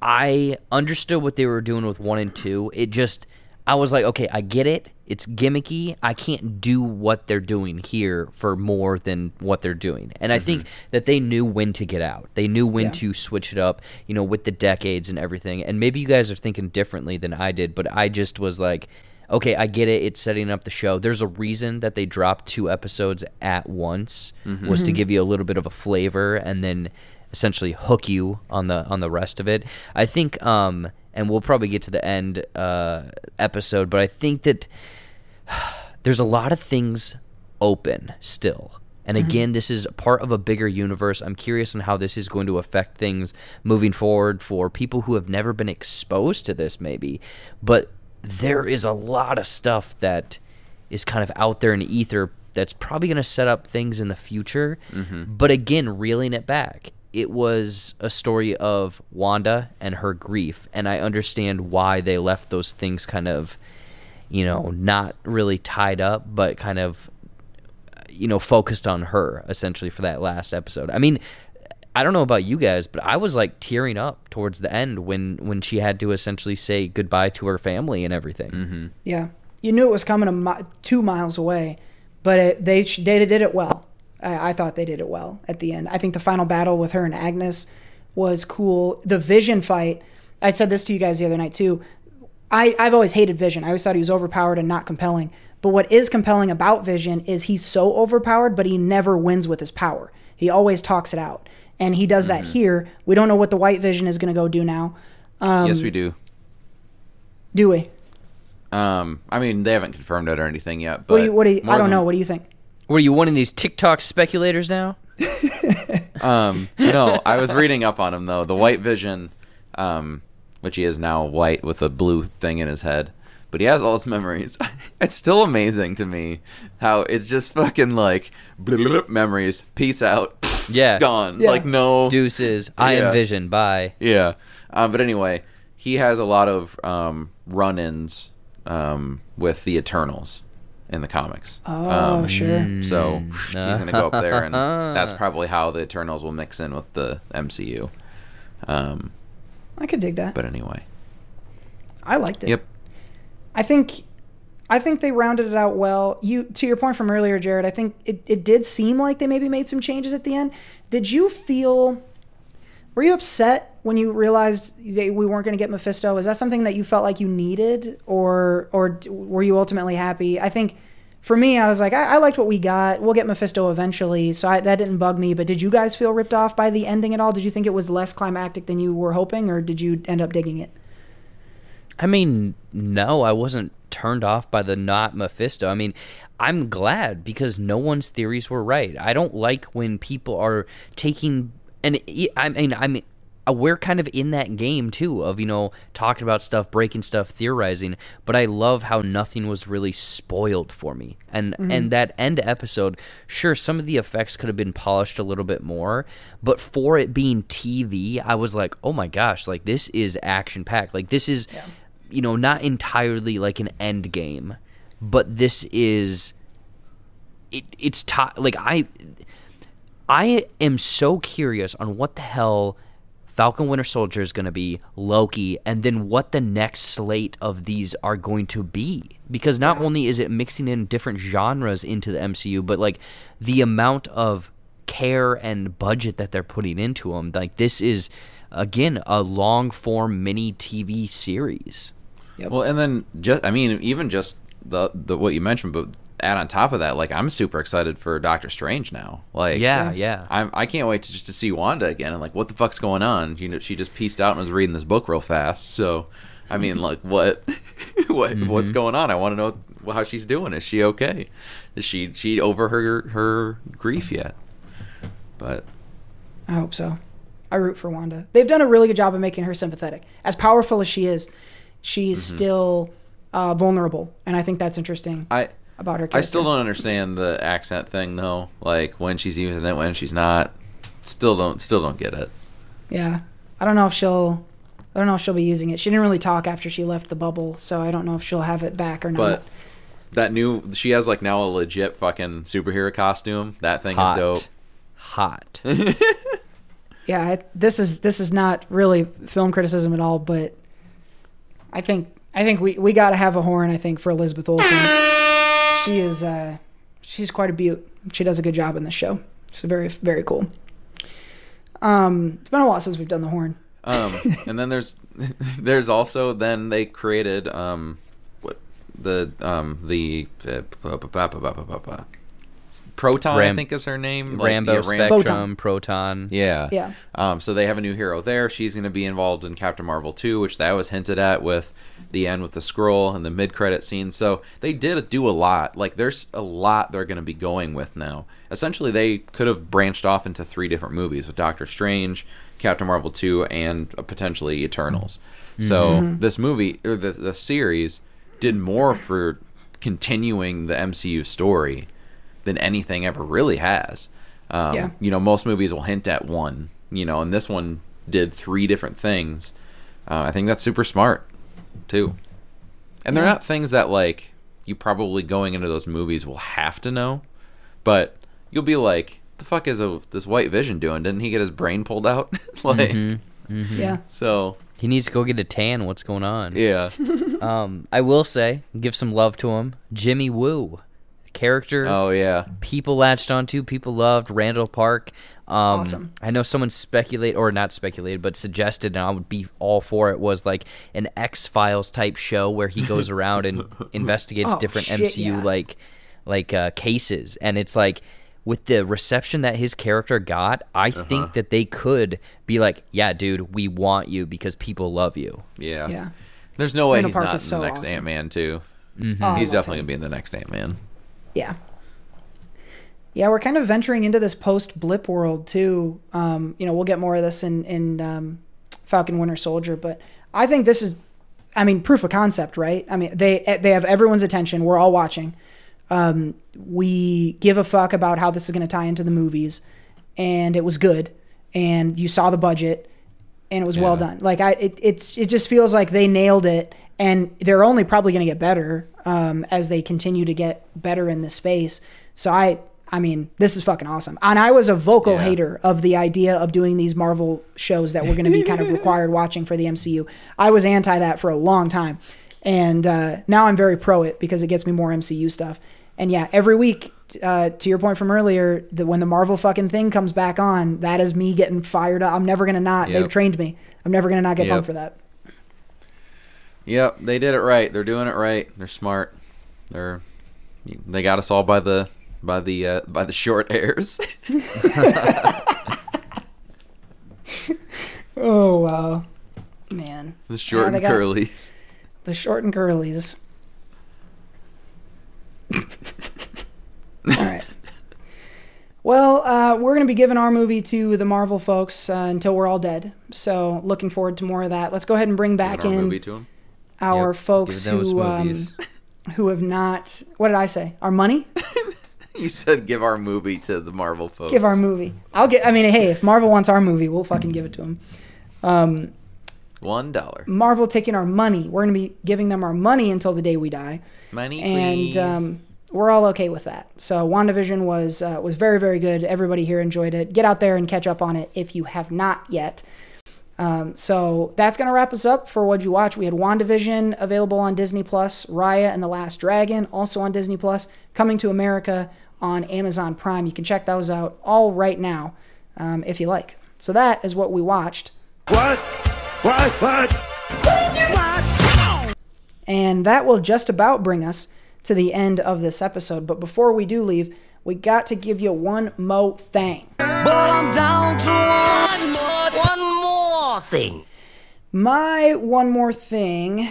I understood what they were doing with one and two. It just, I was like, okay, I get it. It's gimmicky. I can't do what they're doing here for more than what they're doing. And I think mm-hmm. that they knew when to get out. They knew when Yeah. to switch it up, you know, with the decades and everything. And maybe you guys are thinking differently than I did, but I just was like, okay, I get it. It's setting up the show. There's a reason that they dropped two episodes at once mm-hmm. was to mm-hmm. give you a little bit of a flavor and then essentially hook you on the on the rest of it. I think um and we'll probably get to the end uh episode, but I think that there's a lot of things open still. And again, this is part of a bigger universe. I'm curious on how this is going to affect things moving forward for people who have never been exposed to this, maybe. But there is a lot of stuff that is kind of out there in ether that's probably going to set up things in the future. But again, reeling it back, it was a story of Wanda and her grief. And I understand why they left those things kind of you know, not really tied up, but kind of, you know, focused on her essentially for that last episode. I mean, I don't know about you guys, but I was like tearing up towards the end when when she had to essentially say goodbye to her family and everything. Mm-hmm. Yeah, you knew it was coming a mi- two miles away, but it, they sh- they did it well. I, I thought they did it well at the end. I think the final battle with her and Agnes was cool. The Vision fight. I said this to you guys the other night too. I, I've always hated Vision. I always thought he was overpowered and not compelling. But what is compelling about Vision is he's so overpowered, but he never wins with his power. He always talks it out. And he does that here. We don't know what the White Vision is going to go do now. yes, we do. Do we? Um, I mean, they haven't confirmed it or anything yet. But What do you, what do you, I don't than- know. What do you think? What are you one of these TikTok speculators now? Um, no, I was reading up on him though. The White Vision, um, which he is now white with a blue thing in his head, but he has all his memories. it's still amazing to me how it's just fucking like blip, blip, blip, memories. Peace out. Yeah. gone. Yeah. Like no. Deuces. I Yeah. am Vision. Bye. Yeah. Um, but anyway, he has a lot of um, run-ins um, with the Eternals in the comics. Oh, Um, sure. So he's gonna go up there, and that's probably how the Eternals will mix in with the MCU. Um, I could dig that. but anyway, I liked it. yep. I think I think they rounded it out well. You to your point from earlier, Jared, I think it, it did seem like they maybe made some changes at the end. Did you feel were you upset when you realized that we weren't going to get Mephisto? Is that something that you felt like you needed or or were you ultimately happy? I think for me, I was like, I, I liked what we got. We'll get Mephisto eventually, so I, that didn't bug me. But did you guys feel ripped off by the ending at all? Did you think it was less climactic than you were hoping, or did you end up digging it? I mean, no, I wasn't turned off by the not Mephisto. I mean, I'm glad because no one's theories were right. I don't like when people are taking and I mean, I mean, Uh, we're kind of in that game too of you know talking about stuff, breaking stuff, theorizing. But I love how nothing was really spoiled for me, and mm-hmm. and that end episode, sure, some of the effects could have been polished a little bit more, but for it being TV, I was like, oh my gosh, like this is action packed, like this is you know, not entirely like an end game, but this is it, it's ti like I I am so curious on what the hell Falcon Winter Soldier is going to be, Loki, and then what the next slate of these are going to be. Because not only is it mixing in different genres into the MCU, but like the amount of care and budget that they're putting into them. Like this is again a long form mini TV series. Yeah. Well, and then just I mean, even just the the what you mentioned, but add on top of that, like I'm super excited for Doctor Strange now. Like, Yeah, yeah. I'm I can't wait to just to see Wanda again and like what the fuck's going on. You know, she just pieced out and was reading this book real fast. So, I mean, like what what what's going on? I want to know how she's doing. Is she okay? Is she she over her her grief yet? But I hope so. I root for Wanda. They've done a really good job of making her sympathetic. As powerful as she is, she's still uh, vulnerable, and I think that's interesting I about her character. I still don't understand the accent thing though. Like when she's using it, when she's not. Still don't still don't get it. Yeah, I don't know if she'll. I don't know if she'll be using it. She didn't really talk after she left the bubble, so I don't know if she'll have it back or not. But that new she has like now a legit fucking superhero costume. That thing Hot. is dope. Hot. yeah, I, this is this is not really film criticism at all, but I think I think we, we got to have a horn. I think for Elizabeth Olsen, she is uh, she's quite a beaut. She does a good job in this show. She's very very cool. Um, it's been a while since we've done the horn. Um, and then there's there's also then they created um what the um the uh, Proton I think is her name. Like, Rambeau yeah, Ram- Spectrum, Photon. Proton. Yeah. Yeah. Um, so they have a new hero there. She's going to be involved in Captain Marvel 2, which that was hinted at with the end with the scroll and the mid credit scene. So they did do a lot. Like there's a lot they're going to be going with now. Essentially, they could have branched off into three different movies with Doctor Strange, Captain Marvel 2, and uh, potentially Eternals. So this movie or the the series did more for continuing the MCU story than anything ever really has. Um, Yeah. You know, most movies will hint at one, you know, and this one did three different things. Uh, I think that's super smart, too. And they're not things that, like, you probably going into those movies will have to know, but you'll be like, the fuck is a, this White Vision doing? Didn't he get his brain pulled out? like, Yeah. so, He needs to go get a tan. What's going on? yeah. Um, I will say, give some love to him. Jimmy Woo, character oh, yeah. people latched onto, people loved. Randall Park. Um, Awesome. I know someone speculate or not speculated, but suggested, and I would be all for it. Was like an X Files type show where he goes around and investigates Oh, different shit, MCU yeah. like like uh, cases, and it's like with the reception that his character got, I Uh-huh. think that they could be like, yeah, dude, we want you because people love you. Yeah. Yeah. There's no way Randall he's Park not in so the next awesome. Ant Man, too. Oh, He's definitely him. going to be in the next Ant Man. Yeah. Yeah, we're kind of venturing into this post blip world too. Um, you know, we'll get more of this in in um, Falcon Winter Soldier, but I think this is, I mean, proof of concept, right? I mean, they they have everyone's attention. We're all watching. Um, we give a fuck about how this is going to tie into the movies, and it was good. And you saw the budget, and it was well done. Like I, it, it's it just feels like they nailed it, and they're only probably going to get better um, as they continue to get better in this space. So I, I mean, this is fucking awesome. And I was a vocal Yeah. hater of the idea of doing these Marvel shows that were going to be kind of required watching for the MCU. I was anti that for a long time, and uh, now I'm very pro it because it gets me more MCU stuff. And yeah, every week, uh, to your point from earlier, that when the Marvel fucking thing comes back on, that is me getting fired up. I'm never gonna not. Yep. They've trained me. I'm never gonna not get Yep. pumped for that. Yep, they did it right. They're doing it right. They're smart. They're They got us all by the by the uh, by the short hairs. Oh wow, man. the short Yeah, and they curlies. The short and curlies. All right. Well, uh, we're going to be giving our movie to the Marvel folks uh, until we're all dead. So, looking forward to more of that. Let's go ahead and bring back our in movie to 'em? Our Yep, folks who um, who have not. What did I say? Our money? You said give our movie to the Marvel folks. give our movie. I'll get. I mean, hey, if Marvel wants our movie, we'll fucking give it to them. Um, one dollar. Marvel taking our money. We're going to be giving them our money until the day we die. Money, and um, we're all okay with that. So WandaVision was uh, was very very good. Everybody here enjoyed it. Get out there and catch up on it if you have not yet. Um, so that's gonna wrap us up for what you watch. We had WandaVision available on Disney Plus, Raya and the Last Dragon also on Disney Plus, coming to America on Amazon Prime. You can check those out all right now um, if you like. So that is what we watched. What? What? What? And that will just about bring us to the end of this episode. But before we do leave, we got to give you one mo thing. But I'm down to one more, one more thing. My one more thing,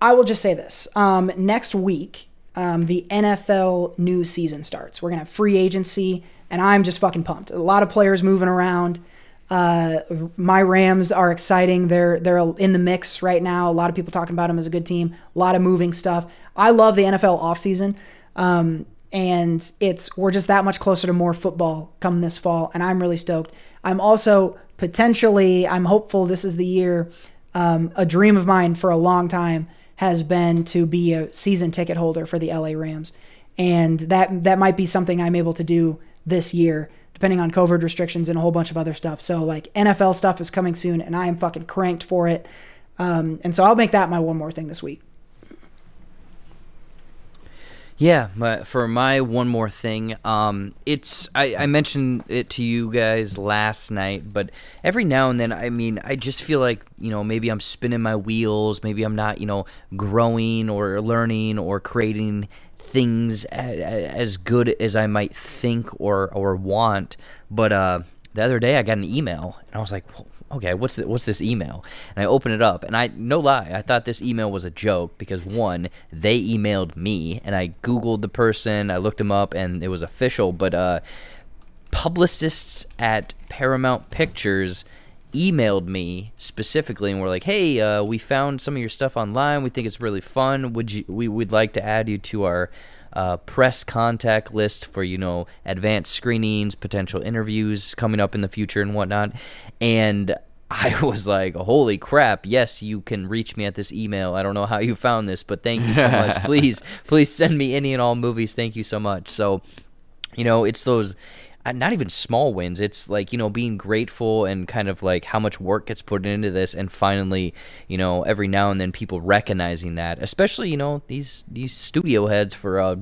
I will just say this. Um, next week, um, the NFL new season starts. We're going to have free agency, and I'm just fucking pumped. A lot of players moving around. Uh, my Rams are exciting. They're they're in the mix right now. A lot of people talking about them as a good team. A lot of moving stuff. I love the NFL offseason. Um, and it's we're just that much closer to more football come this fall, and I'm really stoked. I'm also potentially I'm hopeful this is the year. Um, a dream of mine for a long time has been to be a season ticket holder for the LA Rams, and that that might be something I'm able to do this year, depending on COVID restrictions and a whole bunch of other stuff. So like NFL stuff is coming soon, and I am fucking cranked for it. Um, and so I'll make that my one more thing this week. Yeah, but for my one more thing, um, it's I, I mentioned it to you guys last night, but every now and then, I mean, I just feel like you know maybe I'm spinning my wheels, maybe I'm not you know growing or learning or creating things as, as good as I might think or or want. But uh, the other day, I got an email, and I was like, okay, what's the, what's this email? And I open it up, and I no lie, I thought this email was a joke because one, they emailed me, and I googled the person, I looked him up, and it was official. But uh, publicists at Paramount Pictures emailed me specifically and were like, "Hey, uh, we found some of your stuff online. We think it's really fun. Would you? We would like to add you to our." Uh, press contact list for you know advanced screenings, potential interviews coming up in the future and whatnot. And I was like, "Holy crap! Yes, you can reach me at this email. I don't know how you found this, but thank you so much. please, please send me any and all movies. Thank you so much." So, you know, it's those not even small wins. It's like, you know, being grateful and kind of like how much work gets put into this and finally, you know, every now and then people recognizing that, especially, you know, these these studio heads for a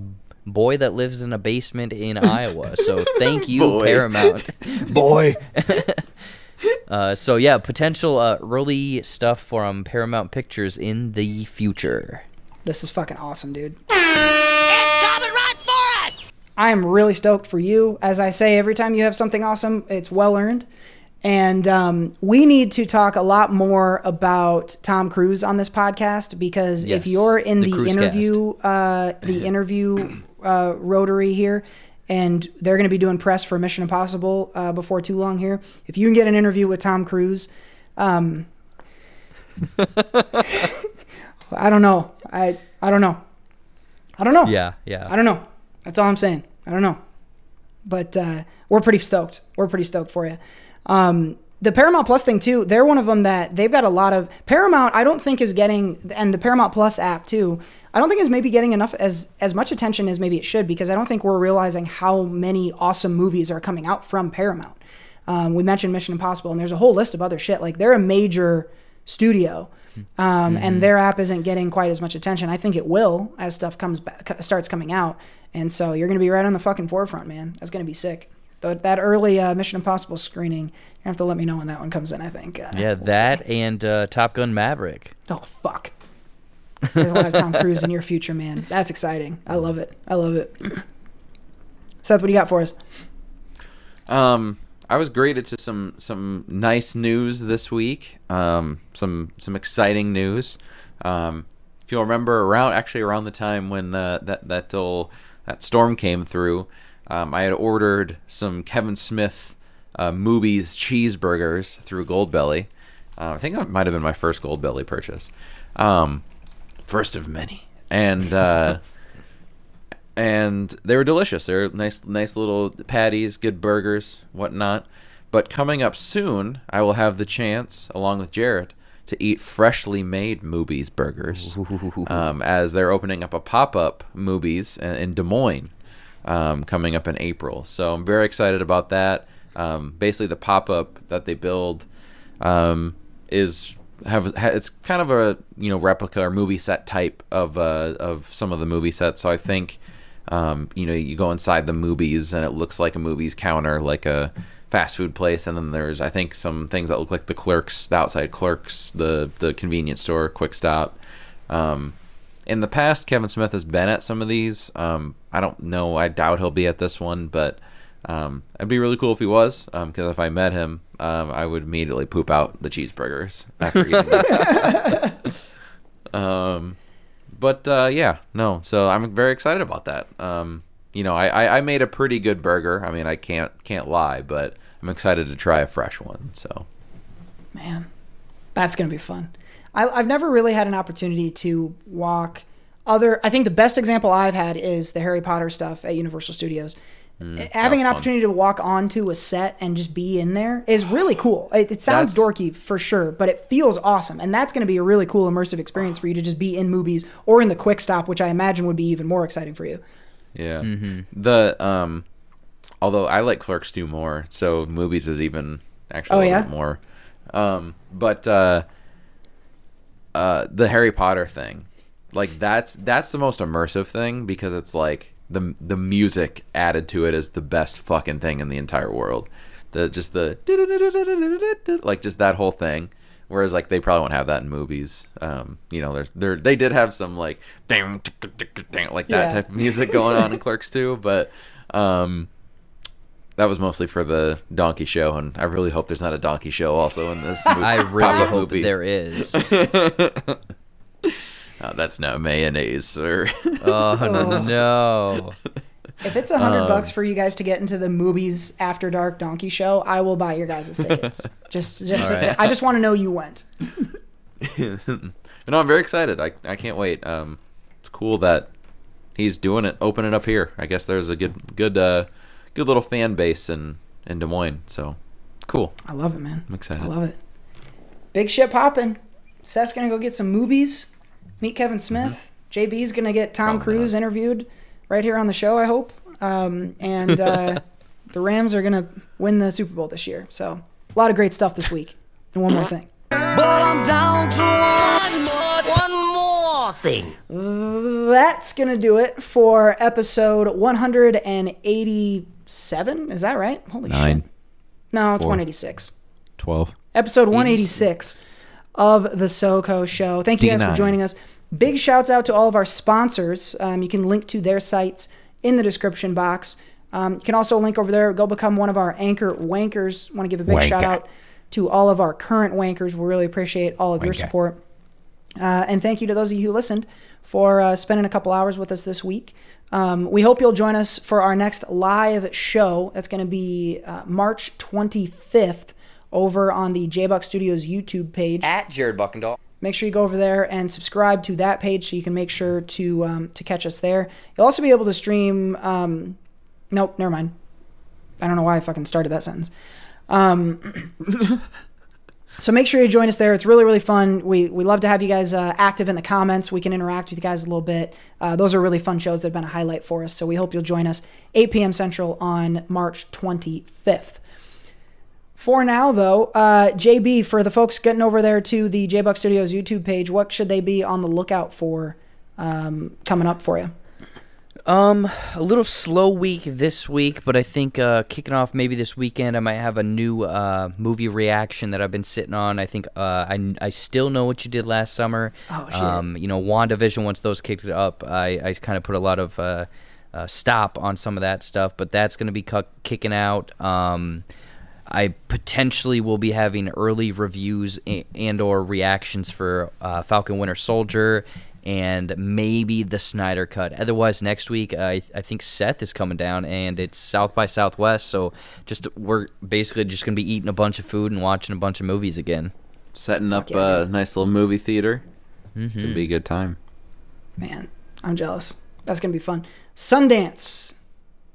boy that lives in a basement in Iowa. So, thank you Boy. Paramount. boy. Uh, so yeah, potential uh, early stuff from Paramount Pictures in the future. This is fucking awesome, dude. It's coming right for us. I am really stoked for you. As I say, every time you have something awesome, it's well earned. And um, we need to talk a lot more about Tom Cruise on this podcast because if you're in the the, interview, uh, the interview uh, rotary here, and they're going to be doing press for Mission Impossible uh, before too long here. If you can get an interview with Tom Cruise, um, I don't know. I I don't know. I don't know. Yeah, yeah. I don't know. That's all I'm saying. I don't know. But uh, we're pretty stoked. We're pretty stoked for you. Um, the Paramount Plus thing too. They're one of them that they've got a lot of Paramount. I don't think is getting and the Paramount Plus app too. I don't think is maybe getting enough as as much attention as maybe it should because I don't think we're realizing how many awesome movies are coming out from Paramount. Um, we mentioned Mission Impossible, and there's a whole list of other shit. Like they're a major studio, um, and their app isn't getting quite as much attention. I think it will as stuff comes back, starts coming out, and so you're gonna be right on the fucking forefront, man. That's gonna be sick. Th- that early uh, Mission Impossible screening, you have to let me know when that one comes in. I think. Uh, Yeah, we'll that see. and uh, Top Gun Maverick. Oh fuck. There's a lot of Tom Cruise in your future, man. That's exciting. I love it. I love it. Seth, what do you got for us? Um, I was greeted to some some nice news this week. Um, some some exciting news. Um, if you'll remember, around actually around the time when uh, that that old, that storm came through, um, I had ordered some Kevin Smith uh, Moobies cheeseburgers through Goldbelly. Uh, I think that might have been my first Goldbelly purchase, um, first of many, and. Uh, and they were delicious. They're nice, nice little patties, good burgers, whatnot. But coming up soon, I will have the chance, along with Jarrett, to eat freshly made Moobies burgers, um, as they're opening up a pop-up Moobies in in Des Moines, um, coming up in April. So I'm very excited about that. Um, basically, the pop-up that they build um, is have ha- it's kind of a you know replica or movie set type of uh, of some of the movie sets. So I think um, you know you go inside the Moobies and it looks like a Moobies counter, like a fast food place, and then there's I think some things that look like the clerks, the outside clerks, the the convenience store, quick stop. Um, in the past, Kevin Smith has been at some of these. Um, I don't know. I doubt he'll be at this one, but um, it'd be really cool if he was. Because if I met him, um, I would immediately poop out the cheeseburgers after eating um, but uh, yeah, no. So I'm very excited about that. Um, you know, I, I, I made a pretty good burger. I mean, I can't can't lie, but I'm excited to try a fresh one. So Man, that's going to be fun. I, I've never really had an opportunity to walk other. I think the best example I've had is the Harry Potter stuff at Universal Studios. Having an Mm, fun. opportunity to walk onto a set and just be in there is really cool. It, it sounds That's- dorky for sure, but it feels awesome. And that's going to be a really cool immersive experience for you to just be in Moobies or in the quick stop, which I imagine would be even more exciting for you. Yeah, the um, although I like Clerks 2 more, so Moobies is even actually Oh, a little yeah? bit more. Um, but uh, uh, the Harry Potter thing, like that's that's the most immersive thing because it's like the the music added to it is the best fucking thing in the entire world. The just the like just that whole thing. Whereas like they probably won't have that in Moobies. Um, you know, there's there they did have some like like that Yeah. type of music going on in Clerks 2, but um that was mostly for the donkey show, and I really hope there's not a donkey show also in this. Movie, I really hope movies. there is. Uh, that's not mayonnaise, sir. Oh no. If it's a hundred Um, bucks for you guys to get into the Moobies after dark donkey show, I will buy your guys' tickets. just, just, right. I just want to know you went. no, I'm very excited. I I can't wait. Um, it's cool that he's doing it, opening it up here. I guess there's a good good uh good little fan base in in Des Moines. So cool. I love it, man. I'm excited. I love it. Big shit popping. Seth's gonna go get some Moobies. Meet Kevin Smith. JB's gonna get Tom Mm-hmm. Probably Cruise interviewed right here on the show. I hope. Um, and uh, the Rams are gonna win the Super Bowl this year. So a lot of great stuff this week. And one more thing. But I'm down to one more, one more thing. That's gonna do it for episode 187. Is that right? Holy Nine. shit! No, it's Four. 186. Twelve. episode 186 of the SoCo Show. Thank you guys for D9. joining us. Big shouts out to all of our sponsors. Um, you can link to their sites in the description box. Um, you can also link over there. Go become one of our anchor wankers. Want to give a big Wanker. shout out to all of our current wankers. We really appreciate all of your support. Uh, and thank you to those of you who listened for uh, spending a couple hours with us this week. Um, we hope you'll join us for our next live show. That's going to be uh, March 25th over on the JBuck Studios YouTube page. At Jared Buckendahl. Make sure you go over there and subscribe to that page so you can make sure to um, to catch us there. You'll also be able to stream. Um, nope, never mind. I don't know why I fucking started that sentence. Um, so make sure you join us there. It's really really fun. We we love to have you guys uh, active in the comments. We can interact with you guys a little bit. Uh, those are really fun shows that have been a highlight for us. So we hope you'll join us 8 p.m. Central on March 25th. For now, though, uh, JB, for the folks getting over there to the JBuck Studios YouTube page, what should they be on the lookout for um, coming up for you? Um, a little slow week this week, but I think uh, kicking off maybe this weekend, I might have a new uh, movie reaction that I've been sitting on. I think uh, I, I still know what you did last summer. Oh, shit. Um, you know, WandaVision. Once those kicked it up, I, I kind of put a lot of uh, uh, stop on some of that stuff, but that's going to be cu- kicking out. Um, I potentially will be having early reviews and or reactions for uh, Falcon Winter Soldier and maybe the Snyder Cut. Otherwise, next week I, I think Seth is coming down and it's South by Southwest. So just we're basically just gonna be eating a bunch of food and watching a bunch of movies again. Setting up yeah, a nice little movie theater. It's gonna be a good time. Man, I'm jealous. That's gonna be fun. Sundance,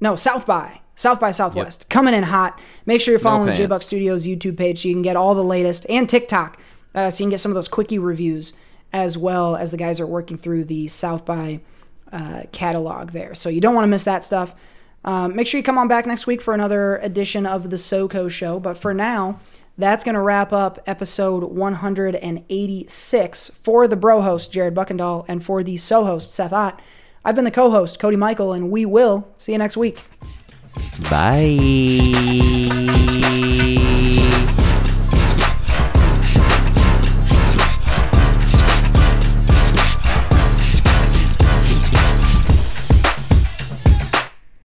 no South by South by Southwest coming in hot. Make sure you're following the J Buck. Studios YouTube page so you can get all the latest and TikTok, uh, so you can get some of those quickie reviews as well as the guys are working through the South by uh, catalog there. So you don't want to miss that stuff. Um, make sure you come on back next week for another edition of the SoCo Show. But for now, that's going to wrap up episode 186 for the bro host, Jared Buckendahl, and for the so host, Seth Ott. I've been the co host, Cody Michael, and we will see you next week. Bye.